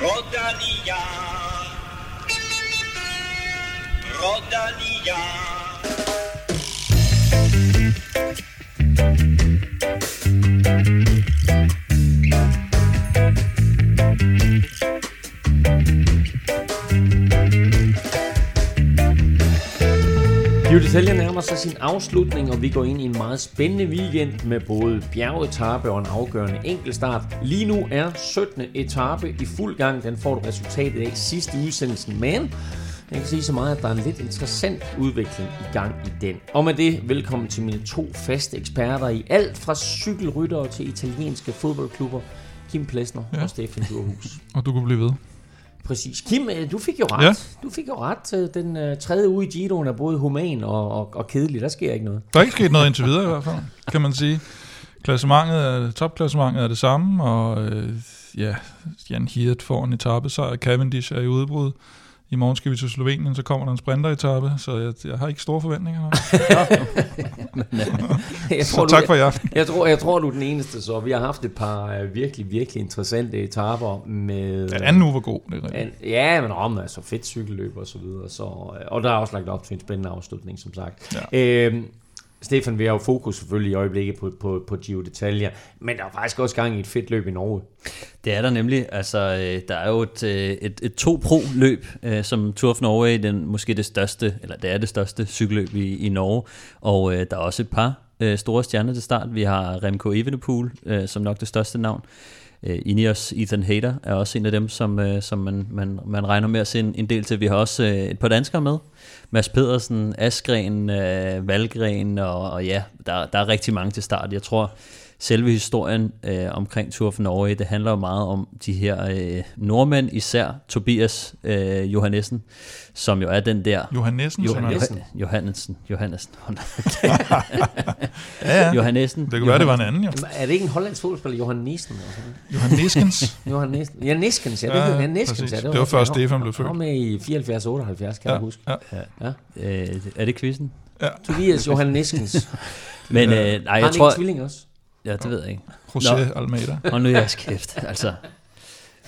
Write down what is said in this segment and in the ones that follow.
Rodalia. Rodalia. D'Italia nærmer sig sin afslutning, og vi går ind i en meget spændende weekend med både bjergetappe og en afgørende enkeltstart. Lige nu er 17. etape i fuld gang. Den får du resultatet af sidste udsendelsen, men jeg kan sige så meget, at der er en lidt interessant udvikling i gang i den. Og med det, velkommen til mine to faste eksperter i alt fra cykelryttere til italienske fodboldklubber. Kim Plesner ja. og Stefan Durhus. Og du kunne blive ved. Præcis. Kim, øh, du fik jo ret. Ja. Du fik jo ret. Øh, Den uh, tredje uge i Giroen er både human og, og, og kedelig. Der sker ikke noget. Der er ikke sket noget indtil videre i hvert fald, kan man sige. Klassementet er, topklassementet er det samme, og øh, ja, Jan Hirt får en etape, så Cavendish er i udbrud. I morgen skal vi til Slovenien, så kommer der en sprinteretappe, så jeg, jeg har ikke store forventninger. jeg Så tak for i aften. Jeg tror, jeg tror, du er den eneste, så vi har haft et par uh, virkelig, virkelig interessante etaper med... Ja, anden uge var god, det er rigtigt. An, ja, men om altså fedt cykelløb og så videre. Så, øh, og der er også lagt op til en spændende afslutning, som sagt. Ja. Øhm, Stefan, vi har jo fokus selvfølgelig i øjeblikket på, på, på Gio Detaljer, men der er faktisk også gang i et fedt løb i Norge. Det er der nemlig. Altså, øh, der er jo et, øh, et, et to pro løb øh, som Tour of Norway, den måske det største, eller det er det største cykelløb i, i Norge, og øh, der er også et par øh, store stjerner til start. Vi har Remco Evenepoel, øh, som nok det største navn. Øh, Ineos Ethan Hader er også en af dem, som, øh, som man, man, man regner med at se en, en del til. Vi har også øh, et par danskere med. Mads Pedersen, Askren, øh, Valgren, og, og ja, der, der er rigtig mange til start. Jeg tror, selve historien øh, omkring Tour of Norway, det handler jo meget om de her øh, nordmænd, især Tobias øh, Johannessen, som jo er den der... Johannessen, er- Johannessen. Johannesen. Johannesen. Ja, ja. Johannessen. Det kunne være, det var en anden, jo. Jamen, Er det ikke en hollandsk fodboldspiller, Johan Nielsen? Eller sådan? noget? Johan Neskens. Ja, ja, det Ja, ja, hedder Niskens. præcis. Ja, Det var før Stefan blev født. Han var med i 74-78, kan Ja, jeg huske. ja. Ja. Øh, er det quizzen? Tobias Johan Niskens. Men øh, nej, jeg han tror... ikke tvilling også? Ja, det ved jeg ikke. José. Almeida. Og nu er jeres kæft, altså.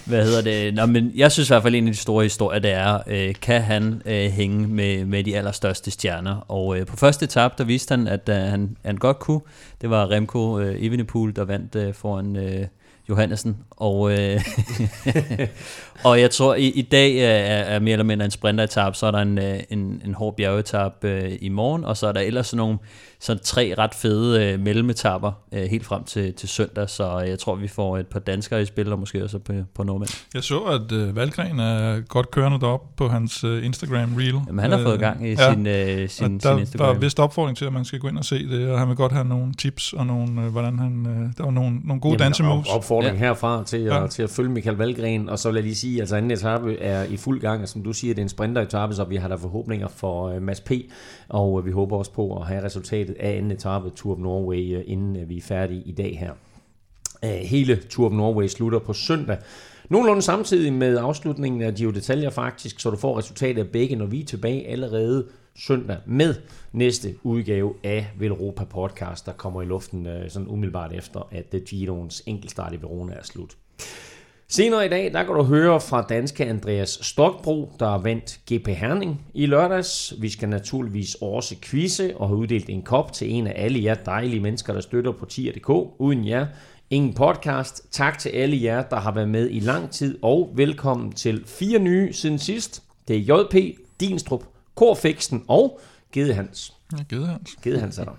Hvad hedder det? Nå, men jeg synes i hvert fald, en af de store historier, det er, øh, kan han øh, hænge med, med de allerstørste stjerner? Og øh, på første etape, der viste han, at øh, han, han godt kunne. Det var Remco øh, Evenepoel, der vandt øh, foran øh, Johannesen. Og, øh, og jeg tror, i, i dag er, er mere eller mindre en sprinteretap, så er der en, øh, en, en hård bjergetap øh, i morgen, og så er der ellers sådan nogle sådan tre ret fede øh, mellemetapper øh, helt frem til, til søndag, så jeg tror, vi får et par danskere i spil, og måske også på, på nordmænd. Jeg så, at øh, Valgren er godt kørende derop på hans øh, Instagram-reel. Jamen, han har fået gang i sin, øh, sin, og sin der Instagram. var vist opfordring til, at man skal gå ind og se det, og han vil godt have nogle tips og nogle, øh, hvordan han, øh, der var nogle, nogle gode dansemoves. op- Opfordring Ja. herfra til, at, Ja. til at følge Michael Valgren, og så vil jeg lige sige, at altså anden etape er i fuld gang, og som du siger, det er en sprinteretape, så vi har der forhåbninger for uh, Mads P, og uh, vi håber også på at have resultatet af anden etape Tour of Norway, uh, inden uh, vi er færdige i dag her. Hele Tour of Norway slutter på søndag. Nogenlunde samtidig med afslutningen af Giro Detaljer faktisk, så du får resultatet af begge, når vi er tilbage allerede søndag med næste udgave af Velropa Podcast, der kommer i luften øh, sådan umiddelbart efter, at øh, Giroens enkeltstart i Verona er slut. Senere i dag, der kan du høre fra danske Andreas Stokbro, der vandt GP Herning i lørdags. Vi skal naturligvis også quizze og have uddelt en kop til en af alle jer dejlige mennesker, der støtter på tier.dk. Uden jer, ingen podcast. Tak til alle jer, der har været med i lang tid, og velkommen til fire nye siden sidst. Det er JP, Dinstrup, Korfiksen og Gedehans. Ja, givet hans. Gedehans er der.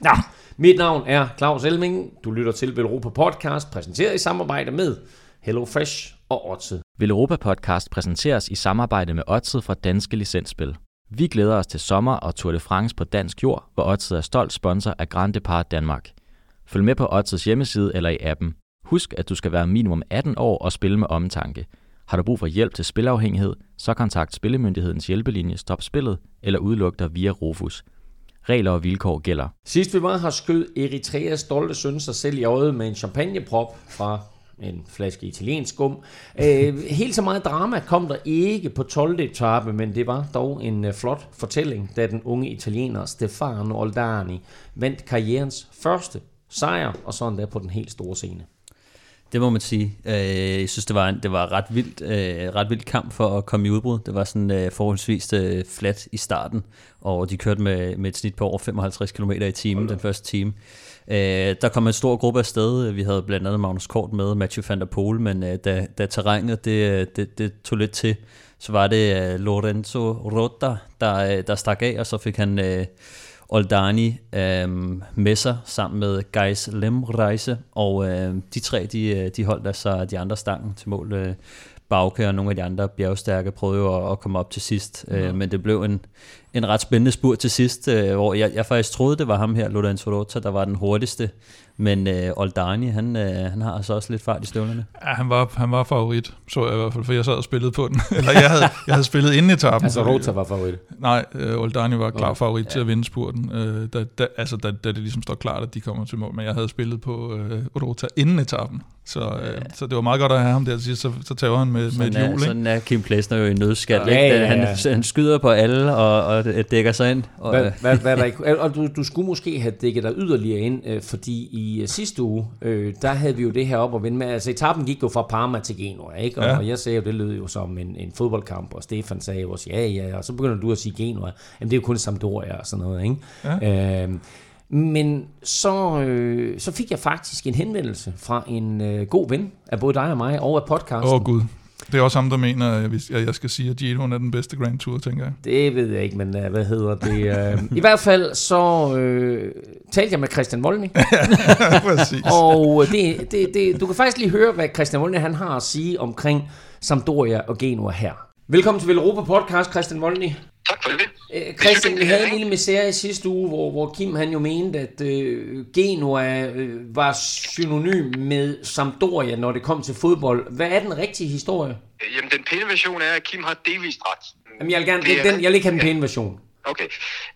Nå, mit navn er Claus Elming. Du lytter til Velropa Podcast, præsenteret i samarbejde med HelloFresh og Odset. Vil Europa Podcast præsenteres i samarbejde med Odset fra Danske Licensspil. Vi glæder os til sommer og Tour de France på dansk jord, hvor Odset er stolt sponsor af Grand Depart Danmark. Følg med på Odsets hjemmeside eller i appen. Husk, at du skal være minimum 18 år og spille med omtanke. Har du brug for hjælp til spilafhængighed, så kontakt Spillemyndighedens hjælpelinje Stop Spillet eller udluk dig via Rufus. Regler og vilkår gælder. Sidst vi var har skød Eritreas stolte søn sig selv i øjet med en champagneprop fra en flaske italiensk skum. Øh, helt så meget drama kom der ikke på 12. etape, men det var dog en øh, flot fortælling, da den unge italiener Stefano Oldani vandt karrierens første sejr, og sådan endda på den helt store scene. Det må man sige. Øh, jeg synes, det var en det var ret vildt, øh, ret vildt kamp for at komme i udbrud. Det var sådan øh, forholdsvis øh, flat i starten, og de kørte med, med et snit på over 55 km i timen den første time. Øh, der kom en stor gruppe af sted. Vi havde blandt andet Magnus Kort med, Mathieu van der Poel, men øh, da, da terrænet det, det, det tog lidt til, så var det øh, Lorenzo Rota, der, øh, der stak af, og så fik han øh, Oldani øh, med sig sammen med Geis Lemreise, og øh, de tre de, øh, de holdt altså de andre stangen til mål. Øh, Bauke og nogle af de andre bjergstærke prøvede jo at, at komme op til sidst, øh, men det blev en, en ret spændende spurt til sidst, øh, hvor jeg, jeg faktisk troede, det var ham her, Lorenzo Rota, der var den hurtigste, men øh, Oldani, han, øh, han har altså også lidt fart i støvlerne. Ja, han var, han var favorit, så jeg i hvert fald, for jeg sad og spillede på den. Eller jeg havde, jeg havde spillet inden i etappen. Altså Rota var favorit? Nej, øh, Oldani var klar favorit ja. til at vinde spurten, øh, da, da, altså da, da det ligesom står klart, at de kommer til mål. Men jeg havde spillet på øh, Rota inden etappen, så, øh, ja. så det var meget godt at have ham der til sidst, så, så tager han med, med et hjul. Sådan er Kim Plesner jo i nødskal. Ja, ja, ja. Han, han skyder på alle og, og dækker sig ind. Og, hvad, hvad, hvad der ikke, og du, du skulle måske have dækket dig yderligere ind, øh, fordi i uh, sidste uge, øh, der havde vi jo det her op og vinde med. Altså etappen gik jo fra Parma til Genua, ikke? Og, ja. og jeg sagde jo, det lød jo som en, en fodboldkamp, og Stefan sagde jo også, ja, ja, og så begynder du at sige Genua. Jamen det er jo kun Sampdoria og sådan noget, ikke? Ja. Øh, men så, øh, så fik jeg faktisk en henvendelse fra en øh, god ven af både dig og mig over af podcasten. Åh oh, gud. Det er også ham, der mener, at jeg skal sige, at Giroen er den bedste Grand Tour, tænker jeg. Det ved jeg ikke, men uh, hvad hedder det? Uh, I hvert fald så uh, talte jeg med Christian Molny. Præcis. og det, det, det, du kan faktisk lige høre, hvad Christian Molny han har at sige omkring Sampdoria og Genua her. Velkommen til Velropa Podcast, Christian Molny. Tak for det. Øh, Christian, vi havde en lille misære i sidste uge, hvor, hvor Kim han jo mente, at øh, Genua øh, var synonym med Sampdoria, når det kom til fodbold. Hvad er den rigtige historie? Jamen, den pæne version er, at Kim har delvist ret. Jamen, jeg vil gerne, det, den, jeg vil ikke have den pæne version. Okay.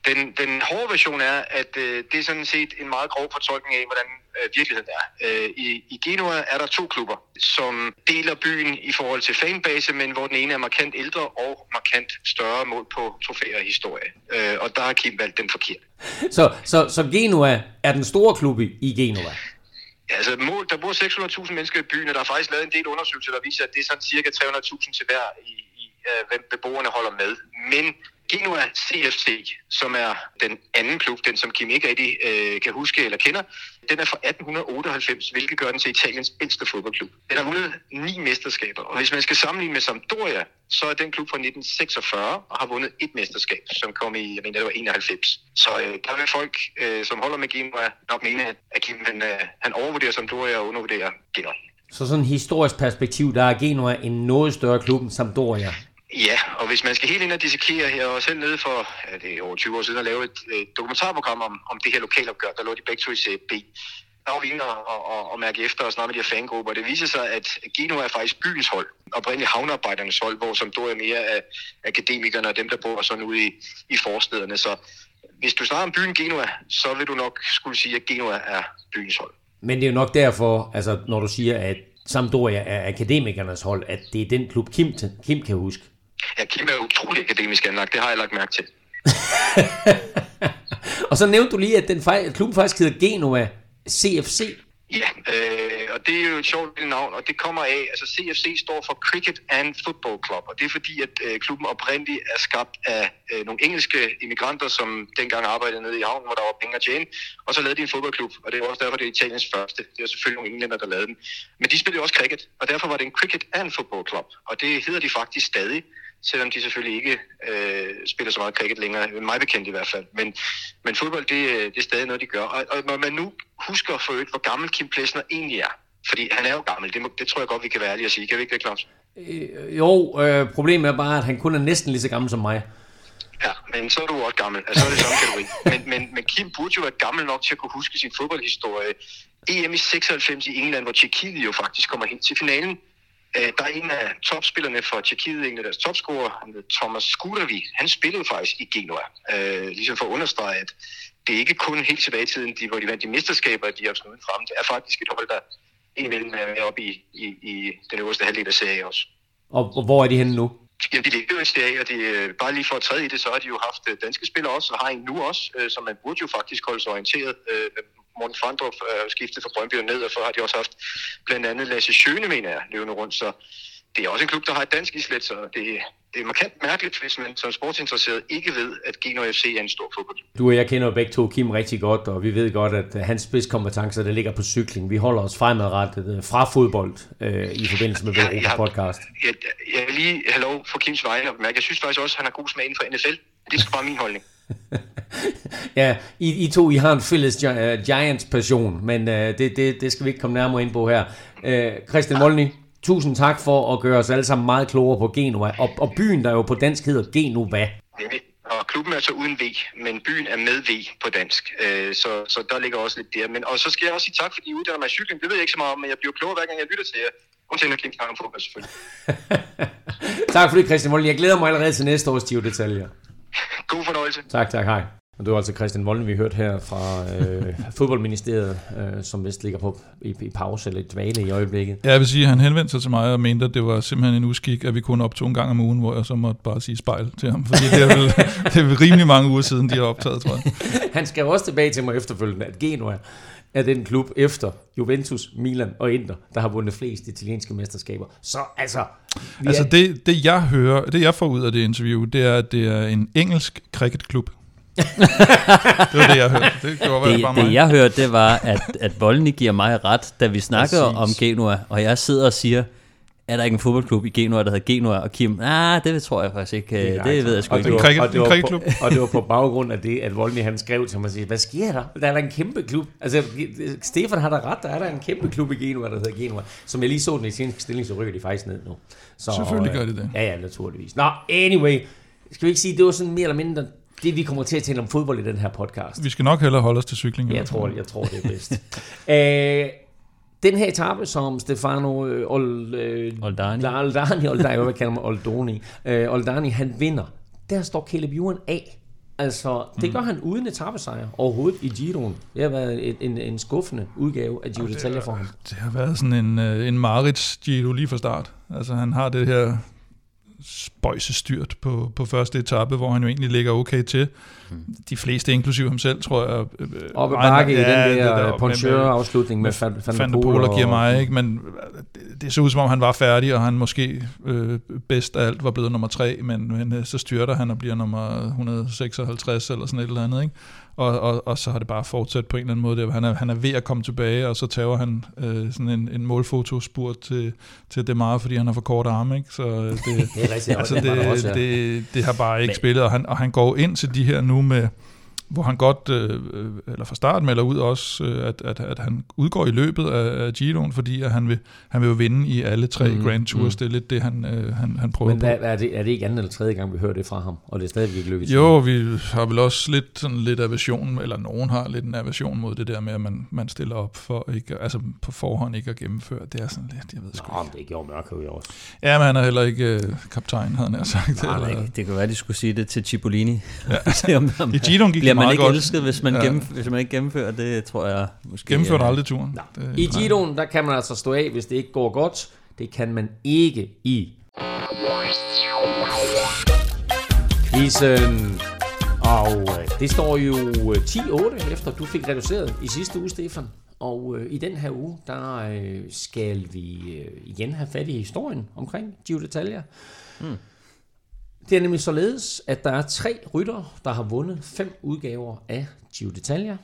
Den, den hårde version er, at øh, det er sådan set en meget grov fortolkning af, hvordan øh, virkeligheden er. Øh, i, I Genua er der to klubber, som deler byen i forhold til fanbase, men hvor den ene er markant ældre og markant større mål på trofæer og historie. Øh, og der har Kim valgt den forkert. Så, så, så Genua er den store klub i Genua? Ja, altså mål, der bor 600.000 mennesker i byen, og der er faktisk lavet en del undersøgelser, der viser, at det er sådan cirka 300.000 til hver i, i uh, hvem beboerne holder med. Men Genua CFC, som er den anden klub, den som Kim ikke rigtig øh, kan huske eller kender, den er fra 1898, hvilket gør den til Italiens ældste fodboldklub. Den har vundet ni mesterskaber, og hvis man skal sammenligne med Sampdoria, så er den klub fra 1946 og har vundet et mesterskab, som kom i, jeg mener, det var 91. Så øh, der vil folk, øh, som holder med Genua, nok mene, at Kim han, øh, han overvurderer Sampdoria og undervurderer Genua. Så sådan et historisk perspektiv, der er Genua en noget større klub end Sampdoria. Ja, og hvis man skal helt ind og dissekere her, og selv nede for ja, det er over 20 år siden at lave et, et dokumentarprogram om, om det her lokalopgør, der lå de begge to i CB. Der var vi inde og, og, og, og mærke efter og snakke med de her fangrupper. Det viser sig, at Gino er faktisk byens hold, oprindeligt havnearbejdernes hold, hvor som er mere af akademikerne og dem, der bor sådan ude i, i forstederne. Så hvis du snakker om byen Genua, så vil du nok skulle sige, at Genua er byens hold. Men det er jo nok derfor, altså når du siger, at Sampdoria er akademikernes hold, at det er den klub, Kim, Kim kan huske. Ja, Kim er utrolig akademisk anlagt, det har jeg lagt mærke til. og så nævnte du lige, at den fej- klubben faktisk hedder Genoa CFC. Ja, øh, og det er jo et sjovt lille navn, og det kommer af, altså CFC står for Cricket and Football Club, og det er fordi, at øh, klubben oprindeligt er skabt af øh, nogle engelske immigranter, som dengang arbejdede nede i havnen, hvor der var penge at tjene, og så lavede de en fodboldklub, og det er også derfor, det er Italiens første. Det er selvfølgelig nogle englænder, der lavede den. Men de spillede også cricket, og derfor var det en Cricket and Football Club, og det hedder de faktisk stadig selvom de selvfølgelig ikke øh, spiller så meget cricket længere, mig bekendt i hvert fald. Men, men fodbold, det, det er stadig noget, de gør. Og, og når man nu husker for øvrigt, hvor gammel Kim Plesner egentlig er, fordi han er jo gammel, det, må, det tror jeg godt, vi kan være ærlige at sige. Kan vi ikke det, Claus? Øh, jo, øh, problemet er bare, at han kun er næsten lige så gammel som mig. Ja, men så er du også gammel. Altså, så er det samme kategori. Men, men, men Kim burde jo være gammel nok til at kunne huske sin fodboldhistorie. EM i 96 i England, hvor Tjekkiet jo faktisk kommer hen til finalen. Øh, der er en af topspillerne for Tjekkiet, en af deres topscorer, Thomas Skudavi, han spillede faktisk i Genoa. Øh, ligesom for at understrege, at det er ikke kun helt tilbage i tiden, de, hvor de vandt de mesterskaber, de har snuddet frem. Det er faktisk et hold, der indimellem er med op i, i, i den øverste halvdel af serien også. Og, og hvor er de henne nu? Jamen, de ligger jo i serie, og de, øh, bare lige for at træde i det, så har de jo haft øh, danske spillere også, og har en nu også, så man burde jo faktisk holde sig orienteret Morten Frandrup øh, skiftet fra Brøndby og ned, og så har de også haft blandt andet Lasse Schøne, mener jeg, løbende rundt. Så det er også en klub, der har et dansk islet, så det, det er markant mærkeligt, hvis man som sportsinteresseret ikke ved, at Genoa FC er en stor fodbold. Du og jeg kender begge to Kim rigtig godt, og vi ved godt, at hans spidskompetencer, der ligger på cykling. Vi holder os fremadrettet øh, fra fodbold øh, i forbindelse med Ja, Europa jeg- podcast. Jeg, jeg vil lige have lov for Kims vegne at bemærke, jeg synes faktisk også, at han har god smag inden for NFL. Det er bare min holdning. Ja, I, I to, I har en fælles Gi- uh, Giants-passion, men uh, det, det, det skal vi ikke komme nærmere ind på her. Uh, Christian Molny, tusind tak for at gøre os alle sammen meget klogere på Genova, og, og byen, der jo på dansk hedder Genova. Og klubben er så uden V, men byen er med V på dansk. Øh, så, så der ligger også lidt der. Men, og så skal jeg også sige tak, fordi I uddanner mig cykling. Det ved jeg ikke så meget om, men jeg bliver klogere, hver gang jeg lytter til jer. Undtagen at om fodbold, selvfølgelig. tak for det, Christian Molny. Jeg glæder mig allerede til næste års Giro detaljer. God fornøjelse. Tak, tak, hej. Og det var altså Christian Molden, vi hørte her fra øh, fodboldministeriet, øh, som vist ligger på i, i pause eller i dvale i øjeblikket. Ja, jeg vil sige, at han henvendte sig til mig og mente, at det var simpelthen en uskik, at vi kun optog en gang om ugen, hvor jeg så måtte bare sige spejl til ham. Fordi det er vel, det er vel rimelig mange uger siden, de har optaget, tror jeg. Han skrev også tilbage til mig efterfølgende, at Genoa er den klub efter Juventus, Milan og Inter, der har vundet flest italienske mesterskaber. Så altså... Altså er, det, det jeg hører, det jeg får ud af det interview, det er, at det er en engelsk cricketklub. det var det, jeg hørte. Det være, det, Det, bare det mig. jeg hørte, det var, at, at Volny giver mig ret, da vi snakkede Præcis. om Genua, og jeg sidder og siger, er der ikke en fodboldklub i Genua, der hedder Genua, og Kim, ah, det tror jeg faktisk ikke, det, det ved jeg sgu og ikke. det, var, cricket- og, det en var på, og det var på baggrund af det, at Volny han skrev til mig og siger, hvad sker der? Der er der en kæmpe klub. Altså, Stefan har da ret, der er der en kæmpe klub i Genua, der hedder Genua. Som jeg lige så den i sin stilling, så rykker de faktisk ned nu. Så, Selvfølgelig gør øh, de det. Ja, ja, naturligvis. Nå, anyway. Skal vi ikke sige, det var sådan mere eller mindre det, vi kommer til at tale om fodbold i den her podcast. Vi skal nok hellere holde os til cykling. Jeg tror, jeg tror det er bedst. Æh, den her etape, som Stefano øh, Ol, øh, Oldani. Oldani, Oldani, Oldoni. Øh, Oldani, han vinder. Der står Caleb Ewan af. Altså, det gør han uden etappesejr overhovedet i Giroen. Det har været et, en, en skuffende udgave af Giro d'Italia for ham. Det har været sådan en, øh, en Marits Giro lige fra start. Altså han har det her spøjsestyrt på, på første etape, hvor han jo egentlig ligger okay til. De fleste, inklusive ham selv, tror jeg... Øh, Oppe regner- bakke i den det der deroppe med- Poncheur-afslutning med Van, der Poel og giver mig, ikke? men øh, det, det så ud som om han var færdig, og han måske øh, bedst af alt var blevet nummer tre, men, men øh, så styrter han og bliver nummer 156 eller sådan et eller andet, ikke? Og, og, og så har det bare fortsat på en eller anden måde. Det, han, er, han er ved at komme tilbage, og så tager han øh, sådan en, en målfotospurt til, til Demar, fordi han har for kort arme, ikke? Så øh, det, Det er rigtigt. altså det, der det, det, det har bare ikke Men- spillet, og han, og han går ind til de her nu med, hvor han godt, øh, øh, eller fra start melder ud også, øh, at, at, at han udgår i løbet af, af Giroen, fordi at han, vil, han vil jo vinde i alle tre Mm, Grand Tours. mm. Det er lidt det, han, øh, han, han prøver Men på. hvad, hvad er, det, er det ikke anden eller tredje gang, vi hører det fra ham? Og det er stadigvæk ikke lykkedes? Jo, vi har vel også lidt, sådan lidt aversion, eller nogen har lidt en aversion mod det der med, at man, man stiller op for ikke, altså på forhånd ikke at gennemføre. Det er sådan lidt, jeg ved sgu Nå, det gjorde Mørkøv jo også. Ja, men han er heller ikke øh, kaptajn, havde han sagt. Nej, eller, det, kan være, de skulle sige det til Cipollini. Ja. om, om, I Giroen gik man ikke godt. elsket, hvis man, Ja. hvis man ikke gennemfører det, tror jeg måske... Gennemførte øh, aldrig turen. Det- I Giroen, der kan man altså stå af, hvis det ikke går godt. Det kan man ikke i quizzen. Og øh, det står jo øh, 10-8, efter du fik reduceret i sidste uge, Stefan. Og øh, i den her uge, der øh, skal vi øh, igen have fat i historien omkring Giro d'Italia. Hmm. Det er nemlig således, at der er tre rytter, der har vundet fem udgaver af Giro d'Italia.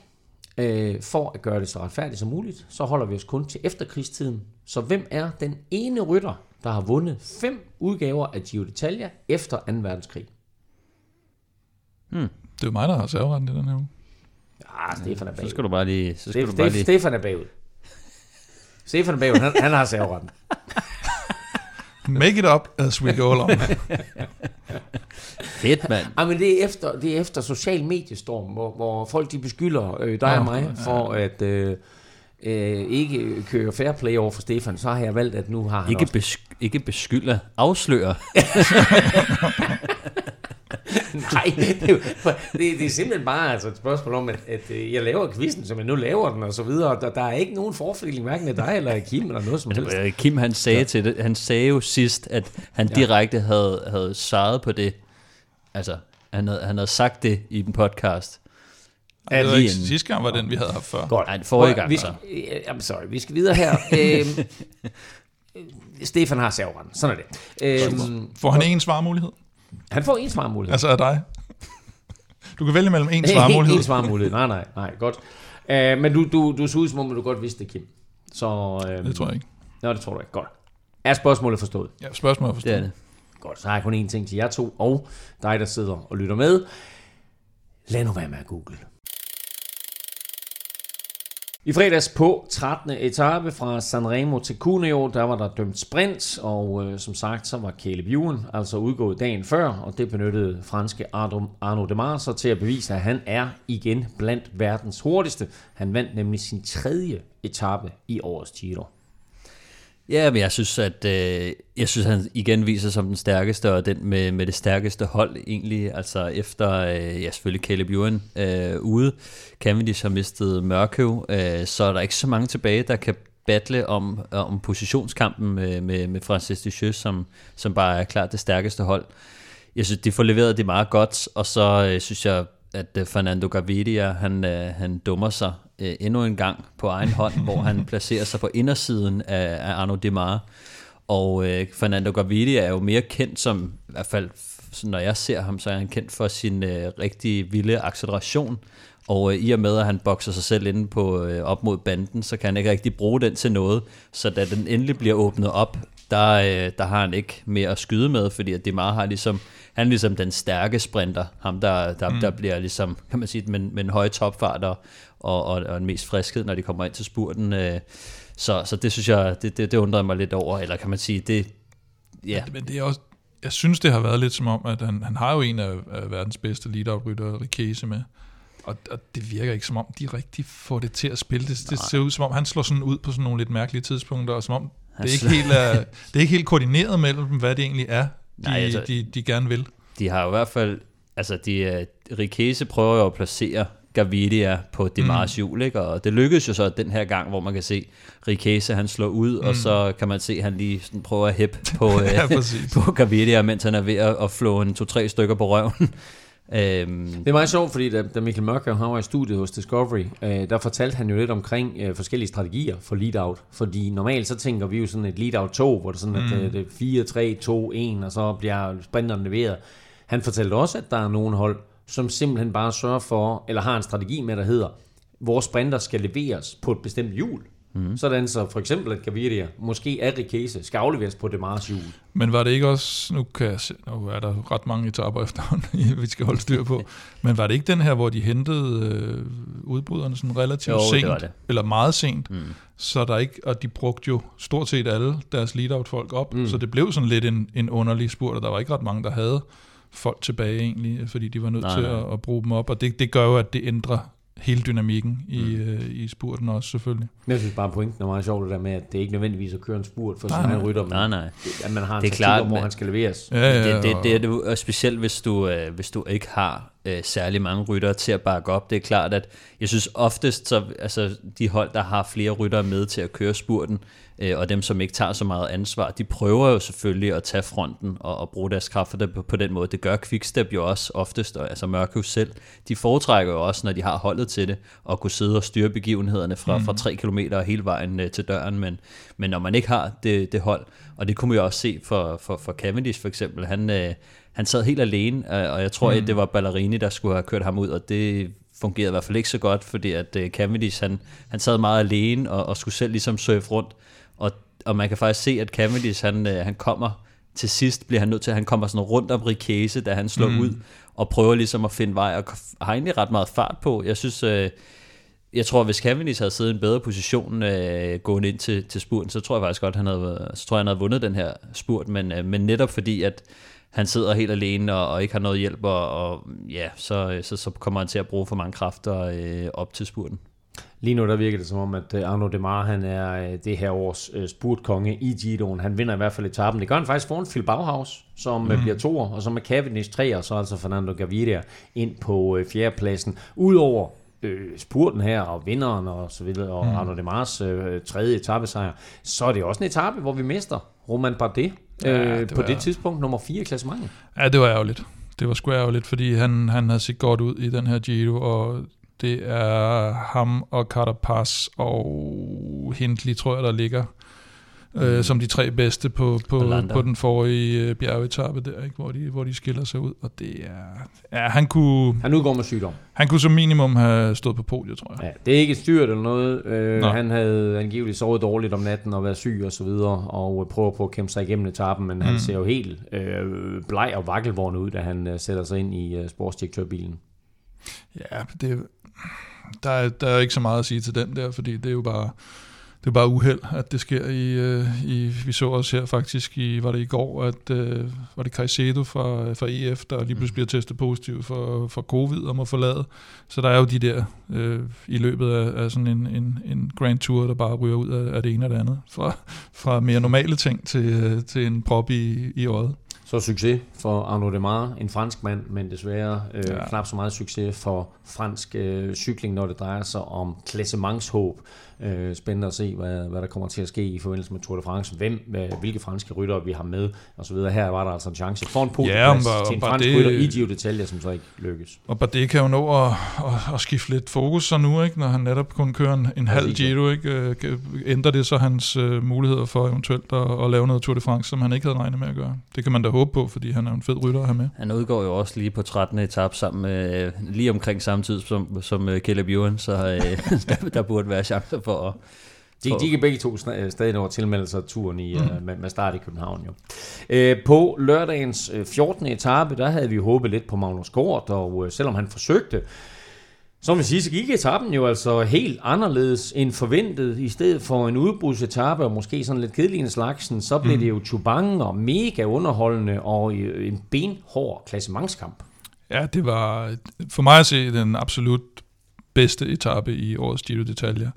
Øh, for at gøre det så retfærdigt som muligt, så holder vi os kun til efterkrigstiden. Så hvem er den ene rytter, der har vundet fem udgaver af Giro d'Italia efter 2. verdenskrig? Det er jo mig, der har serveretten i den her uge. Ah, Stefan er bagud. Så skal du bare lige... Så skal Stef, du bare lige Stefan er bagud. Stefan er bagud, han, han har serveretten. Make it up as we go along. fedt, mand. Ah, men det er efter, det er efter social mediestorm, hvor, hvor folk de beskylder øh, dig og Nå, mig for at øh, øh, ikke køre fair play over for Stefan. Så har jeg valgt, at nu har han Ikke, også... besk- ikke beskylder, afslører. Nej, det er, det, det er simpelthen bare altså et spørgsmål om, at, at øh, jeg laver quizzen, som jeg nu laver den, og så videre. Der, der er ikke nogen forfordeling, hverken af dig eller af Kim, eller noget som helst. Øh, Kim han sagde ja. til det, han sagde jo sidst, at han Ja. direkte havde, havde svaret på det. Altså, han havde, han havde sagt det i en podcast. Ej, det var ikke, sidste gang var den, vi havde haft før. Godt. Nej, forrige gang, Vi så. skal, øh, jamen, sorry, vi skal videre her. øhm, Stefan har serveren. Sådan er det. Øhm, Får han en svarmulighed? Han får en svarmulighed. Altså af dig? Du kan vælge mellem en svarmulighed. en svarmulighed. Nej, nej, nej. Godt. Øh, men du, du, du så ud som om, du godt vidste det, Kim. Så, øhm, Det tror jeg ikke. Nå, det tror du ikke. Godt. Er spørgsmålet forstået? Ja, spørgsmål er Det er forstået. det. Godt, så har jeg kun én ting til jer to, og dig, der sidder og lytter med. Lad nu være med at google. I fredags på 13. etape fra Sanremo til Cuneo, der var der dømt sprint, og øh, som sagt, så var Caleb Ewan altså udgået dagen før, og det benyttede franske Arno, Arno Demar så til at bevise, at han er igen blandt verdens hurtigste. Han vandt nemlig sin tredje etape i årets Giro. Ja, men jeg synes, at øh, jeg synes, han igen viser som den stærkeste, og den med, med det stærkeste hold egentlig. Altså efter, øh, ja selvfølgelig Caleb Ewan øh, ude, Cavendish har mistet Mørkøv, øh, så er der ikke så mange tilbage, der kan battle om, øh, om positionskampen med, med, med Francis Ducheux, som, som bare er klart det stærkeste hold. Jeg synes, de får leveret det meget godt, og så øh, synes jeg, at øh, Fernando Gaviria, han, øh, han dummer sig øh, endnu en gang på egen hånd, hvor han placerer sig på indersiden af, af Arno Demar. Og øh, Fernando Gaviria er jo mere kendt som, i hvert fald når jeg ser ham, så er han kendt for sin øh, rigtig vilde acceleration. Og øh, i og med, at han bokser sig selv inde på øh, op mod banden, så kan han ikke rigtig bruge den til noget. Så da den endelig bliver åbnet op, der, øh, der har han ikke mere at skyde med, fordi at Demar har ligesom, han er ligesom den stærke sprinter, ham der, der, mm. der bliver ligesom, kan man sige, med, med en høj topfart og, og, og, og en mest friskhed, når de kommer ind til spurten. Øh, så, så det synes jeg, det, det, det undrede mig lidt over, eller kan man sige, det, ja, Men det er også, jeg synes, det har været lidt som om, at han, han har jo en af, af verdens bedste lead-out-rytter, Rikese, med. Og, og det virker ikke som om, de rigtig får det til at spille. Det, det ser ud som om, han slår sådan ud på sådan nogle lidt mærkelige tidspunkter, og som om, det er, ikke slår- helt, er, det er ikke helt koordineret mellem dem, hvad det egentlig er, Nej, altså- de, de gerne vil. de har i hvert fald, altså de, uh, Rikese prøver jo at placere Gavidia på Demars hjul, ikke? og det lykkedes jo så den her gang, hvor man kan se Rikese, han slår ud, mm. og så kan man se, at han lige sådan prøver at hæppe på, Ja, præcis. på Gavidia, mens han er ved at, at flå en to-tre stykker på røven. Øhm, Det er meget sjovt, fordi da, da Michael Mørkøv han var i studiet hos Discovery, øh, der fortalte han jo lidt omkring øh, forskellige strategier for lead-out. Fordi normalt så tænker vi jo sådan et lead-out-tog, hvor det er sådan, at øh, det er 4, 3, 2, 1, og så bliver sprinteren leveret. Han fortalte også, at der er nogle hold, som simpelthen bare sørger for, eller har en strategi med, der hedder, vores sprinter skal leveres på et bestemt hjul. Mm. Sådan så for eksempel, at Gaviria, måske er Rikese, skal afleveres på Demars hjul. Men var det ikke også, nu, kan jeg se, nu er der ret mange etaper efterhånden, vi skal holde styr på, men var det ikke den her, hvor de hentede øh, udbryderne sådan relativt Jo, det sent, var det. eller meget sent, mm. så der ikke, og de brugte jo stort set alle deres lead-out folk op, mm. så det blev sådan lidt en, en underlig spurt, og der var ikke ret mange, der havde folk tilbage egentlig, fordi de var nødt Nej, til nej. at, at bruge dem op, og det, det gør jo, at det ændrer hele dynamikken i, mm. øh, i spurten også selvfølgelig. Men jeg synes bare, pointen er meget sjovt det der med, at det ikke nødvendigvis er at køre en spurt for Nej, sin egen nej. rytter, men nej, nej. at man har en Det er taktik klart, om, hvor men- han skal leveres. Ja, ja, det, det, det er det, og specielt hvis du, øh, hvis du ikke har øh, særlig mange ryttere til at bakke op. Det er klart, at jeg synes oftest, så, altså de hold, der har flere ryttere med til at køre spurten, øh, og dem, som ikke tager så meget ansvar, de prøver jo selvfølgelig at tage fronten og, og bruge deres kræfter på, på den måde. Det gør Quickstep jo også oftest, og altså Mørkøv selv. De foretrækker jo også, når de har holdet til det, at kunne sidde og styre begivenhederne fra, fra 3 km hele vejen øh, til døren, men, men når man ikke har det, det hold, og det kunne man jo også se for, for, for Cavendish for eksempel, han, øh, han sad helt alene, øh, og jeg tror, mm. at det var Ballerini, der skulle have kørt ham ud, og det fungerede i hvert fald ikke så godt, fordi at øh, Cavendish, han, han sad meget alene, og, og skulle selv ligesom surfe rundt, og, og man kan faktisk se, at Cavendish, han, øh, han kommer til sidst, bliver han nødt til, at han kommer sådan rundt om Rikese, da han slår mm. ud, og prøver ligesom at finde vej, og har egentlig ret meget fart på. Jeg synes, øh, jeg tror, hvis Cavendish havde siddet i en bedre position øh, gående ind til, til spurten, så tror jeg faktisk godt, han havde, så tror jeg, han havde vundet den her spurt, men, øh, men netop fordi, at han sidder helt alene og, og ikke har noget hjælp, og, og ja, så, så, så kommer han til at bruge for mange kræfter øh, op til spurten. Lige nu der virker det som om, at øh, Arno Demar han er øh, det her års øh, spurtkonge i Giroen. Han vinder i hvert fald etappen. Det gør han faktisk foran Phil Bauhaus, som mm. bliver toer, og så med Cavendish tre, og så altså Fernando Gaviria ind på øh, fjerdepladsen. Udover øh, spurten her, og vinderen og så videre, og mm. Arno Demars øh, tredje etappesejr, så er det også en etape, hvor vi mister Roman Bardet Ja, øh, det på var- det tidspunkt nummer 4 i klassementet. Ja, det var ærgerligt. Det var sgu ærgerligt, fordi han, han havde set godt ud i den her Giro, og det er ham og Carapaz og Hindley, tror jeg, der ligger øh, som de tre bedste på, på, på den forrige øh, bjergetappe der, ikke? Hvor, de, hvor de skiller sig ud. Og det er... Ja, han kunne... Han udgår med sygdom. Han kunne som minimum have stået på podiet, tror jeg. Ja, det er ikke styrt eller noget. Øh, han havde angiveligt sovet dårligt om natten og været syg og så videre, og prøver på at kæmpe sig igennem etappen, men mm. han ser jo helt øh, bleg og vakkelvorne ud, da han øh, sætter sig ind i øh, sportsdirektørbilen. Ja, det, der, er, der er ikke så meget at sige til den der, fordi det er jo bare det er bare uheld, at det sker i, øh, i, vi så også her faktisk, i, var det i går, at øh, var det Caicedo fra, fra EF, der lige pludselig bliver testet positiv for, for covid og må forlade. Så der er jo de der øh, i løbet af, af sådan en, en, en Grand Tour, der bare ryger ud af, af det ene og det andet. Fra, fra mere normale ting til, øh, til en prop i, i øjet. Så succes for Arnaud Demar, en fransk mand, men desværre øh, ja. knap så meget succes for fransk øh, cykling, når det drejer sig om klassementshåb. Øh, spændende at se, hvad, hvad der kommer til at ske i forbindelse med Tour de France. Hvem, hvad, hvilke franske ryttere vi har med, og så videre. Her var der altså en chance for en podieplads ja, til en fransk rytter i Giro d'Italia, som så ikke lykkes. Og Bardet kan jo nå at, at, at skifte lidt fokus så nu, ikke? når han netop kun kører en, en halv Giro. Ikke? Øh, ændrer det så hans uh, muligheder for eventuelt at, at lave noget Tour de France, som han ikke havde regnet med at gøre? Det kan man da håbe på, fordi han er en fed rytter at have med. Han udgår jo også lige på 13. etape sammen med, lige omkring samme tid som, som Caleb Ewan, så uh, der, der burde være chancer for at de, de kan begge to stadig nå at tilmelde sig turen i, mm. uh, med, med start i København. Jo. Uh, på lørdagens 14. etape, der havde vi håbet lidt på Magnus Kort, og selvom han forsøgte, som vi siger, så gik etappen jo altså helt anderledes end forventet. I stedet for en udbrudsetappe, og måske sådan lidt kedelig en slagsen, så blev mm. det jo Chubang og mega underholdende og en benhård klassementskamp. Ja, det var for mig at se den absolut bedste etape i årets Giro d'Italia.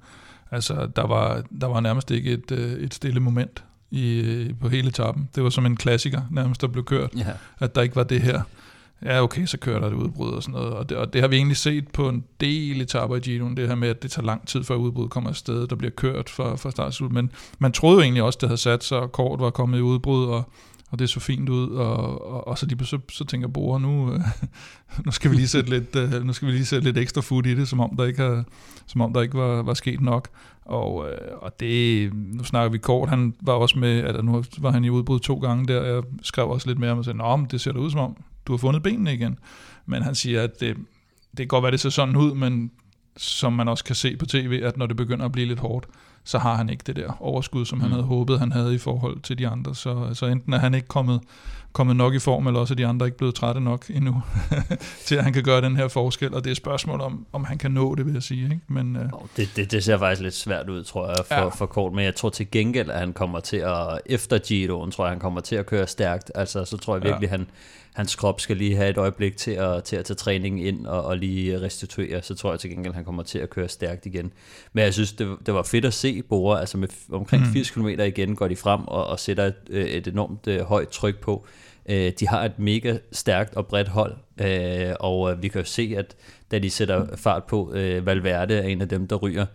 Altså, der var, der var nærmest ikke et, øh, et stille moment i, på hele etappen. Det var som en klassiker nærmest, der blev kørt, ja. at der ikke var det her. Ja, okay, så kører der et udbrud og sådan noget. Og det, og det har vi egentlig set på en del etapper i Giroen, det her med, at det tager lang tid før udbruddet kommer afsted, der bliver kørt fra, fra start til Men man troede jo egentlig også, det havde sat sig, og kort var kommet i udbrud, og, og det så fint ud, og, og, og så, lige, så, så tænker Bore, nu, øh, nu skal vi lige sætte lidt, øh, nu skal vi lige sætte lidt ekstra food i det, som om der ikke, har, som om der ikke var, var sket nok. Og, øh, og det, nu snakker vi kort, han var også med, altså nu var han i udbrud to gange der, jeg skrev også lidt mere om, og sagde, Nå, det ser da ud som om, du har fundet benene igen. Men han siger, at det, det kan godt være, det ser sådan ud, men som man også kan se på tv, at når det begynder at blive lidt hårdt, så har han ikke det der overskud, som mm. han havde håbet, han havde i forhold til de andre. Så, så enten er han ikke kommet, kommet nok i form, eller også er de andre ikke blevet trætte nok endnu, til at han kan gøre den her forskel. Og det er et spørgsmål om, om han kan nå det, vil jeg sige. Ikke? Men, uh... det, det, det ser faktisk lidt svært ud, tror jeg, for, ja. for kort. Men jeg tror til gengæld, at han kommer til at, efter Giroen, tror jeg, han kommer til at køre stærkt. Altså, så tror jeg virkelig, ja. han hans krop skal lige have et øjeblik til at, til at tage træningen ind og, og lige restituere, så tror jeg til gengæld, han kommer til at køre stærkt igen. Men jeg synes, det, det var fedt at se Bora, altså med omkring 80 mm. km igen går de frem og, og sætter et, øh, et enormt uh, højt tryk på. Uh, de har et mega stærkt og bredt hold, uh, og uh, vi kan jo se, at da de sætter fart på, uh, Valverde er en af dem, der ryger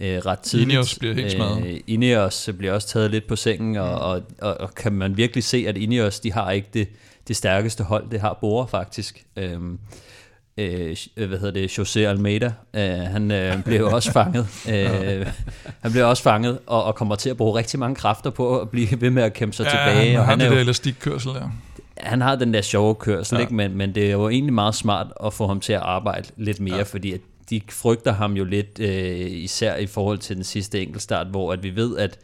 øh, ret tidligt. Ineos bliver helt smadret. Øh, Ineos bliver også taget lidt på sengen, og, og, og, og kan man virkelig se, at Ineos, de har ikke det, det stærkeste hold, det har Bora faktisk. Øhm, øh, hvad hedder det, José Almeida, øh, han øh, blev også fanget. Øh, han blev også fanget og, og kommer til at bruge rigtig mange kræfter på at blive ved med at kæmpe sig ja, tilbage. Han, og han har det der elastikkørsel der. Han har den der sjove kørsel, ja. ikke? Men, men det er jo egentlig meget smart at få ham til at arbejde lidt mere, ja. fordi at de frygter ham jo lidt, øh, især i forhold til den sidste enkeltstart, hvor at vi ved, at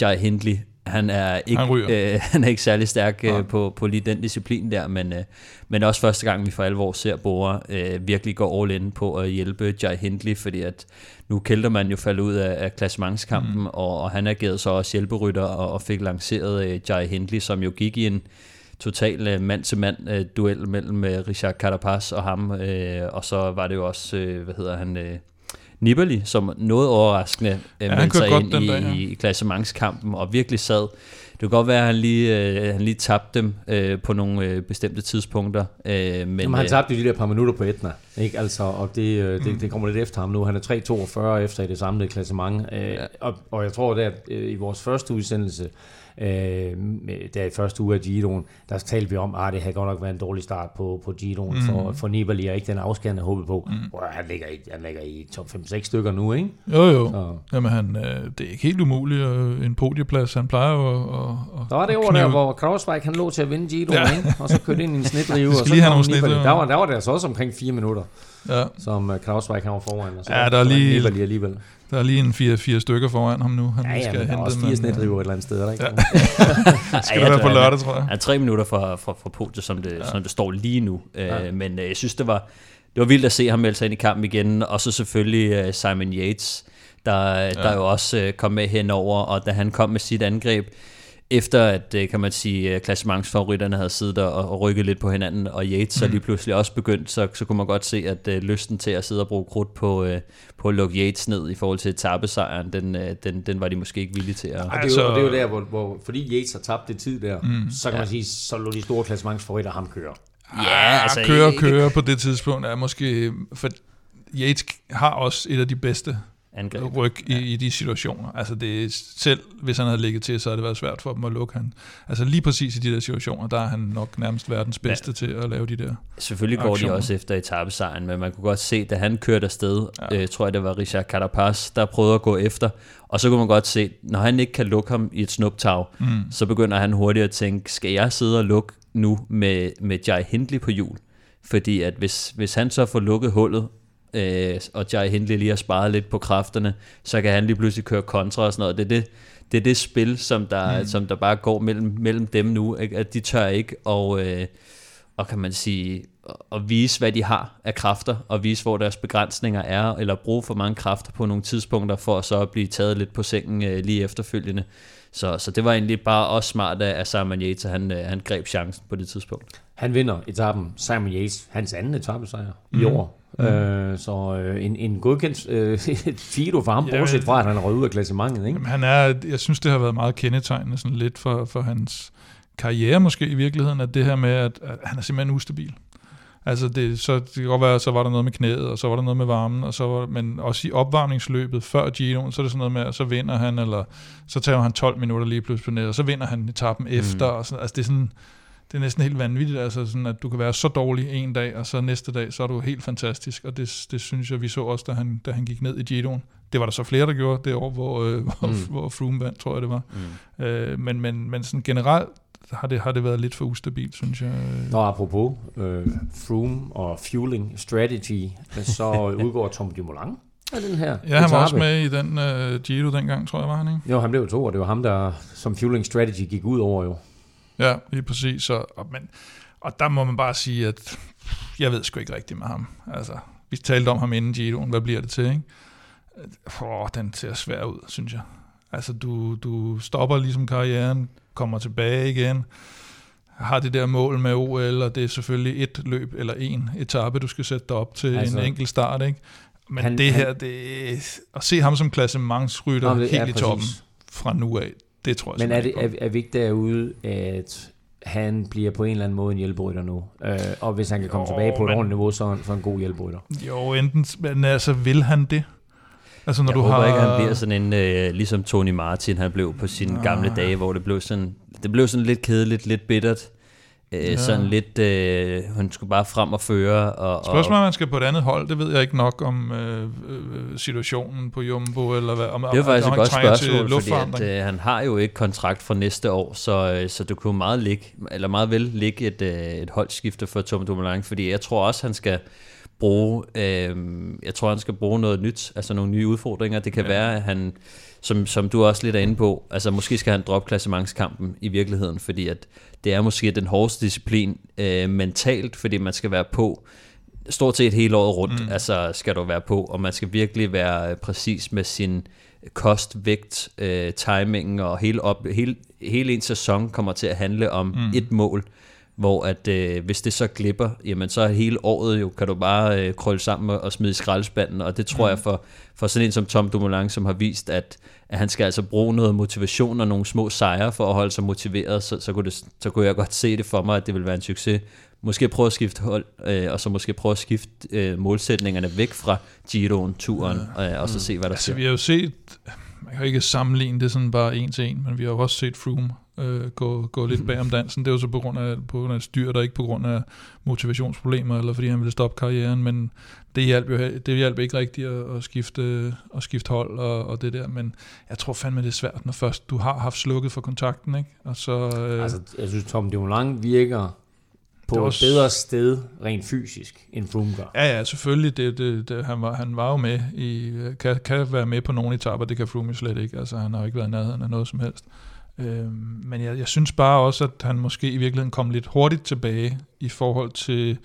Jai Hindley han er ikke, han, øh, han er ikke særlig stærk øh, på, på lige den disciplin der, men, øh, men også første gang, vi for alvor ser Bora øh, virkelig gå all in på at hjælpe Jai Hindley, fordi at nu kælder man jo faldet ud af, af klassementskampen, mm. og, og han agerede så også hjælperytter og, og fik lanceret øh, Jai Hindley, som jo gik i en total øh, mand-til-mand øh, duel mellem øh, Richard Carapaz og ham, øh, og så var det jo også, øh, hvad hedder han... Øh, Nibali, som noget overraskende øh, ja, meldte sig ind i, der, ja. i klassementskampen og virkelig sad. Det kan godt være, at han lige, øh, han lige tabte dem øh, på nogle øh, bestemte tidspunkter. Øh, men, Jamen, han øh, tabte de der par minutter på Etna, ikke? Altså, og det, øh, det, det kommer lidt efter ham nu. Han er 3.42 efter i det samlede klassement. Øh, ja. og, og jeg tror, at øh, i vores første udsendelse, øh, der i første uge af Giroen, der talte vi om, at ah, det havde godt nok været en dårlig start på, på Giroen mm. for, for Nibali, og ikke den afskærende håbet på. Mm. Wow, han, ligger i, han ligger i top 5-6 stykker nu, ikke? Jo, jo. Så. Jamen, han, øh, det er ikke helt umuligt, øh, en podieplads. Han plejer jo at, at, Der var det over der, hvor Krausweig han lå til at vinde Giroen, ja. ikke? og så kørte ind i en snitdrive, og så kom Nibali. Der var, der var det altså også omkring fire minutter, ja. som uh, Krausweig han var foran. Og så ja, der er lige... Nibali alligevel. Der er lige en fire, fire stykker foran ham nu. Han ja, ja, skal men der er også fire snedriver et eller andet sted, der, ikke? Ja. skal det være på lørdag, tror jeg. Ja, tre minutter fra, fra, fra podiet, som det, ja. som det står lige nu. Ja. Uh, men uh, jeg synes, det var, det var vildt at se ham melde sig ind i kampen igen. Og så selvfølgelig uh, Simon Yates, der, ja. der jo også uh, kom med henover. Og da han kom med sit angreb, efter at, øh, kan man sige, øh, klassementsfavoritterne havde siddet og, og rykket lidt på hinanden, og Yates så mm. lige pludselig også begyndt, så, så kunne man godt se, at uh, lysten til at sidde og bruge krudt på, uh, på at lukke Yates ned i forhold til etappesejren, den, uh, den, den var de måske ikke villige til at... Ej, det, er jo, det er jo der, hvor, hvor fordi Yates har tabt det tid der, mm. så kan ja. man sige, så lå de store klassementsfavoritter ham køre. Ja, altså... Køre, køre på det tidspunkt er måske... For Yates har også et af de bedste angreb. ryg i, ja. i de situationer. Altså det selv, hvis han havde ligget til, så havde det været svært for dem at lukke han. Altså lige præcis i de der situationer, der er han nok nærmest verdens bedste ja. til at lave de der Selvfølgelig går aktioner. de også efter etappesejren, men man kunne godt se, da han kørte afsted, ja. øh, tror jeg det var Richard Carapaz, der prøvede at gå efter, og så kunne man godt se, når han ikke kan lukke ham i et snuptag, mm. så begynder han hurtigt at tænke, skal jeg sidde og lukke nu med, med Jai Hindley på hjul? Fordi at hvis, hvis han så får lukket hullet, øh, og Jai Hindley lige har sparet lidt på kræfterne, så kan han lige pludselig køre kontra og sådan noget. Det er det, det, er det spil, som der, mm. som der bare går mellem, mellem dem nu, ikke? at de tør ikke og, øh, og kan man sige, at vise, hvad de har af kræfter, og vise, hvor deres begrænsninger er, eller bruge for mange kræfter på nogle tidspunkter, for at så at blive taget lidt på sengen øh, lige efterfølgende. Så, så det var egentlig bare også smart af Simon Yates, at han, øh, han greb chancen på det tidspunkt. Han vinder etappen, Simon Yates, hans anden etappesejr mm. i år. Mm. Øh, så øh, en, en godkendt øh, Fido for ham, ja, bortset fra, at han røget ud af klassementet. Ikke? Jamen, han er, jeg synes, det har været meget kendetegnende sådan lidt for, for hans karriere måske i virkeligheden, at det her med, at, at han er simpelthen ustabil. Altså det, så det kan godt være, så var der noget med knæet, og så var der noget med varmen, og så var, men også i opvarmningsløbet før Gino, så er det sådan noget med, at så vinder han, eller så tager han 12 minutter lige pludselig på og så vinder han etappen mm. efter, og sådan, altså det er sådan, det er næsten helt vanvittigt, altså sådan, at du kan være så dårlig en dag, og så næste dag, så er du helt fantastisk, og det, det synes jeg, vi så også, da han, da han gik ned i Giroen. Det var der så flere, der gjorde det år, hvor, øh, hvor, mm. hvor Froome vandt, tror jeg det var. Mm. Øh, men, men, men sådan generelt har det, har det været lidt for ustabilt, synes jeg. Nå, apropos øh, Froome og Fueling Strategy, så udgår Tom Dumoulin af den her Ja, han var også med i den uh, Giro dengang, tror jeg, var han ikke? Jo, han blev to, og det var ham, der som Fueling Strategy gik ud over jo. Ja, lige præcis. Så, og, men, og der må man bare sige, at jeg ved sgu ikke rigtigt med ham. Altså, vi talte om ham inden Giroen, hvad bliver det til, ikke? Åh, den ser svær ud, synes jeg. Altså, du, du stopper ligesom karrieren, kommer tilbage igen, har det der mål med OL, og det er selvfølgelig et løb eller en etape, du skal sætte dig op til altså, en enkelt start, ikke? Men han, det her, det, at se ham som klassementsrytter helt i toppen fra nu af, det tror jeg Men er, det, er, er vi ikke derude, at han bliver på en eller anden måde en hjælperytter nu. Øh, og hvis han kan komme jo, tilbage på et ordentligt niveau, så er han, så en god hjælperytter. Jo, enten, men altså, vil han det? Altså, når jeg du håber har... ikke, han bliver sådan en, øh, ligesom Tony Martin, han blev på sine ah. gamle dage, hvor det blev sådan, det blev sådan lidt kedeligt, lidt bittert. Øh, ja. Sådan lidt, øh, hun skulle bare frem og føre. Og, Spørgsmålet, om man skal på et andet hold, det ved jeg ikke nok om øh, øh, situationen på Jumbo, eller hvad. Om, det er faktisk et godt spørgsmål, fordi at, øh, han har jo ikke kontrakt for næste år, så, øh, så det kunne meget, ligge, eller meget vel ligge et, øh, et holdskifte for Tom Dumoulin, fordi jeg tror også, han skal bruge, øh, jeg tror, han skal bruge noget nyt, altså nogle nye udfordringer. Det kan ja. være, at han, som, som du også lidt er inde på, altså måske skal han droppe klassementskampen i virkeligheden, fordi at det er måske den hårdeste disciplin øh, mentalt, fordi man skal være på stort set hele året rundt, mm. altså skal du være på, og man skal virkelig være præcis med sin kost, vægt, øh, timingen og hele, op, hele, hele en sæson kommer til at handle om mm. et mål, hvor at øh, hvis det så glipper, jamen så hele året jo, kan du bare øh, krølle sammen og smide i skraldespanden, og det tror mm. jeg for, for sådan en som Tom Dumoulin, som har vist, at, at han skal altså bruge noget motivation og nogle små sejre for at holde sig motiveret, så, så, kunne, det, så kunne jeg godt se det for mig, at det ville være en succes. Måske prøve at skifte hold, øh, og så måske prøve at skifte øh, målsætningerne væk fra Giroen, turen, ja. øh, og så se, hvad der altså, sker. vi har jo set, man kan ikke sammenligne det sådan bare en til en, men vi har jo også set Froome øh, gå, gå lidt bag om dansen. Det er jo så på grund af, på grund af styr, der ikke på grund af motivationsproblemer, eller fordi han ville stoppe karrieren, men det hjalp jo det hjalp ikke rigtigt at, at, skifte, at skifte hold og, og det der, men jeg tror fandme, det er svært, når først du har haft slukket for kontakten, ikke? Og så, øh, altså, jeg synes, Tom Dumoulin virker på var... et bedre sted rent fysisk, end Froome gør. Ja, ja, selvfølgelig. Det, det, det, han, var, han var jo med i, kan, kan være med på nogle etaper, det kan Froome slet ikke. Altså, han har ikke været nærheden af noget som helst. Øh, men jeg, jeg synes bare også, at han måske i virkeligheden kom lidt hurtigt tilbage i forhold til,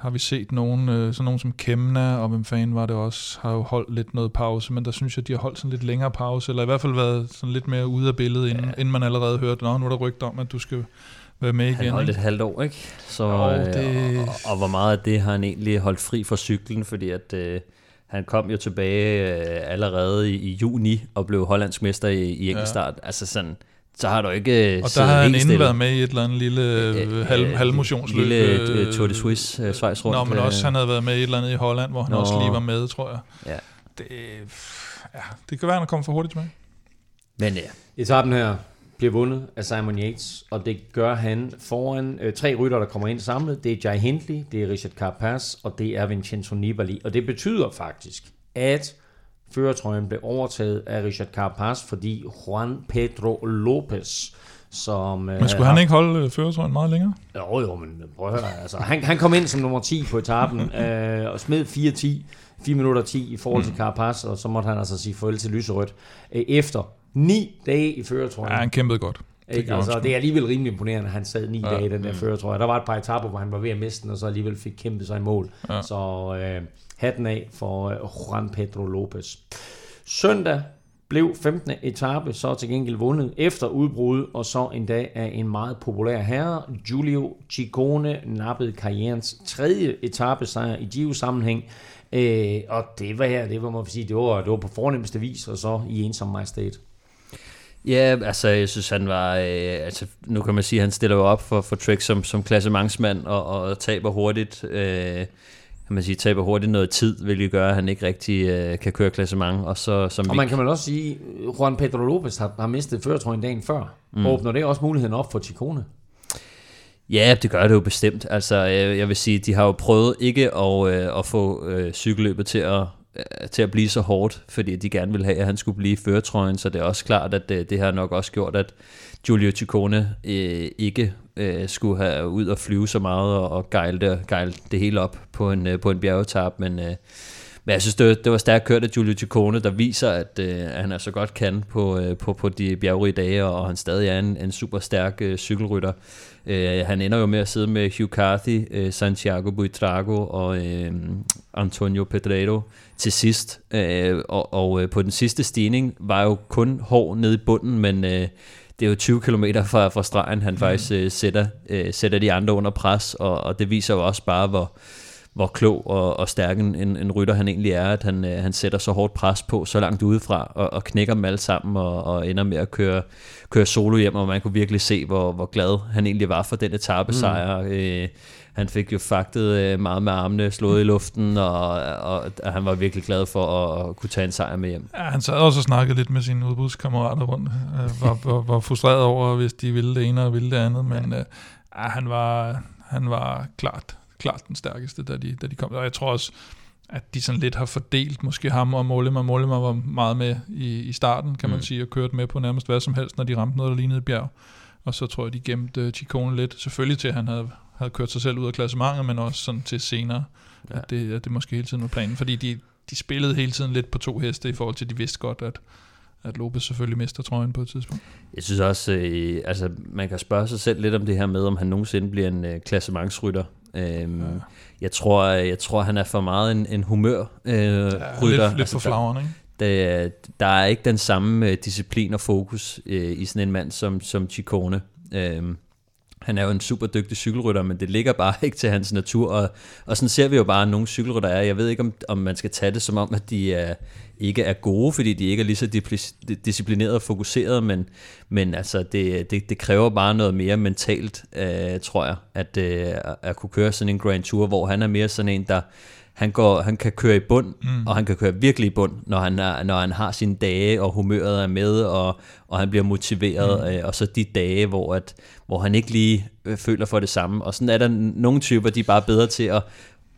har vi set nogen, øh, sådan nogen som Kemna, og hvem fanden var det også, har jo holdt lidt noget pause, men der synes jeg, de har holdt sådan lidt længere pause, eller i hvert fald været sådan lidt mere ude af billedet, inden, ja. inden man allerede hørte, at nu er der rygt om, at du skal være med igen. Han holdt et halvt år, ikke? Så, jo, øh, det... og, og, og hvor meget af det har han egentlig holdt fri fra cyklen, fordi at... Øh, han kom jo tilbage øh, allerede i, i juni og blev hollandsk mester i, i enkeltstart. Ja. Altså sådan, så har du ikke øh, Og der har han inden været med i et eller andet lille øh, halv, halvmotionsløb. Lille øh, Tour de Suisse, øh, Schweiz rundt. Nå, men også han havde været med i et eller andet i Holland, hvor han Nå. også lige var med, tror jeg. Ja. Det, ja, det kan være, han er kommet for hurtigt tilbage. Men ja. Etappen her bliver vundet af Simon Yates, og det gør han foran øh, tre rytter, der kommer ind samlet. Det er Jai Hindley, det er Richard Carapaz, og det er Vincenzo Nibali. Og det betyder faktisk, at føretrøjen blev overtaget af Richard Carapaz, fordi Juan Pedro Lopez, som... Øh, men skulle han ikke holde øh, føretrøjen meget længere? Jo, jo, men prøv at høre. Altså, han, han kom ind som nummer 10 på etappen øh, og smed 4-10, 4 minutter 10 i forhold til mm. Carapaz, og så måtte han altså sige farvel til lyserødt. Øh, efter Ni dage i føretrøjen. Ja, han kæmpede godt. Ikke? Altså, det er alligevel rimelig imponerende, at han sad ni ja. dage i den der mm. føretrøje. Der var et par etapper, hvor han var ved at miste den, og så alligevel fik kæmpet sig i mål. Ja. Så øh, hatten af for øh, Juan Pedro Lopez. Søndag blev 15. etape så til gengæld vundet efter udbrud, og så en dag af en meget populær herre, Giulio Ciccone, nappede karrierens tredje etape sejr i Giro-sammenhæng. Øh, og det var her, det var, må sige, det var, det var på fornemmeste vis, og så i ensom majestæt. Ja, altså jeg synes han var, øh, altså nu kan man sige, at han stiller jo op for, for Trek som, som klassementsmand og, og taber hurtigt, øh, kan man sige, taber hurtigt noget tid, hvilket gør, at han ikke rigtig øh, kan køre klassement. Og, så, som og man kan man også sige, Juan Pedro Lopez har, har mistet føretrøjen dagen før. Mm. Åbner det også muligheden op for Chicone? Ja, det gør det jo bestemt. Altså, jeg vil sige, de har jo prøvet ikke at, øh, at få øh, cykelløbet til at Øh, Øh, til at blive så hårdt, fordi de gerne vil have, at han skulle blive føretrøjen, så det er også klart, at det, det har nok også gjort, at Giulio Ciccone øh, ikke øh, skulle have ud og flyve så meget og, og gejle, det, gejle det hele op på en, øh, på en bjergetab, men, øh, men jeg synes, det var, det var stærkt kørt af Giulio Ciccone, der viser, at, øh, at han er så godt kan på, øh, på, på de bjergrige dage, og han stadig er en, en super stærk øh, cykelrytter. Øh, han ender jo med at sidde med Hugh Carthy, øh, Santiago Buitrago og øh, Antonio Pedrero til sidst. Øh, og og øh, på den sidste stigning var jo kun hård nede i bunden, men øh, det er jo 20 km fra, fra stregen, han mm. faktisk øh, sætter, øh, sætter de andre under pres, og, og det viser jo også bare, hvor, hvor klog og, og stærk en, en rytter han egentlig er, at han, øh, han sætter så hårdt pres på så langt udefra, og, og knækker dem alle sammen, og, og ender med at køre, køre solo hjem, og man kunne virkelig se, hvor, hvor glad han egentlig var for den etape sejr. Mm. Øh, han fik jo faktet øh, meget med armene slået i luften, og, og, og han var virkelig glad for at, at kunne tage en sejr med hjem. Ja, han sad også og snakkede lidt med sine udbudskammerater rundt, øh, var, var, var frustreret over, hvis de ville det ene og ville det andet, men ja. øh, han, var, han var klart, klart den stærkeste, da de, da de kom. Og jeg tror også, at de sådan lidt har fordelt måske ham og Mollema. Mollema var meget med i, i starten, kan man mm. sige, og kørt med på nærmest hvad som helst, når de ramte noget, der lignede et bjerg. Og så tror jeg, de gemte uh, Chicone lidt. Selvfølgelig til, at han havde havde kørt sig selv ud af klassementet, men også sådan til senere, ja. at, det, at det måske hele tiden var planen. Fordi de, de spillede hele tiden lidt på to heste i forhold til, at de vidste godt, at, at Lopez selvfølgelig mister trøjen på et tidspunkt. Jeg synes også, øh, altså man kan spørge sig selv lidt om det her med, om han nogensinde bliver en øh, klassementsrytter. Øhm, ja. Jeg tror, jeg tror, han er for meget en, en humør øh, ja, rytter. Lidt, lidt altså, for flagrende, ikke? Der, der er ikke den samme øh, disciplin og fokus øh, i sådan en mand som, som Chicone. Øhm, han er jo en super dygtig cykelrytter, men det ligger bare ikke til hans natur, og, og sådan ser vi jo bare, at nogle cykelrytter er. Jeg ved ikke, om, om man skal tage det som om, at de er, ikke er gode, fordi de ikke er lige så disciplineret og fokuseret, men, men altså, det, det, det kræver bare noget mere mentalt, øh, tror jeg, at, øh, at kunne køre sådan en Grand Tour, hvor han er mere sådan en, der han, går, han kan køre i bund, mm. og han kan køre virkelig i bund, når han, er, når han har sine dage, og humøret er med, og, og han bliver motiveret, mm. øh, og så de dage, hvor, at, hvor han ikke lige øh, føler for det samme. Og sådan er der nogle typer, de er bare bedre til at,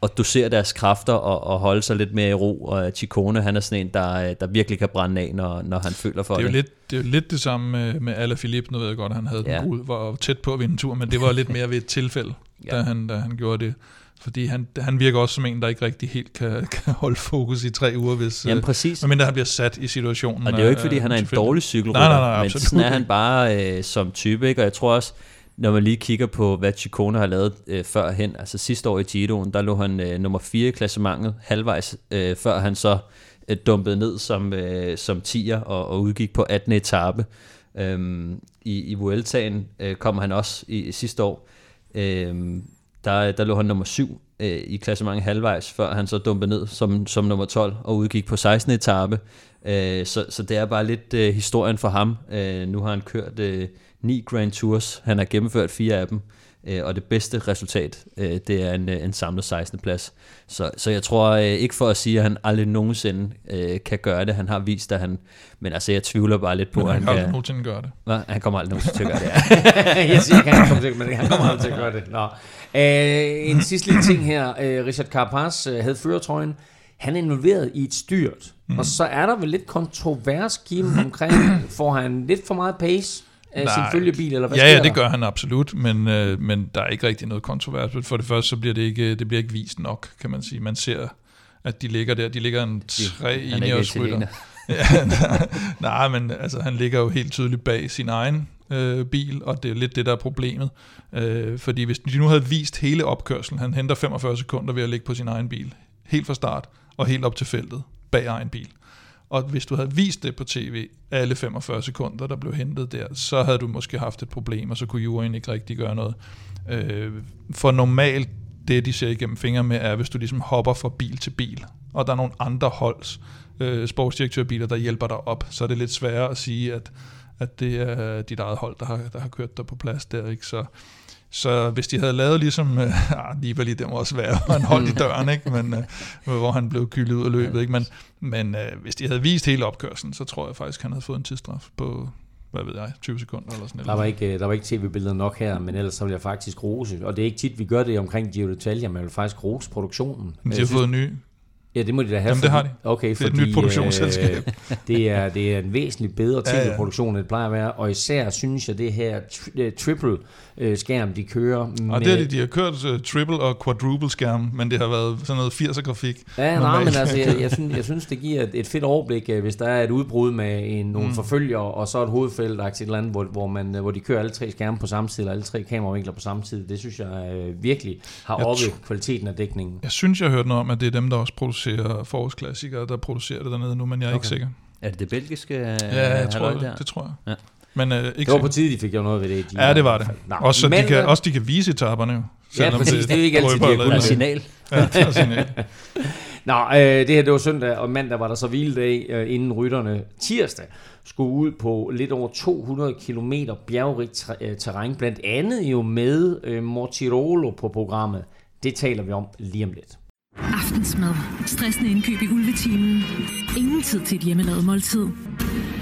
at dosere deres kræfter og, og holde sig lidt mere i ro. Og Chikone, han er sådan en, der, der virkelig kan brænde af, når, når han føler for det. Er det. Jo lidt, det er jo lidt det samme med, med Alaphilippe. Nu ved jeg godt, at han havde ja. den ud, var tæt på at vinde en tur, men det var lidt mere ved et tilfælde, ja. da, han, da han gjorde det. Fordi han, han virker også som en, der ikke rigtig helt kan, kan holde fokus i tre uger, hvis, Jamen præcis. medmindre han bliver sat i situationen. Og det er jo ikke, fordi han er en dårlig cykelrytter, nej, nej, nej, men sådan er han bare øh, som type, ikke? og jeg tror også, når man lige kigger på, hvad Chicone har lavet øh, førhen, altså sidste år i Giroen, der lå han øh, nummer 4 i klassementet halvvejs, øh, før han så øh, dumpede ned som, øh, som tiger og, og udgik på 18. etape. Øhm, I i Vueltaen øh, kom han også i, i sidste år. Øhm, der, der lå han nummer 7 øh, i klassementet halvvejs, før han så dumpede ned som, som nummer 12 og udgik på 16. etape. Øh, så, så det er bare lidt øh, historien for ham. Øh, nu har han kørt øh, ni Grand Tours. Han har gennemført fire af dem. Øh, og det bedste resultat, øh, det er en, øh, en samlet 16. plads. Så, så jeg tror øh, ikke for at sige, at han aldrig nogensinde øh, kan gøre det. Han har vist, at han... Men altså, jeg tvivler bare lidt på, men at han, han kan aldrig nogensinde gøre det. Hva? Han kommer aldrig nogensinde til at gøre det, ja. jeg siger ikke, han kommer til, men han kommer aldrig til at gøre det. Nå. Øh, en sidste lille ting her. Øh, Richard Carapaz øh, havde føretrøjen. Han er involveret i et styrt. Mm. Og så er der vel lidt kontrovers Kim omkring, får han lidt for meget pace? af Nej. sin følgebil, eller hvad Ja, ja, det gør han absolut, men, øh, men der er ikke rigtig noget kontrovers. For det første, så bliver det ikke, det bliver ikke vist nok, kan man sige. Man ser, at de ligger der. De ligger en tre i os rytter. ja, nej, nej, men altså, han ligger jo helt tydeligt bag sin egen øh, bil, og det er lidt det, der er problemet. Øh, fordi hvis de nu havde vist hele opkørselen, han henter 45 sekunder ved at ligge på sin egen bil, helt fra start, og helt op til feltet, bag egen bil. Og hvis du havde vist det på tv, alle 45 sekunder, der blev hentet der, så havde du måske haft et problem, og så kunne juryen ikke rigtig gøre noget. Øh, for normalt, det de ser igennem fingre med, er, hvis du ligesom hopper fra bil til bil, og der er nogle andre holds øh, sportsdirektørbiler, der hjælper dig op, så er det lidt sværere at sige, at, at det er dit eget hold, der har, der har kørt dig på plads der. Ikke? Så, så hvis de havde lavet ligesom, øh, lige det må også være, en hold i døren, ikke? Men, øh, hvor han blev kyldet ud af løbet. Ikke? Men, men øh, hvis de havde vist hele opkørselen, så tror jeg faktisk, han havde fået en tidsstraf på, hvad ved jeg, 20 sekunder eller sådan der var ikke, der var ikke tv-billeder nok her, men ellers så vil jeg faktisk rose, og det er ikke tit, vi gør det omkring Giro d'Italia, men jeg vil faktisk rose produktionen. Men de har fået en ny Ja, det må de da have. Jamen, det har de. Okay, det er fordi, et nyt produktionsselskab. Øh, det, er, det er en væsentlig bedre tv-produktion, end det plejer at være, og især synes jeg, det her tri- triple øh, skærm, de kører. Med... Og det er de, de har kørt uh, triple og quadruple skærm, men det har været sådan noget 80'er grafik. Ja, nej, men altså, jeg, jeg, synes, jeg synes, det giver et, et fedt overblik, øh, hvis der er et udbrud med en, nogle mm. forfølger, og så et hovedfelt, et eller andet, hvor, hvor, man, hvor de kører alle tre skærme på samme tid, eller alle tre kameravinkler på samme tid. Det synes jeg øh, virkelig har oppe kvaliteten af dækningen. Jeg synes, jeg har hørt noget om, at det er dem, der også producerer forårsklassikere, der producerer det dernede nu, men jeg er okay. ikke sikker. Er det det belgiske Ja, jeg tror, det, det tror jeg. Ja. Men, øh, ikke det var på tide, de fik jo noget ved det. De ja, det var det. Nå, også, så men, de kan, også de kan vise etaperne jo. Ja, præcis. Det, det er ikke altid, de har kunnet. signal. Ja, det er signal. Nå, øh, det her det var søndag, og mandag var der så hviledag, øh, inden rytterne tirsdag skulle ud på lidt over 200 km bjergrigt øh, terræn, blandt andet jo med øh, Mortirolo på programmet. Det taler vi om lige om lidt. Aftensmad. Stressende indkøb i ulvetimen. Ingen tid til et hjemmelavet måltid.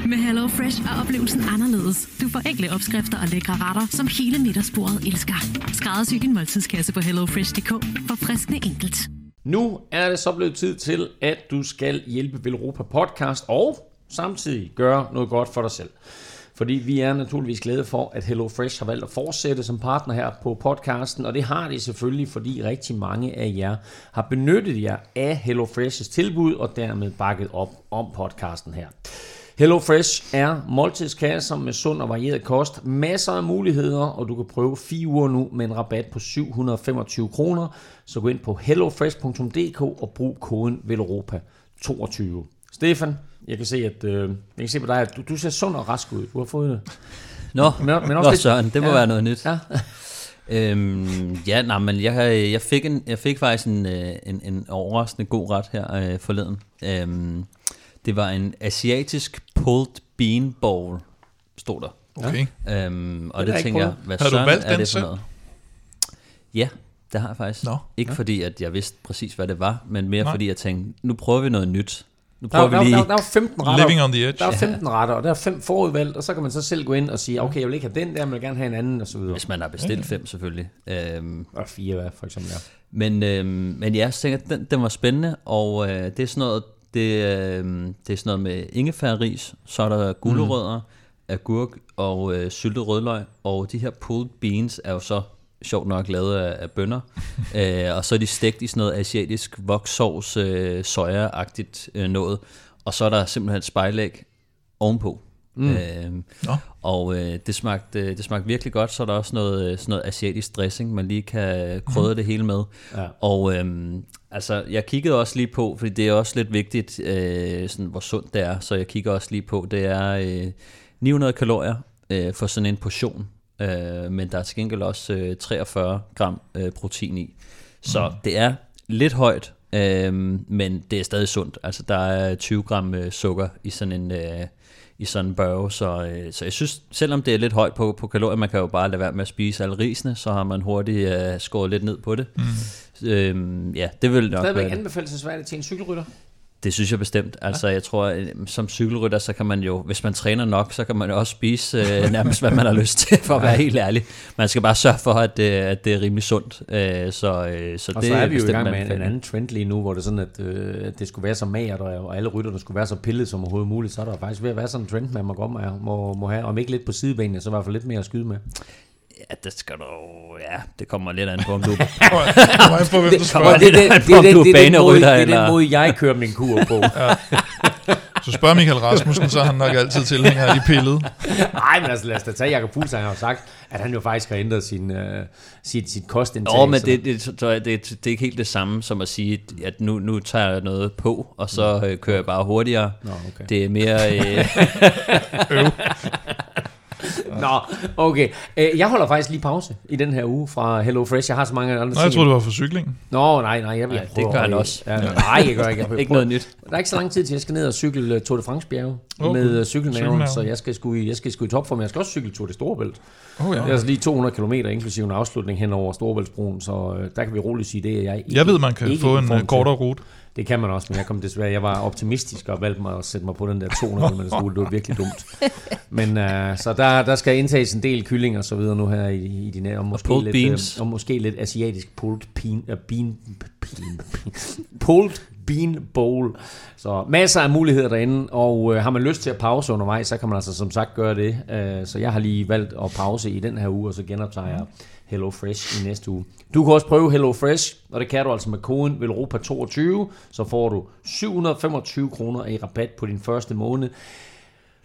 Med Hello Fresh er oplevelsen anderledes. Du får enkle opskrifter og lækre retter, som hele middagsbordet elsker. Skræddersy din måltidskasse på hellofresh.dk for friskende enkelt. Nu er det så blevet tid til, at du skal hjælpe Velropa Podcast og samtidig gøre noget godt for dig selv. Fordi vi er naturligvis glade for, at HelloFresh har valgt at fortsætte som partner her på podcasten, og det har de selvfølgelig, fordi rigtig mange af jer har benyttet jer af HelloFresh's tilbud, og dermed bakket op om podcasten her. HelloFresh er måltidskasser med sund og varieret kost, masser af muligheder, og du kan prøve 4 uger nu med en rabat på 725 kroner. Så gå ind på hellofresh.dk og brug koden VELOROPA22. Stefan, jeg kan se, at øh, jeg kan se på dig, at du, du ser sund og rask ud. Du har fået det. Nå, men, men også Nå lidt, Søren, det må ja, være noget nyt. Ja. øhm, ja, nej, men jeg, jeg, fik en, jeg fik faktisk en, øh, en, en overraskende god ret her øh, forleden. Øhm, det var en asiatisk pulled bean bowl, stod der. Okay. Øhm, og det, det tænker jeg, hvad Har du valgt er det for noget? Ja, Det har jeg faktisk. Nå. Ikke fordi, at jeg vidste præcis, hvad det var, men mere Nej. fordi jeg tænkte, nu prøver vi noget nyt. Nu Der, prøver der, vi lige... der, der er 15 retter. Living on the edge. Der er 15 retter, og der er fem forudvalgt, og så kan man så selv gå ind og sige, okay, jeg vil ikke have den der, men jeg vil gerne have en anden, og så videre. Hvis man har bestilt fem, selvfølgelig. Øhm, Og fire, hvad, for eksempel, ja. Men, øhm, men ja, så tænker jeg, den, den var spændende, og øh, det er sådan noget, det, øh, det er sådan noget med ingefærris, så er der gulerødder, mm. agurk og øh, syltet rødløg, og de her pulled beans er jo så sjovt nok lavet af, af bønner, øh, og så er de stegt i sådan noget asiatisk voksovs, øh, soja-agtigt øh, noget, og så er der simpelthen spejlæg ovenpå. Mm. Øh, Nå. og øh, det, smagte, det smagte virkelig godt, så er der også noget, øh, sådan noget asiatisk dressing, man lige kan krydre mm. det hele med. Ja. Og øhm, altså, jeg kiggede også lige på, fordi det er også lidt vigtigt, øh, sådan, hvor sundt det er, så jeg kigger også lige på, det er øh, 900 kalorier øh, for sådan en portion, øh, men der er til gengæld også øh, 43 gram øh, protein i. Så mm. det er lidt højt, øh, men det er stadig sundt. Altså, der er 20 gram øh, sukker i sådan en... Øh, i sådan en børge, så, øh, så jeg synes, selvom det er lidt højt på, på kalorier, man kan jo bare lade være med at spise alle risene, så har man hurtigt øh, skåret lidt ned på det. Mm. Øhm, ja, det vil nok Stadigvæk være det. anbefalesværdigt til en cykelrytter. Det synes jeg bestemt. Altså, jeg tror, øh, som cykelrytter, så kan man jo, hvis man træner nok, så kan man jo også spise øh, nærmest, hvad man har lyst til, for at være helt ærlig. Man skal bare sørge for, at det, at det er rimelig sundt. Øh, så, øh, så Og det så er vi jo i gang med en, en anden trend lige nu, hvor det er sådan, at, øh, det skulle være så magert, og, alle rytterne skulle være så pillet som overhovedet muligt. Så er der faktisk ved at være sådan en trend, man må, godt må, må have, om ikke lidt på sidebenene, så i hvert fald lidt mere at skyde med. Ja, det skal du... Ja, det kommer lidt an på, om du... Kommer an på, hvem du kommer spørger. lidt an på, om du er det, er den måde, banerytter, det er eller- den måde, jeg kører min kur på. Så spørger Michael Rasmussen, så er han nok altid tilhænger af de pillede. Nej, men altså lad os da tage Jakob Fuglsang har sagt, at han jo faktisk har ændret sin, øh, sit, sit kostindtag. Nå, men det, det, så det, det, det er ikke helt det samme som at sige, at nu, nu tager jeg noget på, og så øh, kører jeg bare hurtigere. Nå, okay. Det er mere... Øh, Nå, okay. Øh, Jeg holder faktisk lige pause i den her uge fra Hello Fresh. Jeg har så mange andre Nå, ting. jeg troede, det var for cyklingen. Nå, nej, nej. Jeg, Nej, jeg det gør han også. Ja, nej, jeg gør ikke. Jeg ikke noget nyt. Der er ikke så lang tid til, jeg skal ned og cykle uh, Tour de France bjerge oh, med uh, cykelnaven, så jeg skal, sgu i, jeg skal sgu i topform. Jeg skal også cykle Tour de Storebælt. Oh, ja. Det er altså lige 200 km, inklusive en afslutning hen over Storebæltsbroen, så der kan vi roligt sige det. at Jeg, ikke, Jeg ved, man kan få en øh, kortere rute. Det kan man også, men jeg kom desværre, jeg var optimistisk og valgte mig at sætte mig på den der 200 km rute. Det var virkelig dumt. Men uh, så der, der skal indtages en del kylling og så videre nu her i, i de nære, og måske, pulled lidt, beans. øh, og måske lidt asiatisk pulled bean, uh, bean, bean, bean pulled bean bowl. Så masser af muligheder derinde, og uh, har man lyst til at pause undervejs, så kan man altså som sagt gøre det. Uh, så jeg har lige valgt at pause i den her uge, og så genoptager jeg Hello Fresh i næste uge. Du kan også prøve Hello Fresh, og det kan du altså med koden VELROPA22, så får du 725 kroner i rabat på din første måned.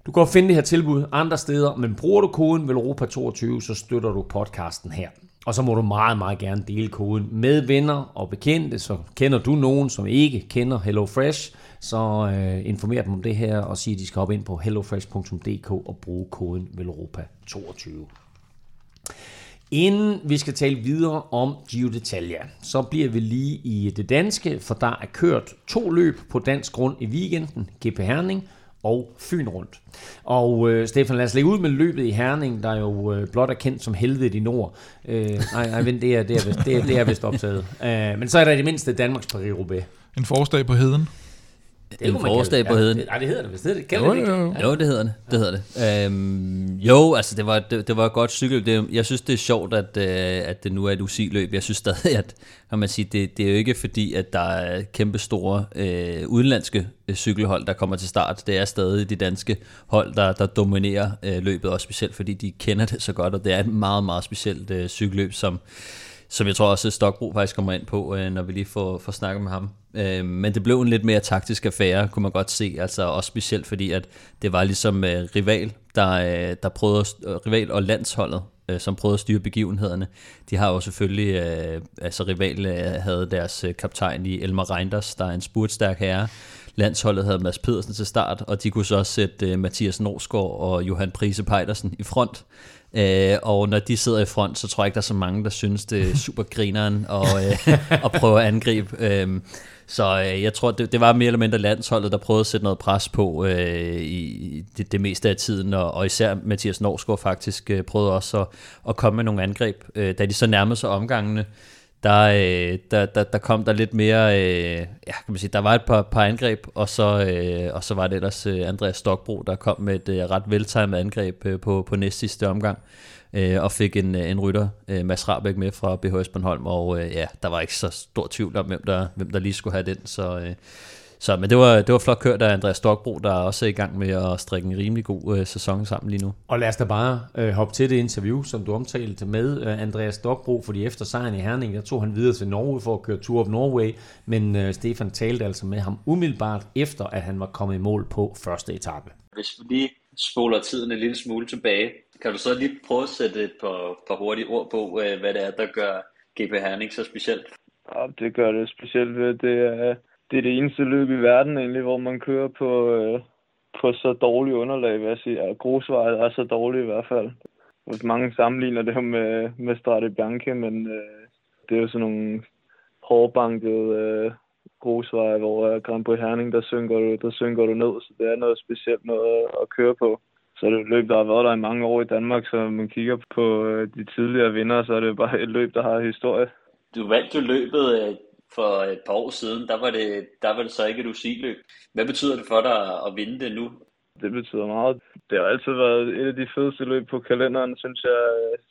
Du kan finde det her tilbud andre steder, men bruger du koden VELROPA22, så støtter du podcasten her. Og så må du meget, meget gerne dele koden med venner og bekendte, så kender du nogen, som ikke kender HelloFresh, så øh, informer dem om det her og sig, at de skal hoppe ind på hellofresh.dk og bruge koden VELROPA22. Inden vi skal tale videre om Giro d'Italia, så bliver vi lige i det danske, for der er kørt to løb på dansk grund i weekenden, GP Herning og Fyn rundt. Og øh, Stefan, lad os lægge ud med løbet i Herning, der jo øh, blot er kendt som helvede i nord. Øh, nej, nej, vent, det er, det er, vist, det er, det er vist optaget. Øh, men så er der i det mindste Danmarks Paris-Roubaix. En forårsdag på heden. Det En forårsdag på det. heden. Nej, det hedder det vist. Det. Kalder Jo, det ikke? jo, jo. Jo, det hedder det. Det hedder det. Øhm, jo, altså det var, det, det var et godt cykel. Det, jeg synes, det er sjovt, at, øh, at det nu er et UCI-løb. Jeg synes stadig, at kan man sige, det, det er jo ikke fordi, at der er kæmpe store øh, udenlandske øh, cykelhold, der kommer til start. Det er stadig de danske hold, der, der dominerer øh, løbet, også specielt fordi de kender det så godt, og det er et meget, meget specielt øh, cykelløb, som som jeg tror også, Stokbro faktisk kommer ind på, øh, når vi lige får, får snakket med ham. Øh, men det blev en lidt mere taktisk affære, kunne man godt se, altså også specielt fordi, at det var ligesom øh, rival, der, øh, der prøvede, at øh, rival og landsholdet, øh, som prøvede at styre begivenhederne. De har jo selvfølgelig, øh, altså rival øh, havde deres øh, kaptajn i Elmar Reinders, der er en spurtstærk herre. Landsholdet havde Mads Pedersen til start, og de kunne så også sætte øh, Mathias Norsgaard og Johan Prise Pejdersen i front. Øh, og når de sidder i front, så tror jeg ikke, der er så mange, der synes, det er super grineren og, øh, at prøve at angribe. Øh, så øh, jeg tror, det, det var mere eller mindre landsholdet, der prøvede at sætte noget pres på øh, i det, det meste af tiden, og, og især Mathias Norsgaard faktisk øh, prøvede også at, at komme med nogle angreb. Øh, da de så nærmede sig omgangene, der, øh, der, der, der kom der lidt mere, øh, ja, kan man sige, der var et par, par angreb, og så, øh, og så var det ellers øh, Andreas Stokbro, der kom med et øh, ret veltimet angreb øh, på, på næst sidste omgang, øh, og fik en, en rytter, øh, Mads Rabeck, med fra BHS Bornholm, og øh, ja, der var ikke så stor tvivl om, hvem der, hvem der lige skulle have den, så... Øh, så, men det var, det var flot kørt af Andreas Stokbro, der er også i gang med at strikke en rimelig god øh, sæson sammen lige nu. Og lad os da bare øh, hoppe til det interview, som du omtalte med øh, Andreas Stokbro, fordi efter sejren i Herning, der tog han videre til Norge for at køre Tour of Norway, men øh, Stefan talte altså med ham umiddelbart efter, at han var kommet i mål på første etape. Hvis vi lige spoler tiden en lille smule tilbage, kan du så lige prøve at sætte et par, par hurtige ord på, øh, hvad det er, der gør GP Herning så specielt? Ja, det gør det specielt ved, det er, det er det eneste løb i verden egentlig, hvor man kører på, øh, på så dårlig underlag, vil jeg sige. Ja, grusvejet er så dårlig i hvert fald. Mange sammenligner det med, med Strade Bianche, men øh, det er jo sådan nogle hårdbankede øh, grusveje, hvor øh, Grand Prix Herning, der synker, du, der synker du ned, så det er noget specielt noget at køre på. Så er det et løb, der har været der i mange år i Danmark, så man kigger på øh, de tidligere vinder, så er det bare et løb, der har historie. Du vandt jo løbet øh, for et par år siden, der var det, der var det så ikke et UCI-løb. Hvad betyder det for dig at vinde det nu? Det betyder meget. Det har altid været et af de fedeste løb på kalenderen, synes jeg,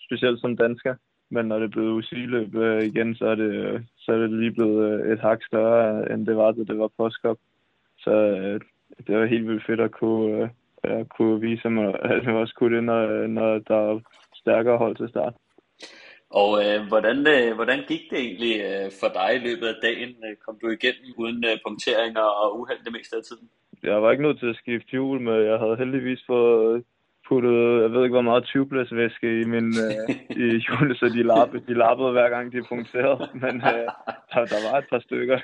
specielt som dansker. Men når det er blevet UCI-løb øh, igen, så er, det, så er det lige blevet et hak større, end det var, da det var postkop. Så det var helt vildt fedt at kunne, at kunne vise mig, at jeg også kunne det, når, når der er stærkere hold til start. Og øh, hvordan, øh, hvordan gik det egentlig øh, for dig i løbet af dagen? Øh, kom du igennem uden øh, punkteringer og uheld det meste af tiden? Jeg var ikke nødt til at skifte hjul, men jeg havde heldigvis fået puttet, jeg ved ikke hvor meget tubelessvæske i min øh, i hjulet, så de lappede, de lappede hver gang de punkterede, men øh, der, der var et par stykker.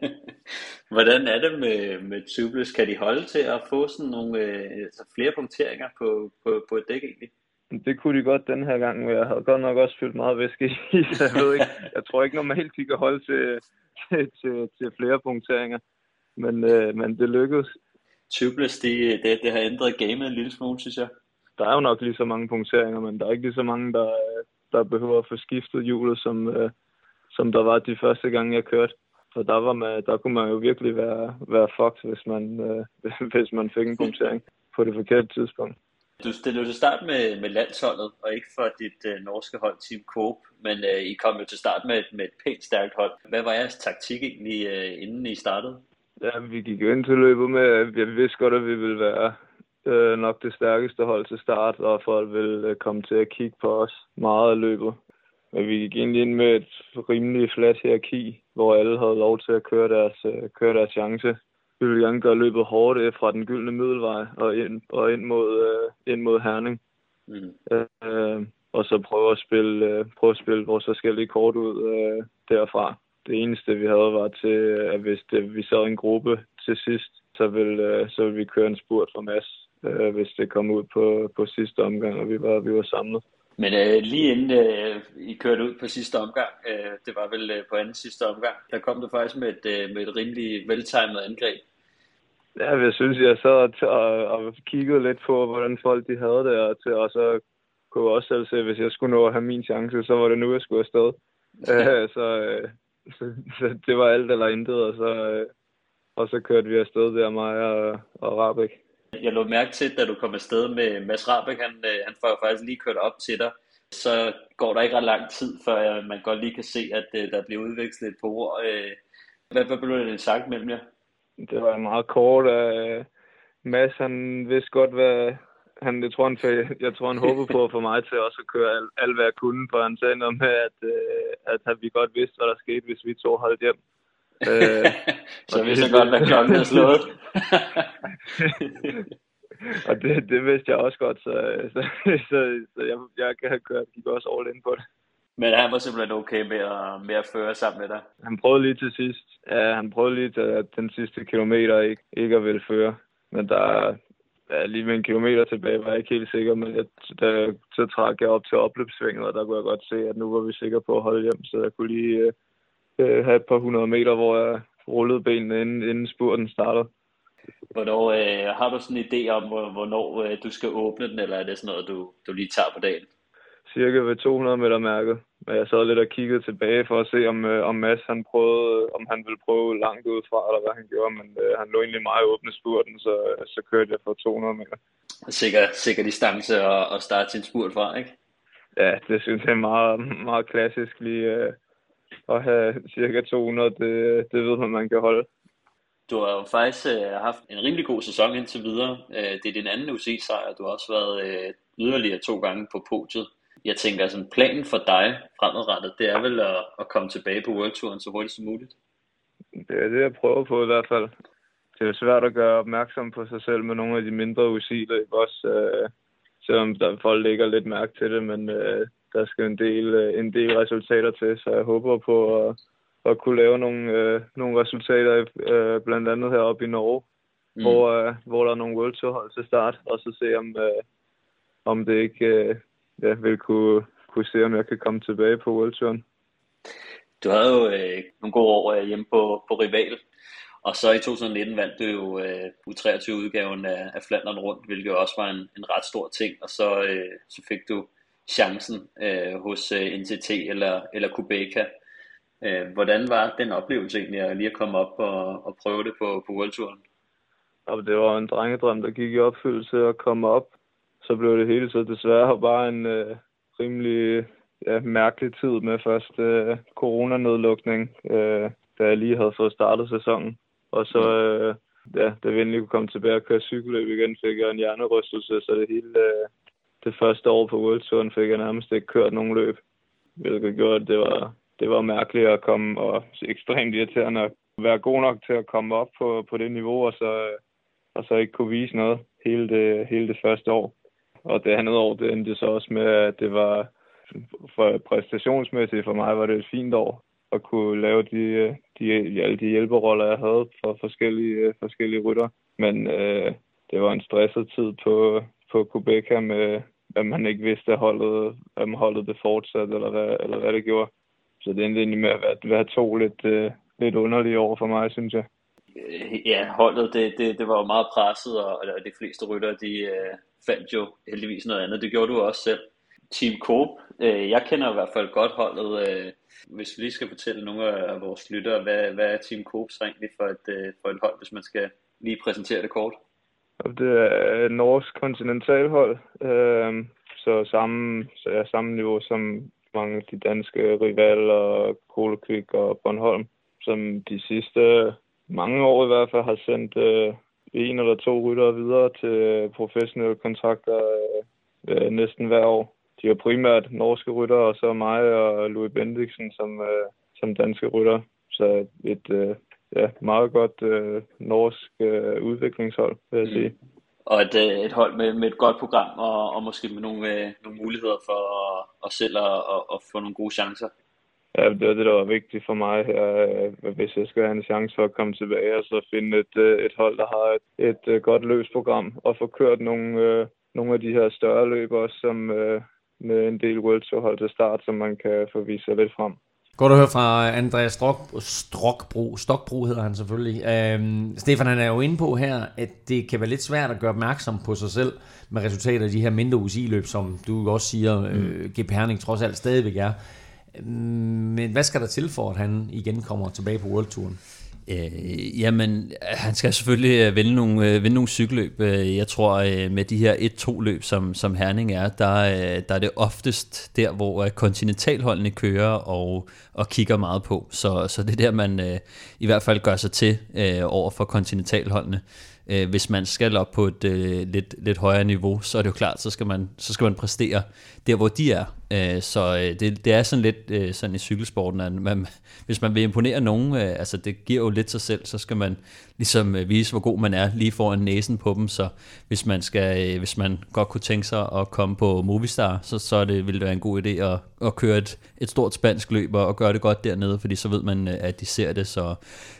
Hvordan er det med, med tubeless? Kan de holde til at få sådan nogle øh, altså flere punkteringer på, på, på et dæk egentlig? Det kunne de godt den her gang, men jeg havde godt nok også fyldt meget væske i, så jeg ved ikke. Jeg tror ikke normalt, de kan holde til, til, til, til flere punkteringer. Men, øh, men det lykkedes. Tubeless, det, det, det har ændret gamet en lille smule, synes jeg. Der er jo nok lige så mange punkteringer, men der er ikke lige så mange, der, der behøver at få skiftet hjulet, som, øh, som der var de første gange, jeg kørte. Så der, var man, der kunne man jo virkelig være, være fucked, hvis man, øh, hvis man fik en punktering på det forkerte tidspunkt. Du stillede til start med, med landsholdet, og ikke for dit øh, norske hold, Team Coop, men øh, I kom jo til start med, med et pænt stærkt hold. Hvad var jeres taktik egentlig, øh, inden I startede? Ja, vi gik jo ind til løbet med, at vi vidste godt, at vi ville være øh, nok det stærkeste hold til start, og folk ville øh, komme til at kigge på os meget af løbet. Men vi gik egentlig ind med et rimelig fladt hierarki, hvor alle havde lov til at køre deres, øh, køre deres chance vi vil gerne gøre løbet hårdt øh, fra den gyldne middelvej og ind, og ind, mod, øh, ind mod Herning. Mm. Øh, og så prøve at spille, øh, prøve at spille vores forskellige kort ud øh, derfra. Det eneste, vi havde, var til, at hvis det, vi sad en gruppe til sidst, så ville, øh, så ville vi køre en spurt for Mads, øh, hvis det kom ud på, på sidste omgang, og vi var, vi var samlet. Men øh, lige inden øh, I kørte ud på sidste omgang, øh, det var vel øh, på anden sidste omgang, der kom du faktisk med et, øh, med et rimelig veltimet angreb. Ja, jeg synes, jeg sad og, og kiggede lidt på, hvordan folk de havde det, og, til, og så kunne jeg også selv se, hvis jeg skulle nå at have min chance, så var det nu, jeg skulle afsted. Ja. så, øh, så, så, det var alt eller intet, og så, øh, og så kørte vi afsted der, mig og, og Rabeck. Jeg lå mærke til, da du kom afsted med Mads Rabeck, han, øh, han får faktisk lige kørt op til dig. Så går der ikke ret lang tid, før man godt lige kan se, at der bliver udvekslet et par ord. Hvad, hvad blev det sagt mellem jer? det var meget kort. Uh, Mads, han vidste godt, hvad, han, jeg, tror, han, jeg tror, han håbede på at få mig til også at køre alt, alt hvad jeg kunne, for han sagde noget med, at, uh, at vi godt vidste, hvad der skete, hvis vi to holdt hjem. Uh, så vidste jeg godt, hvad klokken er slået. og det, det vidste jeg også godt, så, så, så, så jeg, jeg kan have kørt, gik også all in på det. Men han var simpelthen okay med at, med at føre sammen med dig? Han prøvede lige til sidst. Ja, han prøvede lige til den sidste kilometer ikke, ikke at ville føre. Men der ja, lige med en kilometer tilbage var jeg ikke helt sikker, men jeg, da, så trak jeg op til opløbssvinget, og der kunne jeg godt se, at nu var vi sikre på at holde hjem, så jeg kunne lige øh, øh have et par hundrede meter, hvor jeg rullede benene, inden, inden spurten startede. Hvornår, øh, har du sådan en idé om, hvornår øh, du skal åbne den, eller er det sådan noget, du, du lige tager på dagen? Cirka ved 200 meter mærket. men jeg sad lidt og kiggede tilbage for at se, om, øh, om Mads han prøvede, om han ville prøve langt udefra, eller hvad han gjorde, men øh, han lå egentlig meget åbne spurten, så, så kørte jeg for 200 meter. Sikker, sikker distance at, at starte sin spurt fra, ikke? Ja, det synes jeg er meget, meget klassisk lige øh, at have cirka 200, det, det ved man, man kan holde. Du har jo faktisk øh, haft en rimelig god sæson indtil videre. Øh, det er din anden UCI-sejr. Du har også været øh, yderligere to gange på podiet. Jeg tænker, sådan planen for dig fremadrettet, det er vel at, at komme tilbage på World Touren så hurtigt som muligt? Det er det, jeg prøver på i hvert fald. Det er svært at gøre opmærksom på sig selv med nogle af de mindre UCI-løb også, øh, selvom der folk lægger lidt mærke til det, men øh, der skal en del, øh, en del resultater til, så jeg håber på at, at kunne lave nogle, øh, nogle resultater, øh, blandt andet heroppe i Norge, mm. hvor, øh, hvor der er nogle World Tour hold til start, og så se om, øh, om det ikke øh, ja, vil kunne, kunne se, om jeg kan komme tilbage på World Touren. Du havde jo øh, nogle gode år øh, hjemme på, på Rival, og så i 2019 vandt du jo øh, U23-udgaven af, af Flandern rundt, hvilket også var en, en ret stor ting, og så, øh, så fik du chancen øh, hos øh, NTT eller, eller Kubeka. Øh, hvordan var den oplevelse egentlig at lige at komme op og, og prøve det på, på World Touren? Og det var en drengedrøm, der gik i opfyldelse at komme op. Så blev det hele så desværre bare en øh, rimelig ja, mærkelig tid med først øh, coronanedlukning, øh, da jeg lige havde fået startet sæsonen. Og så, øh, ja, da vi endelig kunne komme tilbage og køre cykelløb igen, fik jeg en hjernerystelse, så det hele, øh, det første år på World Touren fik jeg nærmest ikke kørt nogen løb. Hvilket gjorde, at det var, det var mærkeligt at komme, og ekstremt irriterende at være god nok til at komme op på, på det niveau, og så, og så ikke kunne vise noget hele det, hele det første år. Og det andet år, det endte så også med, at det var for præstationsmæssigt for mig var det et fint år at kunne lave de, de, alle de hjælperoller, jeg havde for forskellige, øh, forskellige rytter. Men øh, det var en stresset tid på, på Quebec med, at man ikke vidste, at holdet, om holdet det fortsat, eller hvad, eller hvad det gjorde. Så det endte egentlig med at være, være to lidt, øh, lidt underlige år for mig, synes jeg. Øh, ja, holdet, det, det, det var jo meget presset, og og de fleste rytter, de øh, fandt jo heldigvis noget andet. Det gjorde du også selv. Team Coop, øh, jeg kender i hvert fald godt holdet. Øh, hvis vi lige skal fortælle nogle af vores lyttere, hvad, hvad er Team Coop så egentlig for et, øh, for et hold, hvis man skal lige præsentere det kort? Det er et norsk kontinentalhold, øh, så samme, så er samme niveau som mange af de danske rivaler, Kolekvik og Bornholm, som de sidste mange år i hvert fald har sendt øh, en eller to ryttere videre til professionelle kontrakter øh, næsten hver år. De er primært norske ryttere, og så mig og Louis Bendiksen som, øh, som danske rytter. Så et øh, ja, meget godt øh, norsk øh, udviklingshold, vil jeg mm. sige. Og et, øh, et hold med, med et godt program, og, og måske med nogle, øh, nogle muligheder for at, at selv at, at, at få nogle gode chancer. Ja, det var det, der var vigtigt for mig her, øh, hvis jeg skal have en chance for at komme tilbage og så finde et, øh, et hold, der har et, et øh, godt løsprogram og få kørt nogle, nogle af de her større løb også, som med en del World Tour hold til start, som man kan få vist sig lidt frem. Godt at høre fra Andreas Strok, Strokbro, Stokbro hedder han selvfølgelig. Øhm, Stefan han er jo inde på her, at det kan være lidt svært at gøre opmærksom på sig selv med resultater af de her mindre UCI-løb, som du også siger, mm. øh, GP Herning trods alt stadigvæk er. Men hvad skal der til for, at han igen kommer tilbage på World Touren? Øh, jamen, han skal selvfølgelig øh, vinde nogle, øh, vinde nogle cykelløb. Øh, jeg tror, øh, med de her 1-2 løb, som, som Herning er, der, øh, der er det oftest der, hvor kontinentalholdene kører og, og kigger meget på. Så, så det er der, man øh, i hvert fald gør sig til øh, over for kontinentalholdene. Øh, hvis man skal op på et øh, lidt, lidt højere niveau, så er det jo klart, så skal man, så skal man præstere der, hvor de er. Øh, så øh, det, det er sådan lidt øh, sådan i cykelsporten, at man, hvis man vil imponere nogen, øh, altså det giver jo lidt sig selv, så skal man ligesom øh, vise, hvor god man er lige foran næsen på dem. Så hvis man, skal, øh, hvis man godt kunne tænke sig at komme på Movistar, så, så det, ville det være en god idé at, at køre et, et stort spansk løb og, og gøre det godt dernede, fordi så ved man, øh, at de ser det. Så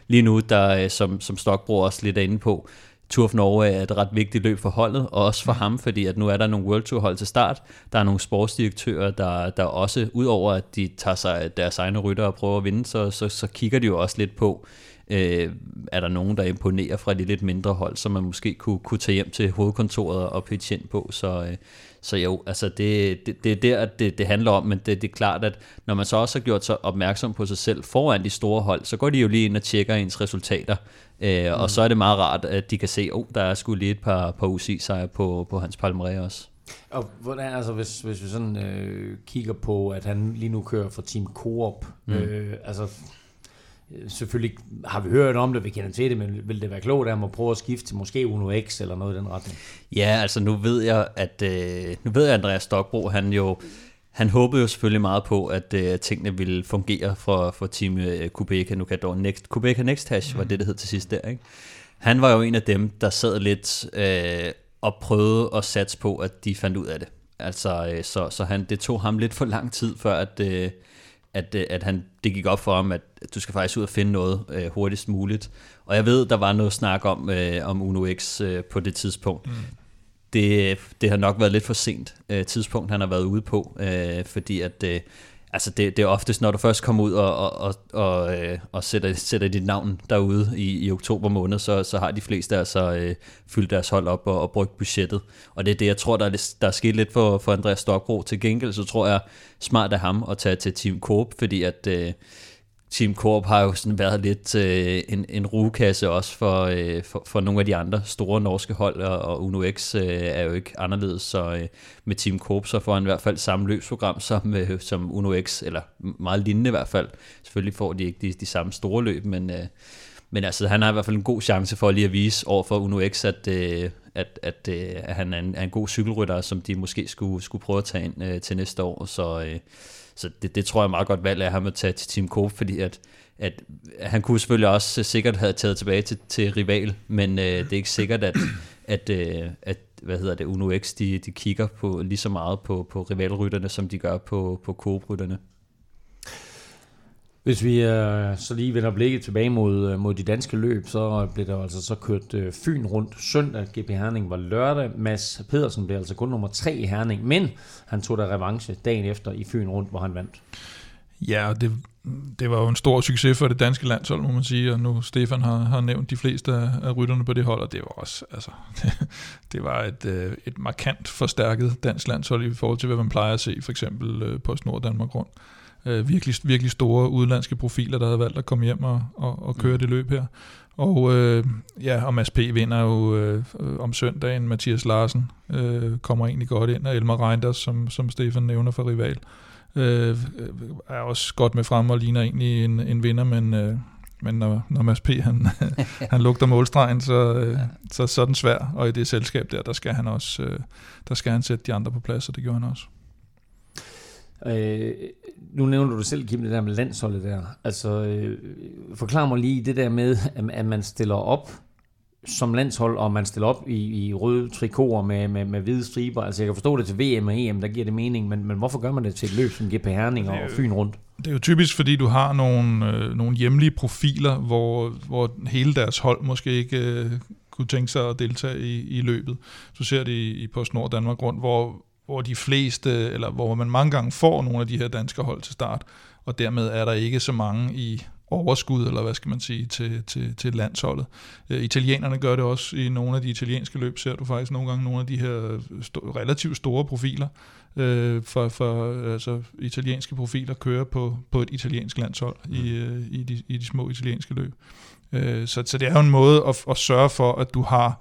lige nu, der, øh, som, som Stokbro også lidt er inde på, Tour of Norway er et ret vigtigt løb for holdet, og også for ham, fordi at nu er der nogle World Tour hold til start. Der er nogle sportsdirektører, der, der også, udover at de tager sig deres egne rytter og prøver at vinde, så, så, så kigger de jo også lidt på, øh, er der nogen, der imponerer fra de lidt mindre hold, som man måske kunne, kunne tage hjem til hovedkontoret og pitche ind på. Så, øh, så jo, altså det, det, det er der, det, det handler om, men det, det er klart, at når man så også har gjort sig opmærksom på sig selv foran de store hold, så går de jo lige ind og tjekker ens resultater, øh, mm. og så er det meget rart, at de kan se, at oh, der er sgu lige et par, par UCI-sejre på, på hans palmarès også. Og hvordan, altså, hvis, hvis vi sådan øh, kigger på, at han lige nu kører for Team Coop, mm. øh, altså selvfølgelig har vi hørt om det, vi kender til det, men vil det være klogt at at prøve at skifte til måske Uno X eller noget i den retning? Ja, altså nu ved jeg, at øh, nu ved jeg, at Andreas Stokbro, han jo han håbede jo selvfølgelig meget på, at øh, tingene ville fungere for, for Team øh, Kubeka Nukador Next. Kubeka Next Hash var det, det hed til sidst der, ikke? Han var jo en af dem, der sad lidt øh, og prøvede at satse på, at de fandt ud af det. Altså, øh, så, så han, det tog ham lidt for lang tid, før at, øh, at, øh, at han, det gik op for ham, at du skal faktisk ud og finde noget øh, hurtigst muligt. Og jeg ved, der var noget snak om, øh, om Uno X øh, på det tidspunkt. Mm. Det, det har nok været lidt for sent øh, tidspunkt, han har været ude på, øh, fordi at øh, altså det, det er oftest, når du først kommer ud og, og, og, og, øh, og sætter, sætter dit navn derude i, i oktober måned, så, så har de fleste altså øh, fyldt deres hold op og, og brugt budgettet. Og det er det, jeg tror, der er, der er sket lidt for, for Andreas Stokbro. Til gengæld, så tror jeg smart af ham at tage til Team Coop, fordi at... Øh, Team Corp har jo sådan været lidt øh, en, en rugekasse også for, øh, for, for nogle af de andre store norske hold, og, og Uno X øh, er jo ikke anderledes, så øh, med Team Corp så får han i hvert fald samme løbsprogram som, øh, som Uno X, eller meget lignende i hvert fald. Selvfølgelig får de ikke de, de samme store løb, men, øh, men altså, han har i hvert fald en god chance for lige at vise over for Uno X, at, øh, at, at, øh, at han er en, er en god cykelrytter, som de måske skulle, skulle prøve at tage ind øh, til næste år, så... Øh, så det, det tror jeg meget godt valg af ham at tage til Team Coop, fordi at, at han kunne selvfølgelig også sikkert have taget tilbage til, til rival, men øh, det er ikke sikkert, at, at, øh, at hvad hedder det, Uno X, de, de kigger på lige så meget på, på rivalrytterne, som de gør på, på Coop-rytterne. Hvis vi øh, så lige vender blikket tilbage mod, øh, mod de danske løb, så blev der altså så kørt øh, Fyn rundt søndag. GP Herning var lørdag. Mads Pedersen blev altså kun nummer tre i Herning, men han tog der revanche dagen efter i Fyn rundt, hvor han vandt. Ja, det, det var jo en stor succes for det danske landshold, må man sige, og nu Stefan har, har nævnt de fleste af, af rytterne på det hold, og det var også, altså, det, det var et, et markant forstærket dansk landshold i forhold til, hvad man plejer at se, for eksempel på Snor Danmark rundt øh, virkelig, virkelig store udenlandske profiler, der havde valgt at komme hjem og, og, og køre mm. det løb her. Og øh, ja, og Mads P. vinder jo øh, om søndagen. Mathias Larsen øh, kommer egentlig godt ind, og Elmar Reinders, som, som Stefan nævner for rival, øh, er også godt med frem og ligner egentlig en, en vinder, men, øh, men når, når Mads P. han, han lugter målstregen, så, øh, så, så er den svær, og i det selskab der, der skal han også øh, der skal han sætte de andre på plads, og det gjorde han også. Øh, nu nævner du selv, Kim, det der med landsholdet der. Altså, øh, forklar mig lige det der med, at man stiller op som landshold, og man stiller op i, i røde trikoter med, med, med hvide striber. Altså, jeg kan forstå det til VM og EM, der giver det mening, men, men hvorfor gør man det til et løb som GP Herning og Fyn rundt? Det er jo typisk, fordi du har nogle, øh, nogle hjemlige profiler, hvor, hvor hele deres hold måske ikke øh, kunne tænke sig at deltage i, i løbet. Du ser det i, i PostNord Danmark rundt, hvor hvor de fleste, eller hvor man mange gange får nogle af de her danske hold til start, og dermed er der ikke så mange i overskud, eller hvad skal man sige, til, til, til landsholdet. Uh, italienerne gør det også i nogle af de italienske løb, ser du faktisk nogle gange nogle af de her sto- relativt store profiler, uh, for, for altså, italienske profiler kører på, på et italiensk landshold mm. i, uh, i, de, i de små italienske løb. Uh, så, så det er jo en måde at, at sørge for, at du har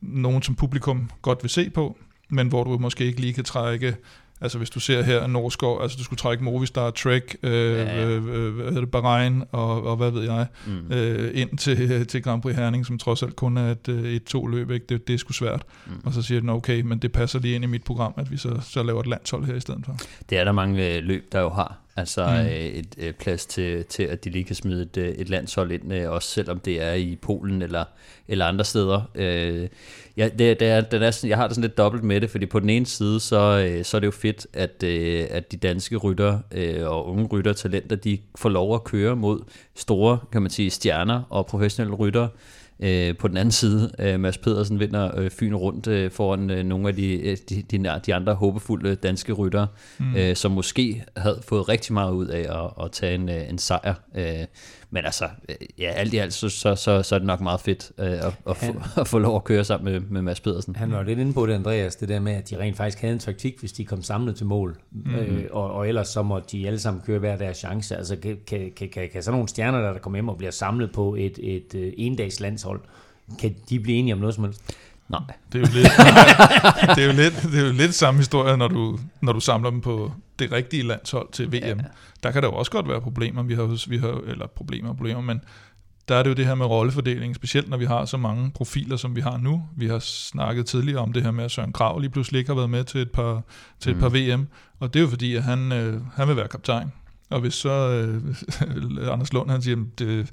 nogen, som publikum godt vil se på, men hvor du måske ikke lige kan trække Altså hvis du ser her Norskov, altså du skulle trække Movistar, Trek, øh, ja, ja. Øh, øh, hvad hedder det, Bahrain og, og hvad ved jeg, mm. øh, ind til, til Grand Prix Herning, som trods alt kun er et, øh, et to løb, ikke? Det, det er sgu svært. Mm. Og så siger den, okay, men det passer lige ind i mit program, at vi så, så laver et landshold her i stedet for. Det er der mange øh, løb, der jo har. Altså mm. et, et plads til, til, at de lige kan smide et, et landshold ind, også selvom det er i Polen eller, eller andre steder. Øh, Ja, det, det er, det er sådan, jeg har det sådan lidt dobbelt med det, fordi på den ene side, så, øh, så er det jo fedt, at, øh, at de danske rytter øh, og unge rytter talenter, de får lov at køre mod store, kan man sige, stjerner og professionelle rytter. På den anden side, Mads Pedersen vinder Fyn rundt foran nogle af de, de, de, de andre håbefulde danske rytter, mm. som måske havde fået rigtig meget ud af at, at tage en, en sejr Men altså, øh, ja, alt i alt, så, så, så, så er det nok meget fedt øh, at, at, få, at få lov at køre sammen med, med Mads Pedersen. Han var lidt inde på det, Andreas, det der med, at de rent faktisk havde en taktik, hvis de kom samlet til mål. Mm-hmm. Øh, og, og ellers så må de alle sammen køre hver deres chance. Altså, kan, kan, kan, kan, kan sådan nogle stjerner, der, der kommer hjem og bliver samlet på et, et, et endags landshold, kan de blive enige om noget som helst? Nej. Det er jo lidt, det er jo lidt, det er jo lidt samme historie, når du, når du samler dem på det rigtige landshold til VM. Ja. Der kan der jo også godt være problemer, vi har, vi har, eller problemer og problemer, men der er det jo det her med rollefordeling, specielt når vi har så mange profiler, som vi har nu. Vi har snakket tidligere om det her med, at Søren Krav lige pludselig ikke har været med til et par, til et par VM, og det er jo fordi, at han, øh, han vil være kaptajn. Og hvis så øh, Anders Lund han siger, at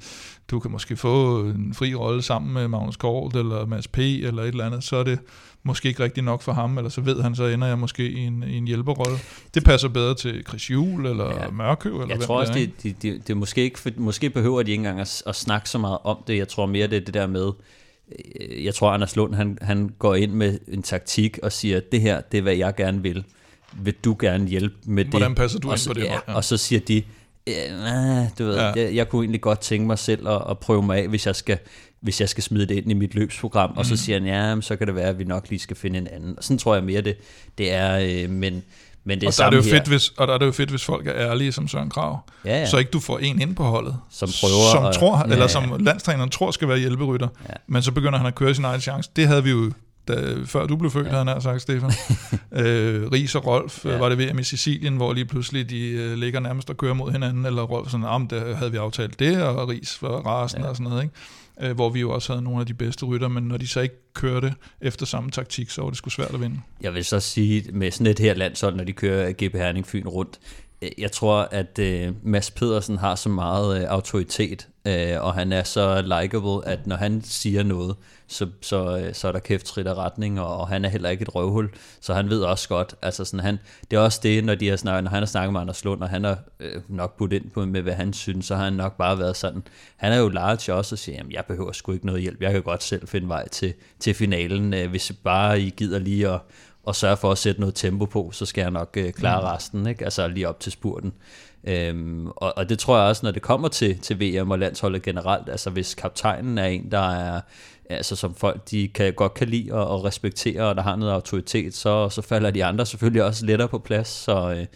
du kan måske få en fri rolle sammen med Magnus Kort eller Mads P. eller et eller andet, så er det måske ikke rigtig nok for ham, eller så ved han, så ender jeg måske i en, i en hjælperrolle. Det passer bedre til Chris Juhl eller ja. Mørkøv. Eller jeg tror også, det, det, det, det måske ikke, for, måske behøver de ikke engang at, at snakke så meget om det. Jeg tror mere, det er det der med, øh, jeg tror, Anders Lund, han, han går ind med en taktik og siger, det her, det er, hvad jeg gerne vil vil du gerne hjælpe med det? Hvordan passer du og ind på det? Ja, ja. Og så siger de, ja, du ved, ja. jeg, jeg kunne egentlig godt tænke mig selv at, at prøve mig af, hvis jeg skal hvis jeg skal smide det ind i mit løbsprogram, mm. og så mm. siger han, ja, så kan det være, at vi nok lige skal finde en anden. Og sådan tror jeg mere, det, det er, øh, men, men det er og der er det jo her. fedt, hvis, og der er det jo fedt, hvis folk er ærlige som Søren Krav. Ja, ja. Så ikke du får en ind på holdet. Som prøver. Som at, tror, ja, eller som landstræneren tror skal være hjælperytter. Ja. Men så begynder han at køre sin egen chance. Det havde vi jo da, før du blev født, ja. havde han sagt, Stefan. øh, Ries og Rolf ja. var det VM i Sicilien, hvor lige pludselig de øh, ligger nærmest og kører mod hinanden, eller Rolf sådan, om der havde vi aftalt det, og Ries var rasen ja. og sådan noget, ikke? Øh, hvor vi jo også havde nogle af de bedste rytter, men når de så ikke kørte efter samme taktik, så var det sgu svært at vinde. Jeg vil så sige, med sådan et her landshold, når de kører GP Herning Fyn rundt, øh, jeg tror, at øh, Mads Pedersen har så meget øh, autoritet, øh, og han er så likable, at når han siger noget, så, så, øh, så er der kæft trit af retning, og, og han er heller ikke et røvhul, så han ved også godt, altså sådan han, det er også det, når, de har snakket, når han har snakket med Anders Lund, og han har øh, nok budt ind på med, hvad han synes, så har han nok bare været sådan, han er jo large også og siger, jamen jeg behøver sgu ikke noget hjælp, jeg kan godt selv finde vej til, til finalen, øh, hvis bare I gider lige at, og sørge for at sætte noget tempo på, så skal jeg nok øh, klare mm. resten, ikke? altså lige op til spurten. Øhm, og, og det tror jeg også, når det kommer til, til VM og landsholdet generelt, altså hvis kaptajnen er en, der er altså som folk de kan, godt kan lide og, og respektere, og der har noget autoritet, så, så falder de andre selvfølgelig også lettere på plads. Så, øh,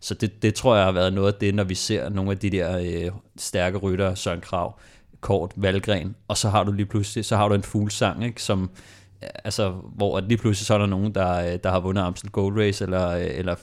så det, det tror jeg har været noget af det, når vi ser nogle af de der øh, stærke rytter, Søren Krav, Kort, Valgren, og så har du lige pludselig, så har du en fuglsang, ikke, som, altså, hvor lige pludselig så er der nogen, der, der har vundet Amstel Gold Race, eller, eller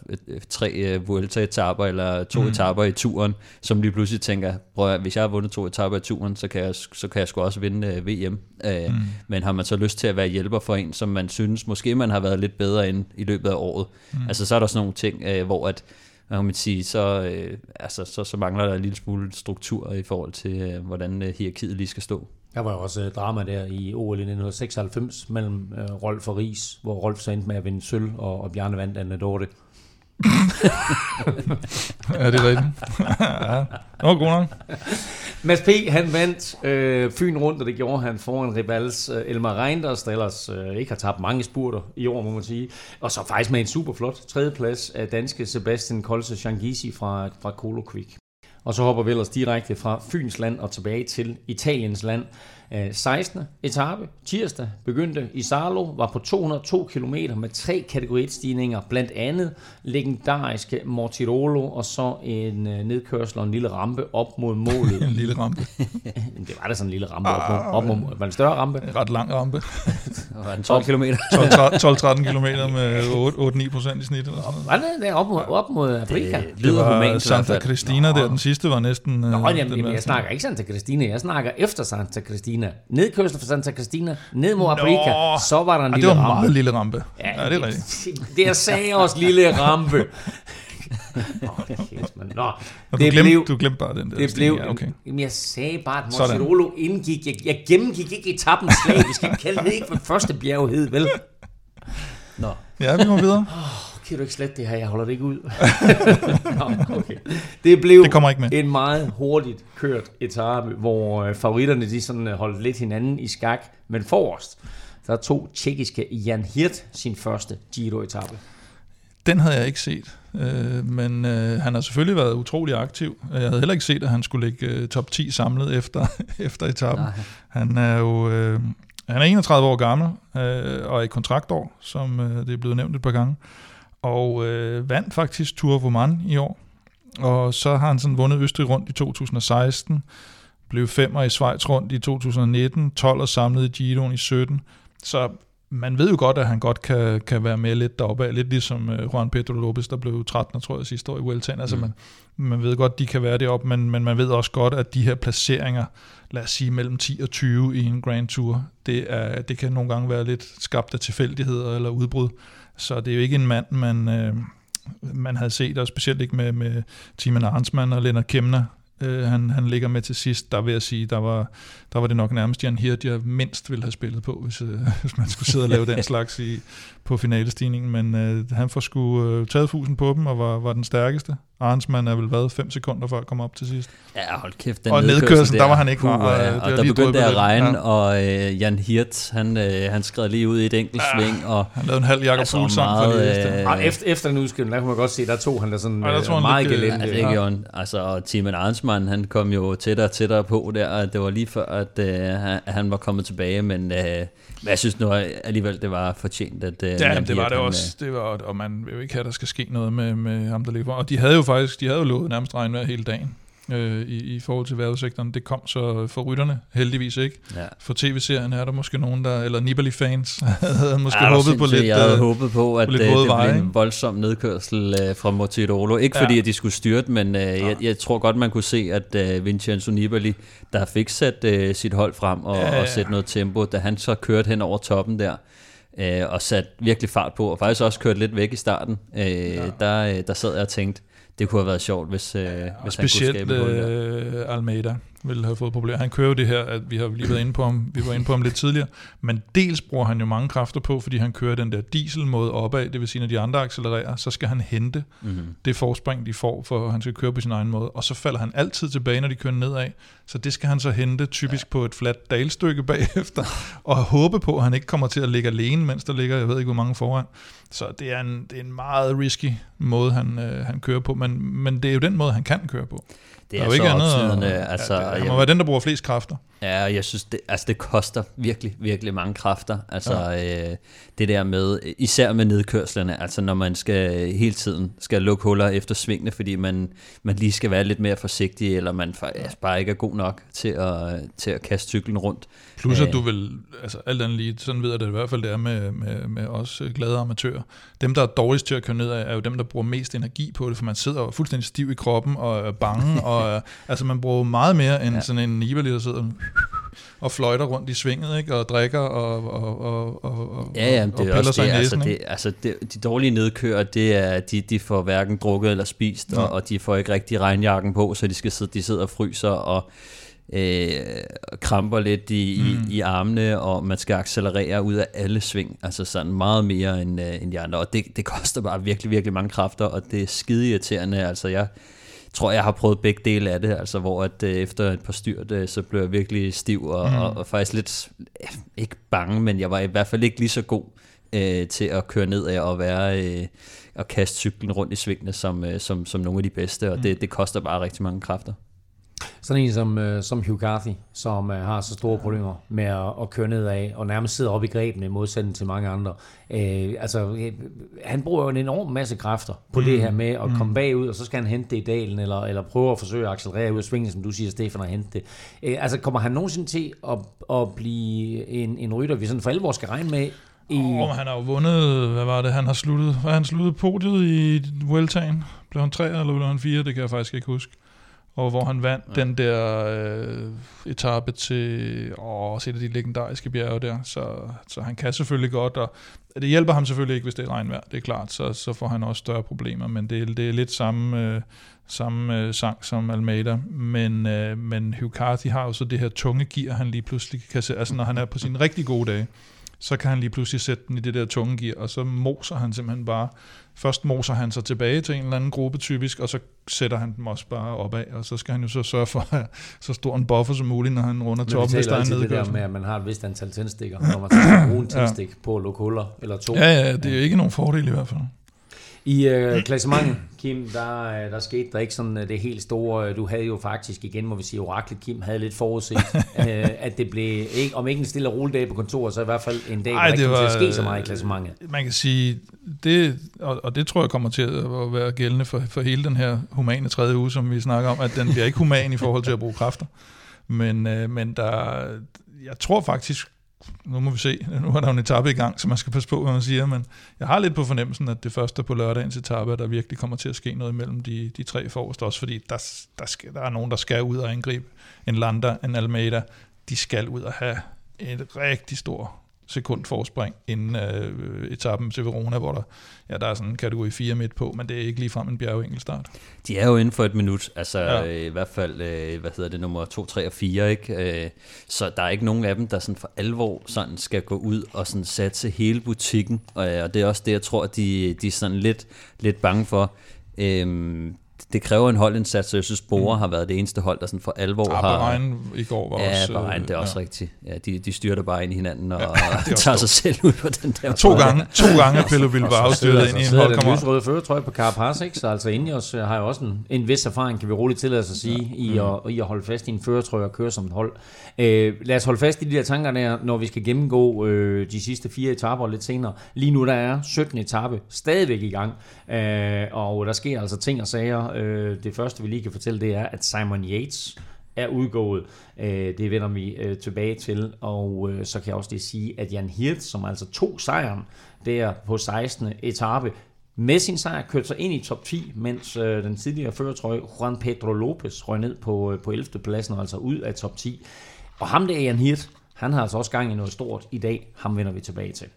tre uh, Vuelta-etapper, eller to mm. etapper i turen, som lige pludselig tænker, prøv hvis jeg har vundet to etapper i turen, så kan jeg, så kan jeg sgu også vinde VM. Mm. Men har man så lyst til at være hjælper for en, som man synes, måske man har været lidt bedre end i løbet af året, mm. altså så er der sådan nogle ting, hvor at, man kan sige, så, øh, altså, så, så mangler der en lille smule struktur i forhold til, øh, hvordan øh, hierarkiet lige skal stå. Der var jo også uh, drama der i OL i 1996 mellem uh, Rolf og Ries, hvor Rolf så endte med at vinde sølv, og, og Bjarne vandt Anne Dorte. ja, det er rigtigt. ja, det var god nok. Mads P. han vandt øh, Fyn rundt, og det gjorde han foran Rivals øh, Elmar Reinders, der ellers øh, ikke har tabt mange spurter i år, må man sige. Og så faktisk med en super flot tredjeplads af danske Sebastian Kolse Changisi fra, fra Colo Creek. Og så hopper vi ellers direkte fra Fyns land og tilbage til Italiens land. 16. Øh, etape, tirsdag, begyndte i Sarlo, var på 202 km med tre kategorietstigninger, blandt andet legendariske Mortirolo, og så en øh, nedkørsel og en lille rampe op mod målet. en lille rampe? det var da sådan en lille rampe op mod, op mod var en større rampe? En ret lang rampe. var en 12 km? 12-13 km med 8-9 procent i snit. Eller sådan. Var det der op mod, op mod Afrika? Det, det var humant, Santa Cristina der, den sidste var næsten... Nå, øh, jamen, jamen, jeg snakker ikke Santa Cristina, jeg snakker efter Santa Cristina. Cristina. Nedkørsel for Santa Cristina, ned mod Afrika, så var der en lille rampe. det var en meget lille rampe. Ja, ja det er rigtigt. Det er sagde også lille rampe. oh, Nå, du, det glemte, blev, du glemte bare den der. Det blev, ja, okay. Jamen, jeg sagde bare, at Monserolo indgik. Jeg, jeg gennemgik ikke etappens slag. Vi skal kalde det ikke for første bjerg hed, vel? Nå. Ja, vi må videre. Kan du ikke slette det her? Jeg holder det ikke ud. Nå, okay. Det blev det kommer ikke med. en meget hurtigt kørt etape, hvor øh, favoritterne de sådan øh, holdt lidt hinanden i skak, men forrest, der tog tjekkiske Jan Hirt sin første Giro-etape den havde jeg ikke set. Øh, men øh, han har selvfølgelig været utrolig aktiv. Jeg havde heller ikke set, at han skulle ligge øh, top 10 samlet efter, efter etappen. Nej. Han er jo øh, han er 31 år gammel øh, og i kontraktår, som øh, det er blevet nævnt et par gange. Og øh, vandt faktisk Tour of Oman i år. Og så har han sådan vundet Østrig rundt i 2016, blev femmer i Schweiz rundt i 2019, 12 og samlet i Giroen i 17. Så man ved jo godt, at han godt kan, kan være med lidt deroppe af, lidt ligesom uh, Juan Pedro Lopez, der blev 13, tror jeg, sidste år i Vueltaen. Altså mm. man, man ved godt, de kan være deroppe, men, men man ved også godt, at de her placeringer, lad os sige mellem 10 og 20 i en Grand Tour, det, er, det kan nogle gange være lidt skabt af tilfældigheder eller udbrud. Så det er jo ikke en mand, man, øh, man havde set, og specielt ikke med, med Timon Arnsmann og Lennart Kemner, øh, han, han ligger med til sidst, der vil jeg sige, der var, der var det nok nærmest Jan Hirt, jeg mindst ville have spillet på, hvis, øh, hvis man skulle sidde og lave den slags i, på finalestigningen, men øh, han får sgu øh, taget fusen på dem, og var, var den stærkeste. Arnsmann er vel været 5 sekunder før at komme op til sidst. Ja, hold kæft. Den og nedkørslen, der, der var han ikke puh, meget. Øh, og der begyndte det at regne, ja. og øh, Jan Hirt, han, øh, han skred lige ud i et enkelt ja, sving. Og, han lavede en halv Jakob altså, Fuglsang for det. Øh, og efter, efter den udskilling, der kunne man godt se, der tog han der sådan ja, der øh, meget gelinde. Ja, det gjorde han. Altså, og Timon Arnsmann, han kom jo tættere og tættere på der, og det var lige før, at øh, han, han var kommet tilbage, men... Øh, men jeg synes nu alligevel, det var fortjent, at uh, Ja, det var det også. Det var, og man vil jo ikke have, at der skal ske noget med, med ham, der ligger Og de havde jo faktisk, de havde jo lovet nærmest regnvejr hele dagen øh, i, i forhold til vejrudsigterne. Det kom så for rytterne, heldigvis ikke. Ja. For tv-serien er der måske nogen, der, eller Nibali-fans, havde måske ja, håbet på lidt Jeg havde øh, håbet på, at på det blev en voldsom nedkørsel uh, fra Mortirolo. Ikke ja. fordi, at de skulle styrte, men ja. jeg, jeg tror godt, man kunne se, at uh, Vincenzo Nibali, der fik sat uh, sit hold frem og, ja, ja. og sætte noget tempo, da han så kørte hen over toppen der, uh, og sat virkelig fart på, og faktisk også kørte lidt væk i starten, uh, ja. der, der sad jeg og tænkte, det kunne have været sjovt, hvis, øh, ja, hvis han kunne skabe øh, Almeida ville have fået problemer. Han kører jo det her, at vi har lige været inde på ham, vi var inde på ham lidt tidligere, men dels bruger han jo mange kræfter på, fordi han kører den der dieselmåde opad, det vil sige, når de andre accelererer, så skal han hente mm-hmm. det forspring, de får, for han skal køre på sin egen måde, og så falder han altid tilbage, når de kører nedad, så det skal han så hente typisk ja. på et fladt dalstykke bagefter, og håbe på, at han ikke kommer til at ligge alene, mens der ligger, jeg ved ikke hvor mange foran. Så det er en, det er en meget risky måde, han, øh, han kører på, men, men det er jo den måde, han kan køre på. Det er, er jo ikke andet. Altså, ja, det, han må jeg, være den, der bruger flest kræfter. Ja, jeg synes, det, altså det koster virkelig, virkelig mange kræfter. Altså ja. øh, det der med, især med nedkørslerne, altså når man skal hele tiden skal lukke huller efter svingene, fordi man, man lige skal være lidt mere forsigtig, eller man faktisk bare ikke er god nok til at, til at kaste cyklen rundt. Plus at du vil, altså alt andet lige, sådan ved jeg det i hvert fald, det er med, med, med os glade amatører. Dem, der er dårligst til at køre ned af, er jo dem, der bruger mest energi på det, for man sidder fuldstændig stiv i kroppen og er bange, og altså man bruger meget mere end ja. sådan en Nibali, der sidder og fløjter rundt i svinget, ikke? og drikker og, og, og, og, ja, ja, det og er også sig det, altså, næsen, altså, det, altså det, de dårlige nedkører, det er, de, de får hverken drukket eller spist, ja. og, og de får ikke rigtig regnjakken på, så de skal sidde, de sidder og fryser, og øh, kramper lidt i, mm. i, i armene, og man skal accelerere ud af alle sving, altså sådan meget mere end, øh, end de andre, og det, det koster bare virkelig, virkelig mange kræfter, og det er skide irriterende, altså jeg tror, jeg har prøvet begge dele af det, altså hvor at øh, efter et par styrt, øh, så blev jeg virkelig stiv og, mm. og, og faktisk lidt, øh, ikke bange, men jeg var i hvert fald ikke lige så god øh, til at køre ned af og være øh, og kaste cyklen rundt i svingene som, øh, som, som nogle af de bedste, og mm. det, det koster bare rigtig mange kræfter. Sådan en som, uh, som Hugh Carthy, som uh, har så store problemer med at, at køre nedad, og nærmest sidder op i grebene i modsætning til mange andre. Uh, altså, uh, han bruger jo en enorm masse kræfter på mm. det her med at mm. komme bagud, og så skal han hente det i dalen, eller, eller prøve at forsøge at accelerere ud af svingen, som du siger, Stefan, og hente det. Uh, altså, kommer han nogensinde til at, at blive en, en rytter, vi sådan for alvor skal regne med i... Oh, han har jo vundet, hvad var det, han har sluttet, hvad han sluttet podiet i Vueltaen? Blev han tre eller blev han fire? Det kan jeg faktisk ikke huske og hvor han vandt ja. den der øh, etape til åh, et af de legendariske bjerge der, så, så han kan selvfølgelig godt, og det hjælper ham selvfølgelig ikke, hvis det er regnvejr, det er klart, så, så får han også større problemer, men det, det er lidt samme, øh, samme øh, sang som Almeida, men, øh, men Hugh Carthy har jo så det her tunge gear, han lige pludselig kan se, altså når han er på sine rigtig gode dage, så kan han lige pludselig sætte den i det der tunge gear, og så moser han simpelthen bare Først moser han sig tilbage til en eller anden gruppe typisk, og så sætter han dem også bare opad, og så skal han jo så sørge for at så stor en buffer som muligt, når han runder toppen, hvis der er en det der med, at man har et vist antal tændstikker, når man skal bruge en tændstik ja. på at lukke huller, eller to. Ja, ja, det er jo ikke nogen fordel i hvert fald. I øh, klassementet, Kim, der, øh, der skete der ikke sådan øh, det helt store. Du havde jo faktisk igen, må vi sige, oraklet Kim havde lidt forudset, øh, at det blev, ikke, om ikke en stille og rolig dag på kontoret, så i hvert fald en dag, Ej, der ikke var, til at ske så meget i klassementet. Man kan sige, det, og, og det tror jeg kommer til at være gældende for, for hele den her humane tredje uge, som vi snakker om, at den bliver ikke human i forhold til at bruge kræfter. Men, øh, men der, jeg tror faktisk, nu må vi se, nu er der jo en etape i gang, så man skal passe på, hvad man siger, men jeg har lidt på fornemmelsen, at det første på lørdagens etape, der virkelig kommer til at ske noget imellem de, de tre forreste, også fordi der, der, skal, der er nogen, der skal ud og angribe en Landa, en Almeida, de skal ud og have et rigtig stor sekundforspring inden øh, etappen til Verona, hvor der, ja, der er sådan en kategori 4 midt på, men det er ikke ligefrem en bjergenkelstart. De er jo inden for et minut, altså ja. øh, i hvert fald, øh, hvad hedder det, nummer 2, 3 og 4, ikke? Øh, så der er ikke nogen af dem, der sådan for alvor sådan skal gå ud og sådan satse hele butikken, og, øh, og det er også det, jeg tror, de, de er sådan lidt, lidt bange for. Øh, det kræver en holdindsats, så jeg synes, Bora mm. har været det eneste hold, der sådan for alvor ja, har... Bahrein i går var ja, også... Ja, Bahrein, det er også ja. rigtigt. Ja, de, de styrter bare ind i hinanden og, ja, tager sig selv ud på den der To gange, to gange Pelle ville bare styret ind i en holdkammerat. Den lysrøde føretrøje på Carapaz, ikke? Så altså Ineos har jo også en, en vis erfaring, kan vi roligt tillade os at sige, ja. i, at, i at holde fast i en føretrøje og køre som et hold. Øh, lad os holde fast i de der tanker der, når vi skal gennemgå øh, de sidste fire etaper lidt senere. Lige nu der er 17 etape stadigvæk i gang, øh, og der sker altså ting og sager. Øh, det første, vi lige kan fortælle, det er, at Simon Yates er udgået. Øh, det vender vi øh, tilbage til, og øh, så kan jeg også det sige, at Jan Hirt, som altså tog sejren der på 16. etape, med sin sejr kørte sig ind i top 10, mens øh, den tidligere førertrøje Juan Pedro Lopez røg ned på, øh, på 11. pladsen, og altså ud af top 10. Og ham der, Jan Hirt, han har altså også gang i noget stort i dag. Ham vender vi tilbage til.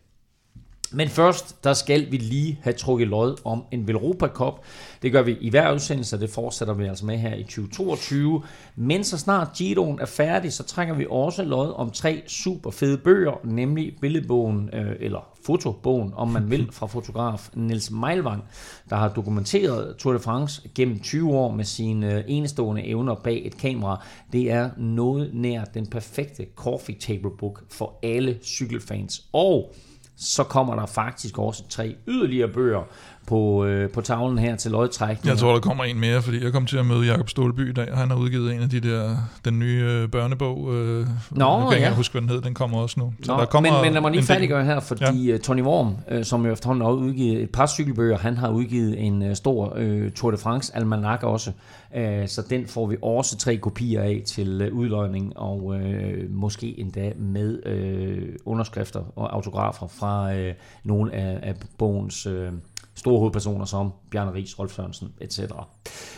Men først, der skal vi lige have trukket lod om en Velropa Cup. Det gør vi i hver udsendelse, og det fortsætter vi altså med her i 2022. Men så snart Giroen er færdig, så trækker vi også lod om tre super fede bøger, nemlig billedbogen, øh, eller fotobogen, om man vil, fra fotograf Nils Meilvang, der har dokumenteret Tour de France gennem 20 år med sine øh, enestående evner bag et kamera. Det er noget nær den perfekte coffee table book for alle cykelfans. Og så kommer der faktisk også tre yderligere bøger på, øh, på tavlen her til lodtrækning. Jeg tror, der kommer en mere, fordi jeg kom til at møde Jakob Stålby i dag, og han har udgivet en af de der, den nye øh, børnebog. Øh, Nå, jeg kan ja. ikke huske, hvad den hed, den kommer også nu. Så Nå, der kommer men, men lad mig lige færdiggøre her, fordi ja. Øh, Tony Worm, øh, som jo efterhånden har udgivet et par cykelbøger, han har udgivet en øh, stor øh, Tour de France almanac også, øh, så den får vi også tre kopier af til øh, udløjning, og øh, måske endda med øh, underskrifter og autografer fra øh, nogle af, af bogens øh, store hovedpersoner som Bjarne Ries, Rolf Sørensen, etc.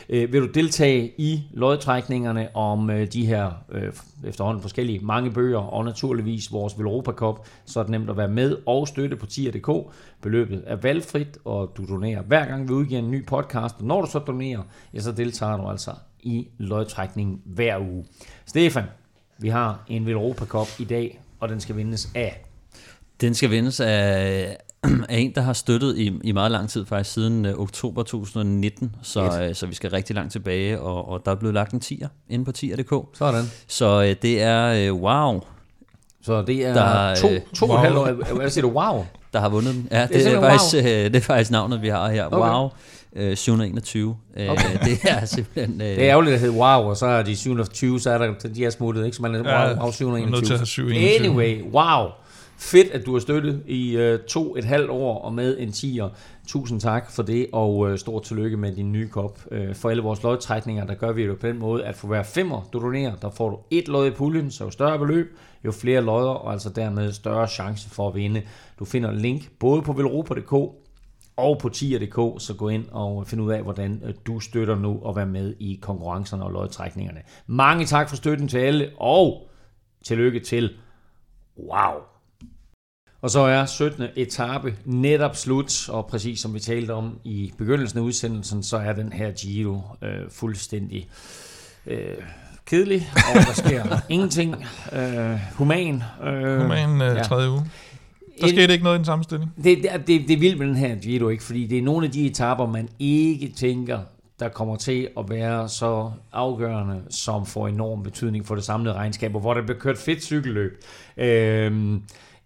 Øh, vil du deltage i lodtrækningerne om øh, de her øh, efterhånden forskellige mange bøger, og naturligvis vores Velropa Cup, så er det nemt at være med og støtte på tier.dk. Beløbet er valgfrit, og du donerer hver gang vi udgiver en ny podcast, og når du så donerer, ja, så deltager du altså i lodtrækningen hver uge. Stefan, vi har en Velropa Cup i dag, og den skal vindes af den skal vindes af, af en, der har støttet i, i meget lang tid, faktisk siden uh, oktober 2019, så, uh, så vi skal rigtig langt tilbage, og, og der er blevet lagt en tier inde på tier.dk. Sådan. Så uh, det er uh, wow. Så det er der, to, to wow. og halv år, hvad siger du, wow? Der har vundet den. Ja, det, det, er, er faktisk, wow. uh, det er faktisk navnet, vi har her. Okay. Wow. Uh, 721. Okay. Uh, det er simpelthen... Uh, det er ærgerligt at hedde wow, og så er de 720, så er der, de er smuttet, ikke? Så man er wow, wow 721. Anyway, wow. Fedt, at du har støttet i øh, to et halvt år og med en tiger. Tusind tak for det, og øh, stort tillykke med din nye kop. Øh, for alle vores lodtrækninger, der gør vi det på den måde, at for hver femmer, du donerer, der får du et lod i puljen, så jo større beløb, jo flere lodder, og altså dermed større chance for at vinde. Du finder link både på velropa.dk og på tier.dk, så gå ind og find ud af, hvordan øh, du støtter nu og være med i konkurrencerne og lodtrækningerne. Mange tak for støtten til alle, og tillykke til Wow! Og så er 17. etape netop slut, og præcis som vi talte om i begyndelsen af udsendelsen, så er den her Giro øh, fuldstændig øh, kedelig, og der sker ingenting. Øh, human. Øh, human øh, ja. tredje uge. Der skete ikke noget i den samme stilling. Det, det, det, det er vildt med den her Giro, ikke? fordi det er nogle af de etaper, man ikke tænker, der kommer til at være så afgørende, som får enorm betydning for det samlede regnskab, og hvor der bliver kørt fedt cykelløb. Øh,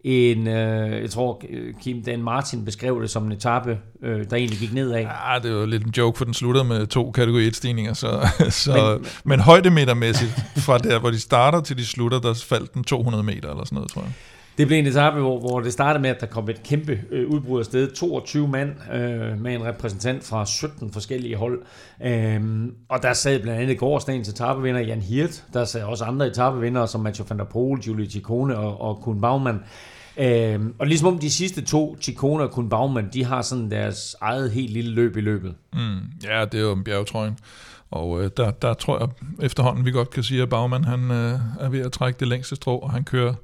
en, øh, jeg tror, Kim Dan Martin beskrev det som en etape, øh, der egentlig gik nedad. Ja, det var lidt en joke, for den sluttede med to kategori 1-stigninger, så, så, men, men højdemetermæssigt, fra der, hvor de starter til de slutter, der faldt den 200 meter eller sådan noget, tror jeg. Det blev en etape, hvor, hvor det startede med, at der kom et kæmpe øh, udbrud af sted. 22 mand øh, med en repræsentant fra 17 forskellige hold. Øhm, og der sad blandt andet gårdsdagens etapevinder Jan Hirt. Der sad også andre etapevinder som Mathieu van der Poel, Julie Ciccone og, og Kuhn Baumann. Øhm, og ligesom om de sidste to, Chikona og Kun Baumann, de har sådan deres eget helt lille løb i løbet. Mm, ja, det er jo en bjergetrøjen. Og øh, der, der tror jeg efterhånden, vi godt kan sige, at Baumann han, øh, er ved at trække det længste strå, og han kører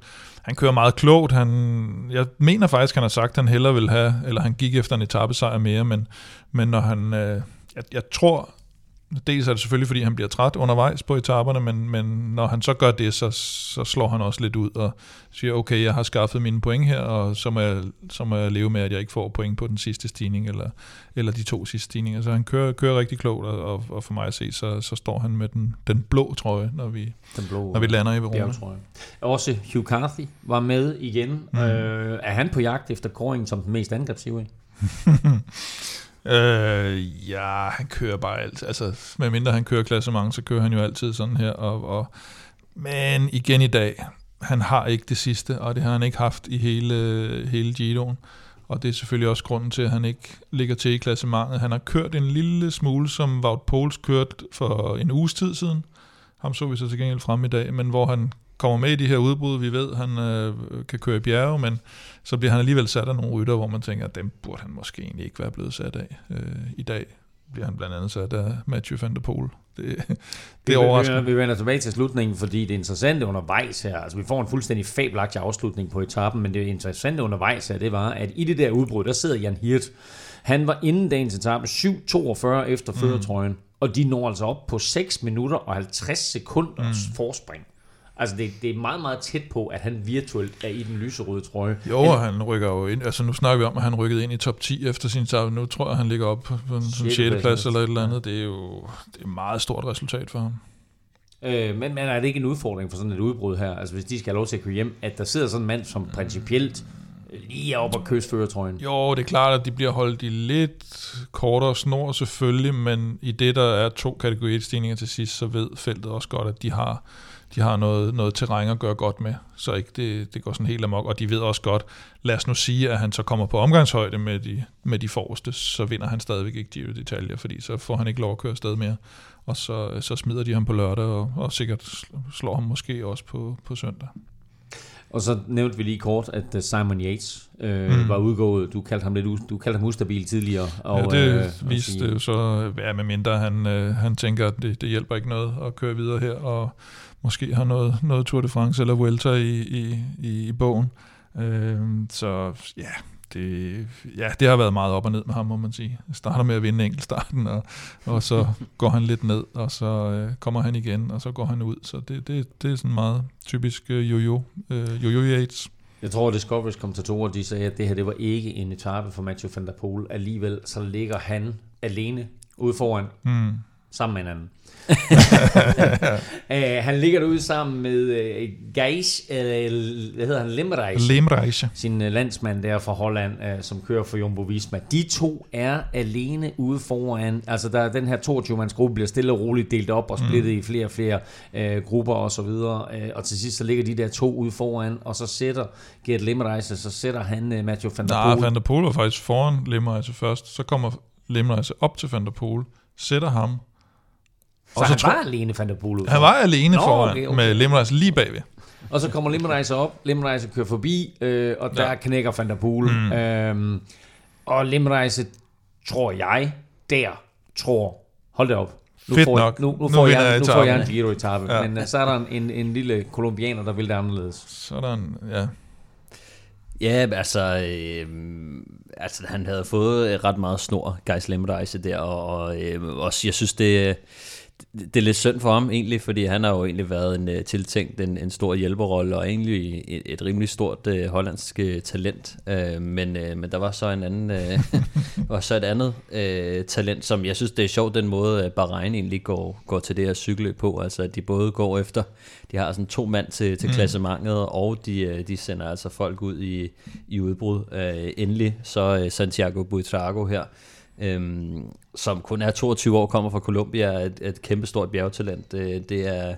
han kører meget klogt. Han, jeg mener faktisk, han har sagt, at han hellere vil have, eller han gik efter en etappesejr mere, men, men når han, øh, jeg, jeg tror, dels er det selvfølgelig, fordi han bliver træt undervejs på etaperne, men, men når han så gør det, så, så slår han også lidt ud og siger, okay, jeg har skaffet mine point her, og så må, jeg, så må jeg leve med, at jeg ikke får point på den sidste stigning, eller, eller de to sidste stigninger. Så han kører, kører rigtig klogt, og, og for mig at se, så, så står han med den, den blå trøje, når vi, den blå, når vi lander i Verona. Også Hugh Carthy var med igen. Mm. Øh, er han på jagt efter kåringen som den mest angrebsivrige? Øh, ja, han kører bare alt. Altså, medmindre han kører klassement, så kører han jo altid sådan her. Og, og, men igen i dag, han har ikke det sidste, og det har han ikke haft i hele, hele Giroen. Og det er selvfølgelig også grunden til, at han ikke ligger til i klassementet. Han har kørt en lille smule, som Wout Poels kørt for en uges tid siden. Ham så vi så til gengæld frem i dag, men hvor han kommer med i de her udbrud. Vi ved, han øh, kan køre i bjerge, men så bliver han alligevel sat af nogle rytter, hvor man tænker, at dem burde han måske egentlig ikke være blevet sat af. Øh, I dag bliver han blandt andet sat af Mathieu van der Poel. Det, det, det er overraskende. Vi vender tilbage til slutningen, fordi det interessante undervejs her, altså vi får en fuldstændig fabelagtig afslutning på etappen, men det interessante undervejs her, det var, at i det der udbrud, der sidder Jan Hirt. Han var inden dagens etape 7.42 efter mm. førertrøjen, og de når altså op på 6 minutter og 50 sekunders mm. forspring. Altså, det, det er meget, meget tæt på, at han virtuelt er i den lyserøde trøje. Jo, han, han rykker jo ind. Altså, nu snakker vi om, at han rykkede ind i top 10 efter sin tab. Nu tror jeg, han ligger op på en 6. plads eller et eller andet. Det er jo det er et meget stort resultat for ham. Øh, men, men er det ikke en udfordring for sådan et udbrud her? Altså, hvis de skal have lov til at køre hjem, at der sidder sådan en mand, som principielt lige oppe og kysse føretrøjen. Jo, det er klart, at de bliver holdt i lidt kortere snor selvfølgelig, men i det, der er to kategori stigninger til sidst, så ved feltet også godt, at de har de har noget, noget terræn at gøre godt med, så ikke det, det går sådan helt amok, og de ved også godt, lad os nu sige, at han så kommer på omgangshøjde med de, med de forreste, så vinder han stadigvæk ikke de detaljer, fordi så får han ikke lov at køre afsted mere, og så, så smider de ham på lørdag, og, og sikkert slår ham måske også på, på søndag. Og så nævnte vi lige kort, at øh, Simon Yates øh, mm. var udgået. Du kaldte ham lidt du kaldte ham ustabil tidligere. Og, ja, det øh, viste jo så, ja, med mindre han, øh, han tænker, at det, det hjælper ikke noget at køre videre her, og måske har noget, noget Tour de France eller Vuelta i, i, i, i bogen. Øh, så ja, det, ja, det har været meget op og ned med ham, må man sige. Starter med at vinde enkeltstarten, og, og så går han lidt ned, og så øh, kommer han igen, og så går han ud. Så det, det, det er sådan meget typisk øh, jojo, øh, jojo Yates. Jeg tror, at Discovery's kommentatorer de sagde, at det her det var ikke en etape for Mathieu van der Poel. Alligevel så ligger han alene ude foran, mm. Sammen med en anden. uh, han ligger derude sammen med uh, Geis, uh, hvad hedder han, Limreich. Limreich. Sin uh, landsmand der fra Holland, uh, som kører for Jumbo Visma. De to er alene ude foran. Altså der, den her 22-mands gruppe bliver stille og roligt delt op og splittet mm. i flere og flere uh, grupper og så videre. Uh, og til sidst så ligger de der to ude foran, og så sætter Gert Limreich, så sætter han uh, Mathieu van der Poel. Nej, van der Poel var faktisk foran Limreich først. Så kommer Limreich op til van der Poel, sætter ham så, og så han tro... var alene, fandt Polo Han var alene Nå, foran, okay, okay. med Limreis lige bagved. Og så kommer Limreis op, Limreis kører forbi, øh, og der ja. knækker Van der Poel. Mm. Øhm, og Limreis, tror jeg, der tror, hold det op, nu Fedt får, nok. Nu, nu, får, nu jeg, nu får jeg en Giro-etappe, ja. men uh, så er der en, en, en lille kolumbianer, der vil det anderledes. Sådan, ja. Ja, altså, øh, altså han havde fået ret meget snor, Geis Lemmerdeise der, og, og øh, også, jeg synes, det, det er lidt synd for ham egentlig, fordi han har jo egentlig været en, uh, tiltænkt en, en stor hjælperrolle, og egentlig et, et rimelig stort uh, hollandsk uh, talent. Uh, men, uh, men der var så en anden, uh, var så et andet uh, talent, som jeg synes, det er sjovt, den måde Bahrain egentlig går, går til det her cykelløb på. Altså, at de både går efter, de har sådan to mand til, til mm. klassementet, og de, de sender altså folk ud i, i udbrud. Uh, endelig så uh, Santiago Buitrago her, øhm, som kun er 22 år, kommer fra Colombia, er et, et kæmpestort bjergtalent. Det, det er,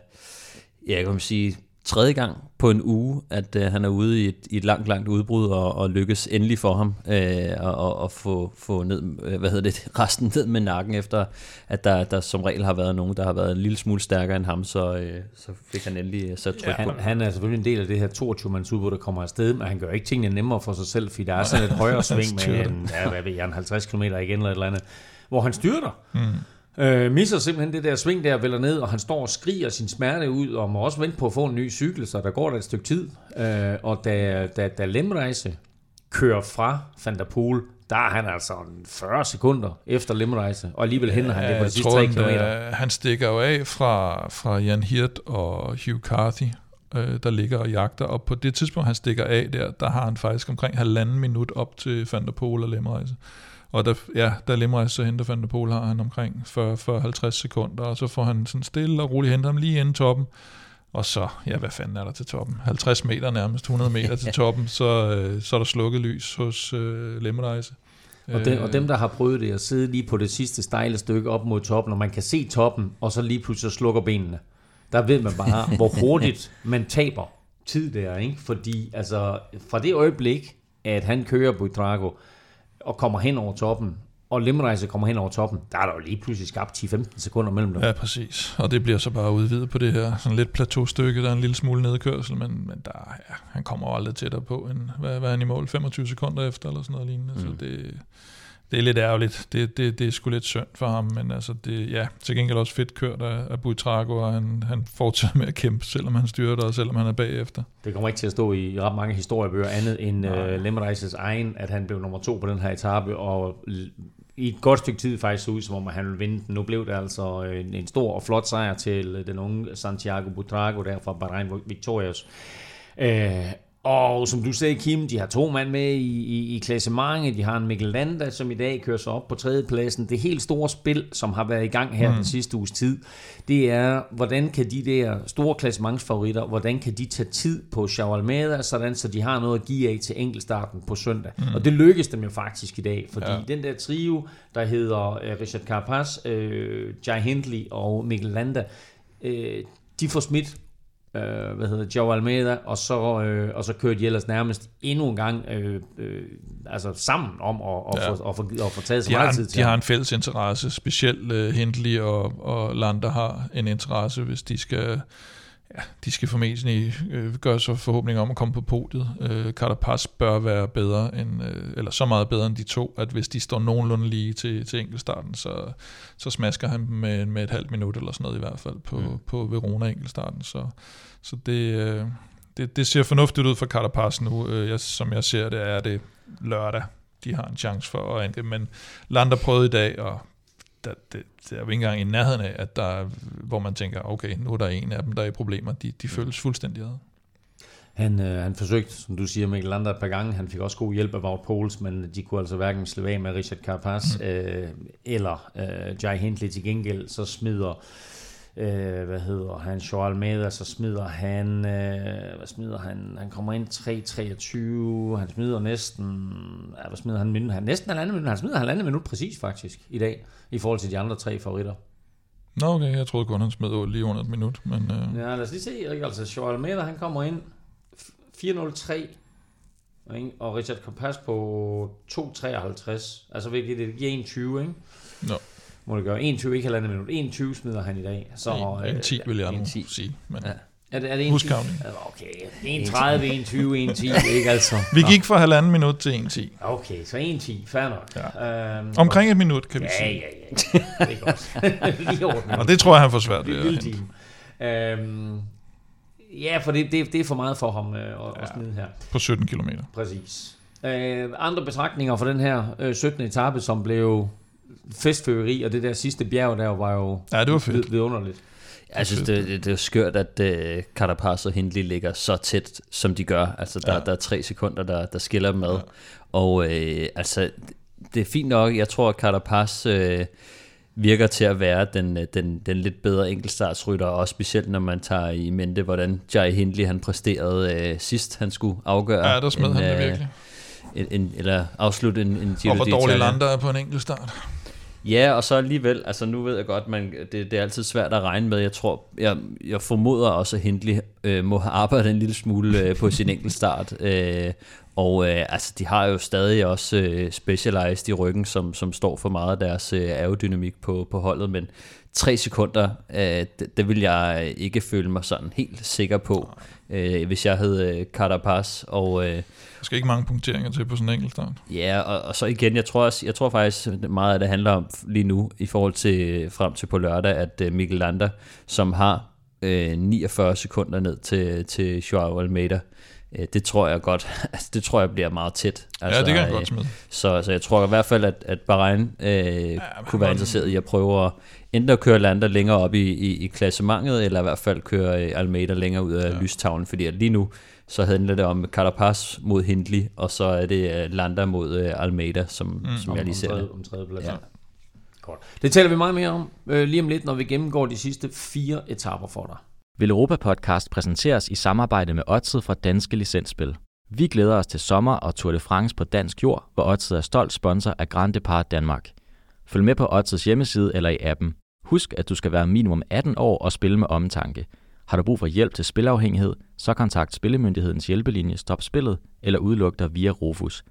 ja, jeg kan sige, tredje gang på en uge, at uh, han er ude i et, i et langt, langt udbrud, og, og lykkes endelig for ham uh, at, at få, få ned, uh, hvad hedder det, resten ned med nakken, efter at der, der som regel har været nogen, der har været en lille smule stærkere end ham, så, uh, så fik han endelig sat tryk ja, han, på. han er selvfølgelig en del af det her 22-mands udbrud, der kommer afsted, men han gør ikke tingene nemmere for sig selv, fordi der er sådan et højere sving med en, ja, hvad ved jeg, en 50 km igen eller et eller andet, hvor han styrter. Mm. Øh, misser simpelthen det der sving der, vælger ned, og han står og skriger sin smerte ud, og må også vente på at få en ny cykel, så der går der et stykke tid. Øh, og da, da, da Lemrejse kører fra Van der Poel, der er han altså 40 sekunder efter Lemrejse, og alligevel henter han det på de sidste 3 km. Han stikker jo af fra, fra Jan Hirt og Hugh Carthy, øh, der ligger og jagter, og på det tidspunkt, han stikker af der, der har han faktisk omkring halvanden minut op til Van der Poel og Lemrejse. Og da, ja, da Limrejs så henter Van der Pol, har han omkring 40-50 sekunder, og så får han sådan stille og roligt hentet ham lige inden toppen. Og så, ja, hvad fanden er der til toppen? 50 meter nærmest, 100 meter til toppen, så, øh, så er der slukket lys hos øh, Lemrejse. Og, den, og dem, der har prøvet det, at sidde lige på det sidste stejle stykke op mod toppen, og man kan se toppen, og så lige pludselig slukker benene. Der ved man bare, hvor hurtigt man taber tid der, ikke? Fordi altså, fra det øjeblik, at han kører Buitrago, og kommer hen over toppen, og Limrejse kommer hen over toppen, der er der jo lige pludselig skabt 10-15 sekunder mellem dem. Ja, præcis. Og det bliver så bare udvidet på det her sådan lidt plateaustykke, der er en lille smule nedkørsel, men, men der, ja, han kommer jo aldrig tættere på, end hvad, hvad er han i mål? 25 sekunder efter, eller sådan noget lignende. Mm. Så det, det er lidt ærgerligt. Det, det, det er sgu lidt synd for ham, men altså det, ja, til gengæld også fedt kørt af, af Buitrago, og han, han fortsætter med at kæmpe, selvom han styrer og selvom han er bagefter. Det kommer ikke til at stå i ret mange historiebøger andet end uh, Lemreises egen, at han blev nummer to på den her etape, og i et godt stykke tid faktisk så ud, som om han ville vinde den. Nu blev det altså en, en stor og flot sejr til den unge Santiago Butrago der fra Bahrain Victorious. Uh, og som du sagde, Kim, de har to mand med i, i, i klassementet. De har en Mikkel Landa, som i dag kører sig op på tredjepladsen. Det helt store spil, som har været i gang her mm. den sidste uges tid, det er, hvordan kan de der store klassementsfavoritter, hvordan kan de tage tid på Almeida, sådan så de har noget at give af til enkeltstarten på søndag. Mm. Og det lykkes dem jo faktisk i dag, fordi ja. den der trio, der hedder uh, Richard Carapaz, uh, Jai Hindley og Mikkel Landa, uh, de får smidt øh, hvad hedder Joe Almeida, og så, øh, og så kørte de ellers nærmest endnu en gang øh, øh, altså sammen om at, at, ja. få, at, få, at få taget så meget tid til. De har en fælles interesse, specielt uh, Hindley og, og Lander har en interesse, hvis de skal ja, de skal formentlig øh, gøre sig forhåbninger om at komme på podiet. Øh, Carapaz bør være bedre, end, øh, eller så meget bedre end de to, at hvis de står nogenlunde lige til, til enkeltstarten, så, så smasker han med, med et halvt minut eller sådan noget i hvert fald på, mm. på Verona enkeltstarten. Så, så det, øh, det, det ser fornuftigt ud for Carapaz nu. Øh, jeg, som jeg ser det, er det lørdag, de har en chance for at ende. Men Lander prøvede i dag, og der, det, det er jo ikke engang i nærheden af, at der, hvor man tænker, okay, nu er der en af dem, der er i problemer. De, de føles fuldstændig ad. Han, øh, han forsøgte, som du siger, Mikkel Lander et par gange. Han fik også god hjælp af Wout Poels, men de kunne altså hverken slippe af med Richard Carapaz mm. øh, eller øh, Jai Hindley til gengæld. Så smider øh, hvad hedder han, Joel Almeida, så smider han, øh, hvad smider han, han kommer ind 3-23, han smider næsten, ja, hvad smider han, minut, han næsten halvandet minut, han smider halvandet minut præcis faktisk i dag, i forhold til de andre tre favoritter. Nå okay, jeg troede kun, han smed lige under et minut, men... Øh... Ja, lad os lige se, ikke? altså Joel Almeida, han kommer ind 4-0-3, og Richard Kompas på 2.53, altså virkelig, det giver 21, ikke? Nå må det gøre. 21, ikke halvandet minut. 21 smider han i dag. Så, en, en 10 vil jeg nu sige. Men ja. Er det, er det 1 Okay, 1 30, 1 20, 1 10, ikke altså. Vi gik fra halvanden minut til 1 10. Okay, så 1 10, fair nok. Ja. Øhm, Omkring et minut, kan vi ja, sige. Ja, ja, ja. Det er godt. Lige Og det tror jeg, han får svært ved at hente. Øhm, ja, for det, det, det er for meget for ham øh, at, ja, at smide her. På 17 km. Præcis. Øh, andre betragtninger for den her øh, 17. etape, som blev festføreri, og det der sidste bjerg der var jo Ja, det var fedt. vid- vidunderligt. Jeg synes, det, det, det er skørt, at uh, Carapaz og Hindley ligger så tæt, som de gør. Altså, der, ja. der er tre sekunder, der, der skiller dem ad. Ja. Og øh, altså, det er fint nok. Jeg tror, at Carapaz øh, virker til at være den, øh, den, den lidt bedre enkeltstartsrytter, og også specielt når man tager i mente, hvordan Jai Hindley han præsterede øh, sidst, han skulle afgøre. Ja, der smed han det øh, virkelig. En, en, eller afslutte en, en Giro Og hvor dårlig lander er på en enkelt start. Ja, og så alligevel, altså nu ved jeg godt, man, det, det er altid svært at regne med. Jeg tror, jeg, jeg formoder også, at Hindley øh, må have arbejdet en lille smule øh, på sin enkeltstart. Øh, og øh, altså, de har jo stadig også øh, Specialized i ryggen, som, som står for meget af deres øh, aerodynamik på, på holdet, men tre sekunder, øh, det, det vil jeg ikke føle mig sådan helt sikker på, øh, hvis jeg hed øh, Carapaz, og... Øh, skal ikke mange punkteringer til på sådan en enkelt start. Ja, og, og så igen, jeg tror, også, jeg tror faktisk meget af det handler om lige nu, i forhold til frem til på lørdag, at øh, Mikkel Lander, som har øh, 49 sekunder ned til, til Joao Almeida, øh, det tror jeg godt, altså, det tror jeg bliver meget tæt. Altså, ja, det kan han øh, godt smide. Så, så jeg tror i hvert fald, at, at Bahrain øh, ja, kunne være interesseret i at prøve at enten at køre Lander længere op i, i, i klassementet, eller i hvert fald køre øh, Almeida længere ud af ja. lystavlen, fordi at lige nu, så handler det om Carapaz mod Hindley, og så er det øh, Lander mod øh, Almeida, som, mm, som jeg lige ser om, tredje, om tredjepladsen. Ja. Ja. Godt. Det taler vi meget mere om øh, lige om lidt, når vi gennemgår de sidste fire etaper for dig. Vil Europa Podcast præsenteres i samarbejde med Odset fra Danske Licensspil. Vi glæder os til sommer og Tour de France på dansk jord, hvor Odset er stolt sponsor af Grand Depart Danmark. Følg med på Odsets hjemmeside eller i appen. Husk, at du skal være minimum 18 år og spille med omtanke. Har du brug for hjælp til spilafhængighed, så kontakt Spillemyndighedens hjælpelinje Stop Spillet eller udluk dig via Rufus.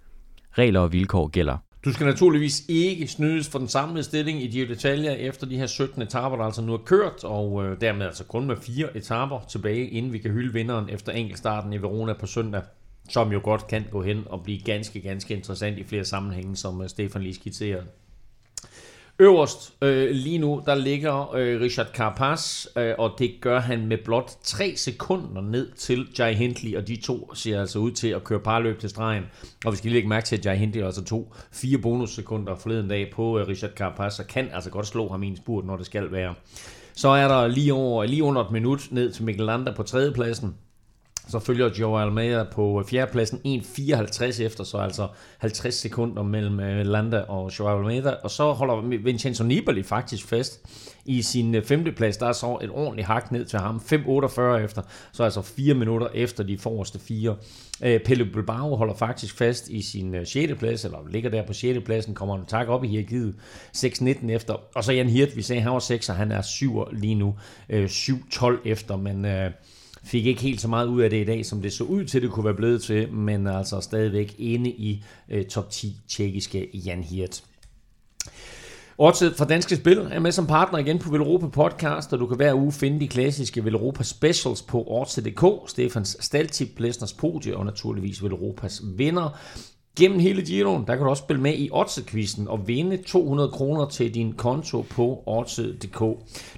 Regler og vilkår gælder. Du skal naturligvis ikke snydes for den samlede stilling i de detaljer efter de her 17 etaper, der altså nu er kørt, og øh, dermed altså kun med fire etaper tilbage, inden vi kan hylde vinderen efter enkeltstarten i Verona på søndag, som jo godt kan gå hen og blive ganske, ganske interessant i flere sammenhænge, som øh, Stefan lige skitserede. Øverst øh, lige nu, der ligger øh, Richard Carapaz, øh, og det gør han med blot 3 sekunder ned til Jai Hindley, og de to ser altså ud til at køre parløb til stregen. Og vi skal lige lægge mærke til, at Jai Hindley altså tog fire bonussekunder forleden dag på øh, Richard Carapaz, og kan altså godt slå ham i en spurt, når det skal være. Så er der lige, over, lige under et minut ned til Mikkel Lander på tredjepladsen. Så følger Joe Almeida på fjerdepladsen 1.54 efter, så altså 50 sekunder mellem øh, Landa og Joao Almeida. Og så holder Vincenzo Nibali faktisk fast i sin øh, femteplads. Der er så et ordentligt hak ned til ham. 5.48 efter, så altså 4 minutter efter de forreste fire. Øh, Pelle Bilbao holder faktisk fast i sin 6. plads, eller ligger der på 6. pladsen, kommer en tak op i hierarkiet 6.19 efter. Og så Jan Hirt, vi sagde, han var 6, og han er 7 lige nu. 7.12 efter, men... Øh, fik ikke helt så meget ud af det i dag, som det så ud til, det kunne være blevet til, men altså stadigvæk inde i øh, top 10 tjekkiske Jan Hirt. Årtid fra Danske Spil er med som partner igen på Velropa Podcast, og du kan hver uge finde de klassiske Velropa Specials på Årtid.dk, Stefans Staltip, Blæsners Podie og naturligvis Velropas vinder. Gennem hele Giroen, der kan du også spille med i Odset-quizzen og vinde 200 kroner til din konto på Odset.dk.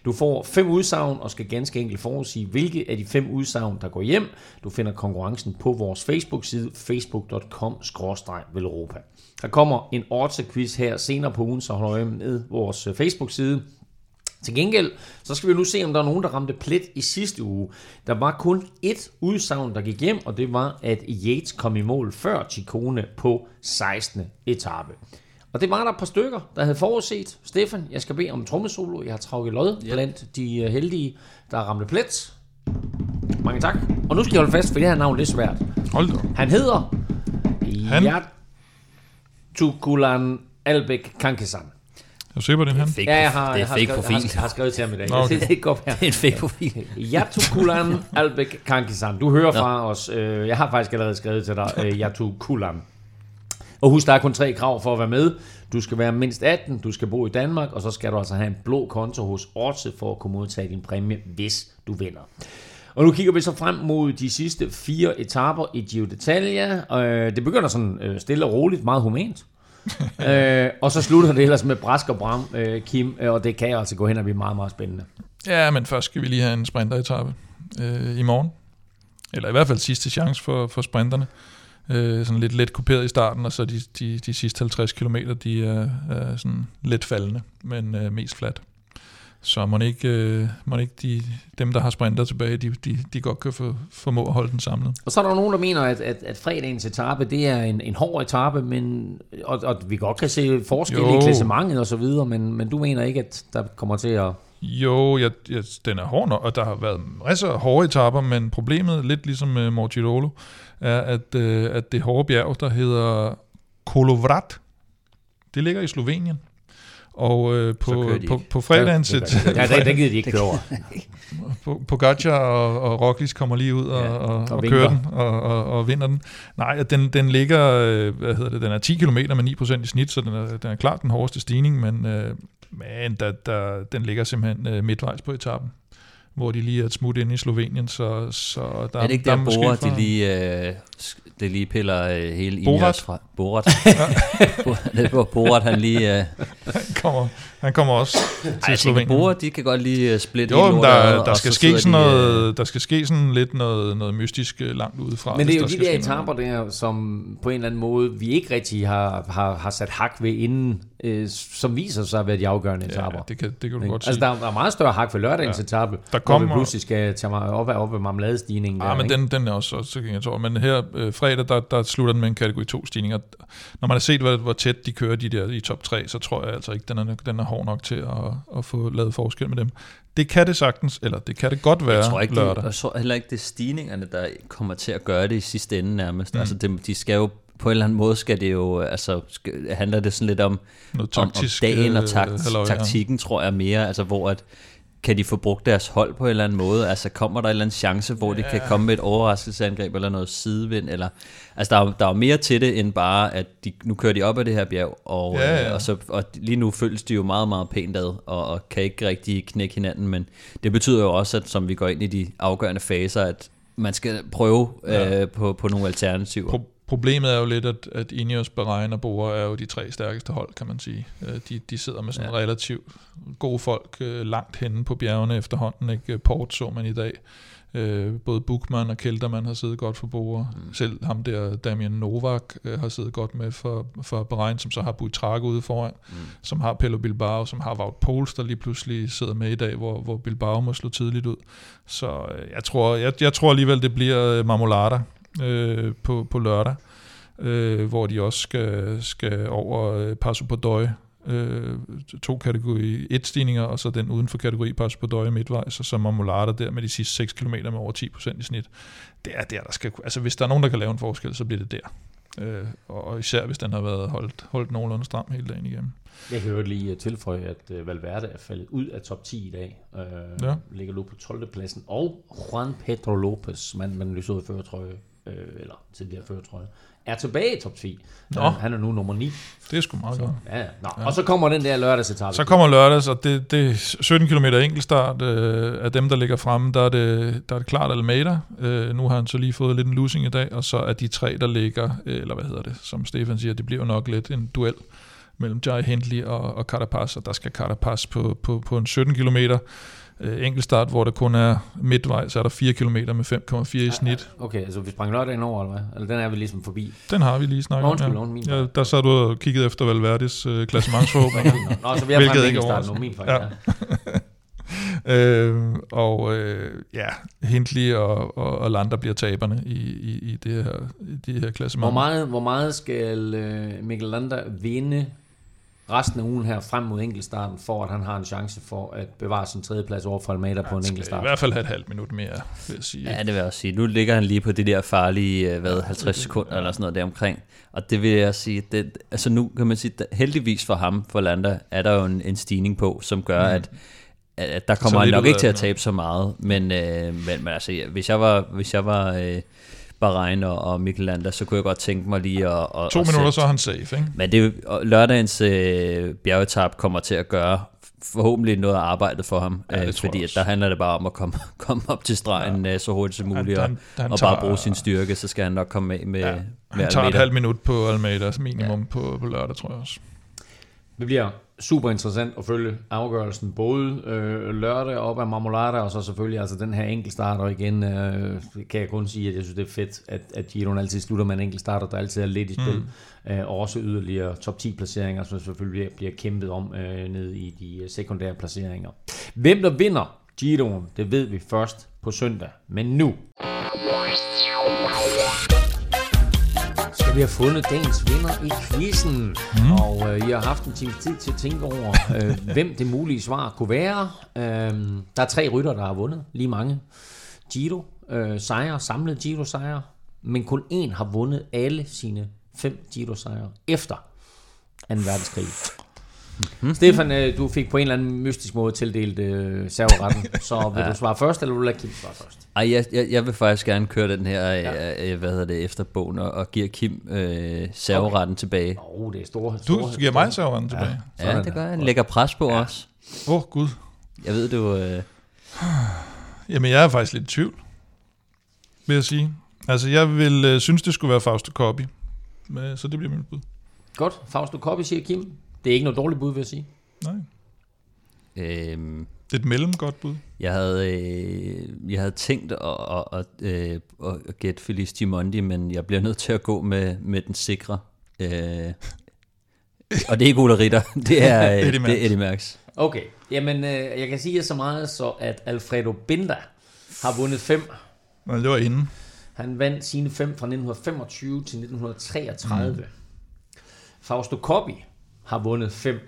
Du får fem udsagn og skal ganske enkelt forudsige, hvilke af de fem udsagn, der går hjem. Du finder konkurrencen på vores Facebook-side, facebook.com-velropa. Der kommer en Odset-quiz her senere på ugen, så hold øje med vores øh, Facebook-side. Til gengæld, så skal vi nu se, om der er nogen, der ramte plet i sidste uge. Der var kun ét udsagn, der gik hjem, og det var, at Yates kom i mål før Chikone på 16. etape. Og det var der et par stykker, der havde forudset. Stefan, jeg skal bede om trommesolo. Jeg har travket lod yep. blandt de øh, heldige, der ramte plet. Mange tak. Og nu skal jeg holde fast, for det her navn det er svært. Hold da. Han hedder Han? Yatukulan Albek Kankesan. Jeg ser på den. Fake, Ja, jeg har, det er jeg har, fake skrevet, profil. jeg har, har skrevet til ham i dag. Nå, okay. Det går her. Det er en fake profil. Yatukulan Albek Kankisan. Du hører fra os. Øh, jeg har faktisk allerede skrevet til dig, øh, Yatukulan. Og husk, der er kun tre krav for at være med. Du skal være mindst 18, du skal bo i Danmark, og så skal du altså have en blå konto hos Orse for at kunne modtage din præmie, hvis du vinder. Og nu kigger vi så frem mod de sidste fire etaper i Giro d'Italia. Øh, det begynder sådan øh, stille og roligt, meget humant. øh, og så slutter det ellers med Brask og Bram, øh, Kim, øh, og det kan altså gå hen og blive meget, meget spændende. Ja, men først skal vi lige have en sprinteretappe øh, i morgen. Eller i hvert fald sidste chance for, for sprinterne. øh, sådan lidt let kuperet i starten, og så de, de, de sidste 50 km, de er, er sådan lidt faldende, men øh, mest fladt. Så må ikke, øh, må ikke de, dem, der har sprinter tilbage, de, de, de godt kan få, formå at holde den samlet. Og så er der nogen, der mener, at, at, at fredagens etape, det er en, en hård etape, men, og, og vi godt kan se forskel i klassementet og så videre, men, men du mener ikke, at der kommer til at... Jo, jeg, jeg, den er hård og der har været masser af hårde etaper, men problemet, lidt ligesom med Mortirolo, er, at, øh, at det hårde bjerg, der hedder Kolovrat, det ligger i Slovenien. Og øh, på, på, på fredagen... Ja, det, det gider de ikke køre over. på, Pogacar og, og Roglic kommer lige ud og, ja, og, og, og kører den og, og, og vinder den. Nej, den, den ligger, øh, hvad hedder det, den er 10 km med 9% i snit, så den er, den er klart den hårdeste stigning, men, øh, men der, der, den ligger simpelthen øh, midtvejs på etappen hvor de lige er et smut ind i Slovenien, så, så der er det ikke der, der, Borat, de lige, øh, det lige piller øh, hele Borat? fra? Borat. det er hvor Borat, han lige... Øh, han, kommer, han kommer også til Ej, Slovenien. Borat, de kan godt lige uh, splitte jo, men der, der, skal ske sådan noget, de, uh, der skal ske sådan lidt noget, noget mystisk uh, langt udefra. Men det er jo de der etaper der, som på en eller anden måde, vi ikke rigtig har, har, har sat hak ved inden, øh, som viser sig at være de afgørende etaper. Ja, det kan, det kan du godt altså, sige. Altså, der er meget større hak ved lørdagens ja. etape, der kommer, hvor vi pludselig skal tage op, op af marmeladestigningen. Ja, men den, den er også, også jeg tror. Men her øh, fredag, der, der slutter den med en kategori 2 stigning. Og når man har set, hvor, hvor tæt de kører de der i top 3, så tror jeg altså ikke, den er, den er hård nok til at, at få lavet forskel med dem. Det kan det sagtens, eller det kan det godt være jeg tror ikke, lørdag. Det, jeg tror heller ikke, det er stigningerne, der kommer til at gøre det i sidste ende nærmest. Mm. Altså, de, de skal jo på en eller anden måde skal det jo, altså skal, handler det sådan lidt om, Noget taktisk, om, om dagen og takt, halløj, taktikken, ja. tror jeg mere, altså hvor at, kan de få brugt deres hold på en eller anden måde? Altså kommer der en eller anden chance, hvor ja. de kan komme med et overraskelsesangreb eller noget sidevind? Eller, altså der er, der er mere til det, end bare, at de, nu kører de op ad det her bjerg, og, ja, ja. Øh, og, så, og lige nu føles de jo meget, meget pænt ad, og, og kan ikke rigtig knække hinanden, men det betyder jo også, at som vi går ind i de afgørende faser, at man skal prøve ja. øh, på, på nogle alternativer. Pro- Problemet er jo lidt, at, at Ineos, Bahrain og Bora er jo de tre stærkeste hold, kan man sige. Øh, de, de sidder med sådan ja. relativt gode folk øh, langt henne på bjergene efterhånden. Ikke? Port så man i dag. Øh, både Bukman og Kelterman har siddet godt for Bora. Mm. Selv ham der, Damian Novak, har siddet godt med for, for Bahrain, som så har Buitrago ude foran, mm. som har Pello Bilbao, som har Wout Poels, der lige pludselig sidder med i dag, hvor, hvor Bilbao må slå tidligt ud. Så jeg tror, jeg, jeg tror alligevel, det bliver Marmolada, øh, på, på lørdag, øh, hvor de også skal, skal over øh, Passo på Døje, øh, to kategori 1 stigninger, og så den uden for kategori Passo på Døje midtvejs, og så Marmolada der med de sidste 6 km med over 10% i snit. Det er der, der skal, altså hvis der er nogen, der kan lave en forskel, så bliver det der. Øh, og især hvis den har været holdt, holdt nogenlunde stram hele dagen igennem. Jeg kan jo lige tilføje, at øh, Valverde er faldet ud af top 10 i dag. Øh, ja. Ligger nu på 12. pladsen. Og Juan Pedro Lopez, man, man lyser ud jeg, øh, eller tidligere før, tror jeg, er tilbage i top 10. Nå. Han er nu nummer 9. Det er sgu meget godt. Ja, Nå. ja. Og så kommer den der lørdagsetappe. Så kommer lørdags, og det, det er 17 km enkeltstart. Øh, af dem, der ligger fremme, der er det, der er det klart Almeida. Øh, nu har han så lige fået lidt en losing i dag, og så er de tre, der ligger, øh, eller hvad hedder det, som Stefan siger, det bliver nok lidt en duel mellem Jai Hindley og, og Carapaz, og der skal Carapaz på, på, på en 17 kilometer øh, enkeltstart, hvor der kun er midtvej, så er der 4 km med 5,4 i snit. Okay, altså vi sprang lørdagen over, eller hvad? Eller den er vi ligesom forbi? Den har vi lige snakket om, ja. ja. Der sad du og kigget efter Valverdes øh, klassementsforhåbninger. Nå, så vi har Hvilket ikke start nu, min fejl, ja. øh, og øh, ja, Hindley og, og, og Lander bliver taberne i, i, i det her, i det her klassement. Hvor meget, hvor meget skal øh, Mikkel Lander vinde resten af ugen her frem mod enkeltstarten, for at han har en chance for at bevare sin tredjeplads over for Almeida ja, på en enkeltstart. i hvert fald have et halvt minut mere, vil jeg sige. Ja, det vil jeg også sige. Nu ligger han lige på det der farlige, øh, hvad, 50 sekunder eller sådan noget deromkring. Og det vil jeg sige, det, altså nu kan man sige, heldigvis for ham, for Landa, er der jo en, en stigning på, som gør, mm. at at der kommer han nok ikke til at tabe så meget, men, øh, men, men altså, hvis jeg var, hvis jeg var øh, Bahrein og, og Mikkel Landa, så kunne jeg godt tænke mig lige at... at to at minutter, sætte. så er han safe, ikke? Men det, lørdagens øh, bjergetap kommer til at gøre forhåbentlig noget af arbejdet for ham, ja, øh, fordi at der handler det bare om at komme, komme op til stregen ja. Øh, så hurtigt som muligt, han, han, han og tager, bare bruge sin styrke, så skal han nok komme med med, ja, med Han tager Almeida. et halvt minut på Almeida minimum ja. på, på lørdag, tror jeg også. Vi bliver super interessant at følge afgørelsen, både øh, lørdag op ad Marmolada, og så selvfølgelig altså den her enkeltstart, og igen øh, kan jeg kun sige, at jeg synes, det er fedt, at, at Giroen altid slutter med en enkeltstart, og der altid er lidt i spil, mm. øh, og også yderligere top 10 placeringer, som selvfølgelig bliver kæmpet om øh, ned i de øh, sekundære placeringer. Hvem der vinder Giroen, det ved vi først på søndag, men nu vi have fundet dagens vinder i quizzen. Mm. Og øh, I har haft en time tid til at tænke over, øh, hvem det mulige svar kunne være. Øh, der er tre rytter, der har vundet, lige mange. Giro øh, sejre, samlet Giro sejre, men kun én har vundet alle sine fem Giro sejre efter 2. verdenskrig. Mm-hmm. Stefan, øh, du fik på en eller anden mystisk måde tildelt øh, serveretten, så vil ja. du svare først, eller vil du lade Kim svare først? Ej, jeg, jeg, jeg vil faktisk gerne køre den her, ja. øh, hvad hedder det, efter bogen, og, og give Kim øh, serveretten okay. tilbage. Åh, oh, det er store, store Du giver mig serveretten tilbage? Ja, ja det gør jeg. Lægger pres på ja. os. Åh, oh, Gud. Jeg ved, du... Øh... Jamen, jeg er faktisk lidt i tvivl, vil jeg sige. Altså, jeg vil øh, synes, det skulle være Fausto Coppi, så det bliver mit bud. Godt, Fausto Coppi, siger Kim. Det er ikke noget dårligt bud, vil jeg sige. Nej. Øhm, det er et mellemgodt bud. Jeg havde, øh, jeg havde tænkt at, at, at, øh, at gætte Felice Gimondi, men jeg bliver nødt til at gå med, med den sikre. Øh, og det er ikke Ulla Ritter, det er, øh, Eddie, det er Eddie Merckx. Okay, jamen øh, jeg kan sige så meget, så at Alfredo Binda har vundet fem. Men det var inden. Han vandt sine fem fra 1925 til 1933. Mm. Fausto Coppi har vundet fem.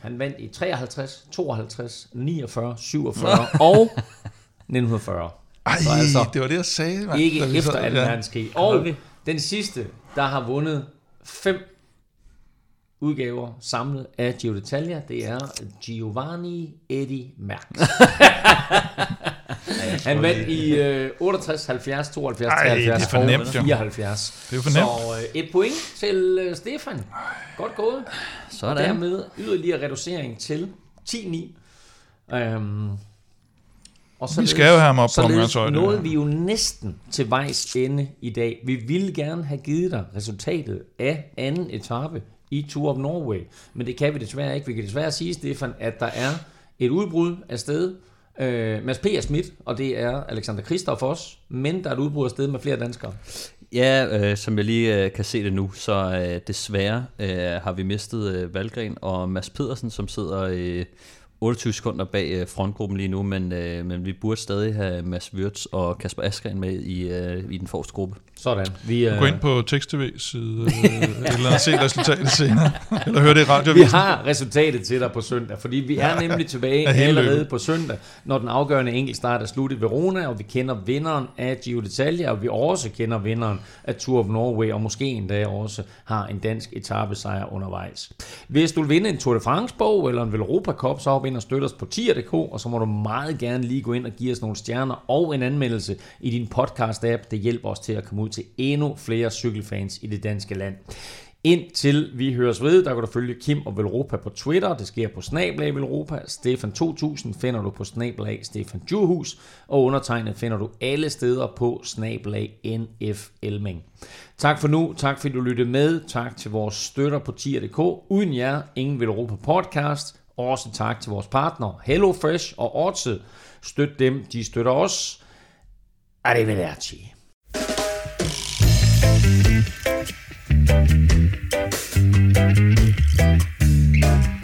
Han vandt i 53, 52, 49, 47 og 1940. Ej, altså, det var det, jeg sagde. Man. Ikke efter så, 2. Ja. verdenskrig. Og okay. den sidste, der har vundet fem udgaver samlet af Gio d'Italia, det er Giovanni Eddie Merckx. Han vandt i øh, 68, 70, 72, Ej, 73 det er nemt, og 74. Det er for nemt. Så øh, et point til øh, Stefan. Godt gået. Sådan. Og dermed yderligere reducering til 10-9. Øhm, og så vi skal jo have ham op på omgangshøjde. nåede vi jo næsten til vejs ende i dag. Vi ville gerne have givet dig resultatet af anden etape i Tour of Norway. Men det kan vi desværre ikke. Vi kan desværre sige, Stefan, at der er et udbrud af sted Øh, Mads P. er smidt, og det er Alexander Kristoff også, men der er et udbrud af sted med flere danskere. Ja, øh, som jeg lige øh, kan se det nu, så øh, desværre øh, har vi mistet øh, Valgren og Mads Pedersen, som sidder øh, 28 sekunder bag øh, frontgruppen lige nu, men, øh, men vi burde stadig have Mads Wirtz og Kasper Askren med i, øh, i den forreste gruppe. Sådan. Vi, øh... Gå ind på tekst-tv side, øh, eller se resultatet senere, eller høre det i radio. Vi har resultatet til dig på søndag, fordi vi er nemlig tilbage allerede løbet. på søndag, når den afgørende enkeltstart er slut i Verona, og vi kender vinderen af Giro d'Italia, og vi også kender vinderen af Tour of Norway, og måske endda også har en dansk etappesejr undervejs. Hvis du vil vinde en Tour de France-bog, eller en Velropa Cup, så ind og støtte os på tier.dk, og så må du meget gerne lige gå ind og give os nogle stjerner og en anmeldelse i din podcast-app. Det hjælper os til at komme ud til endnu flere cykelfans i det danske land. Indtil vi høres ved, der kan du følge Kim og Velropa på Twitter. Det sker på Snablag Velropa. Stefan 2000 finder du på Snablag Stefan Djurhus. Og undertegnet finder du alle steder på Snablag NF Elming. Tak for nu. Tak fordi du lyttede med. Tak til vores støtter på tier.dk. Uden jer, ingen Velropa podcast. Også tak til vores partner Hello Fresh og Orte. Støt dem, de støtter os. Arrivederci. Thank you.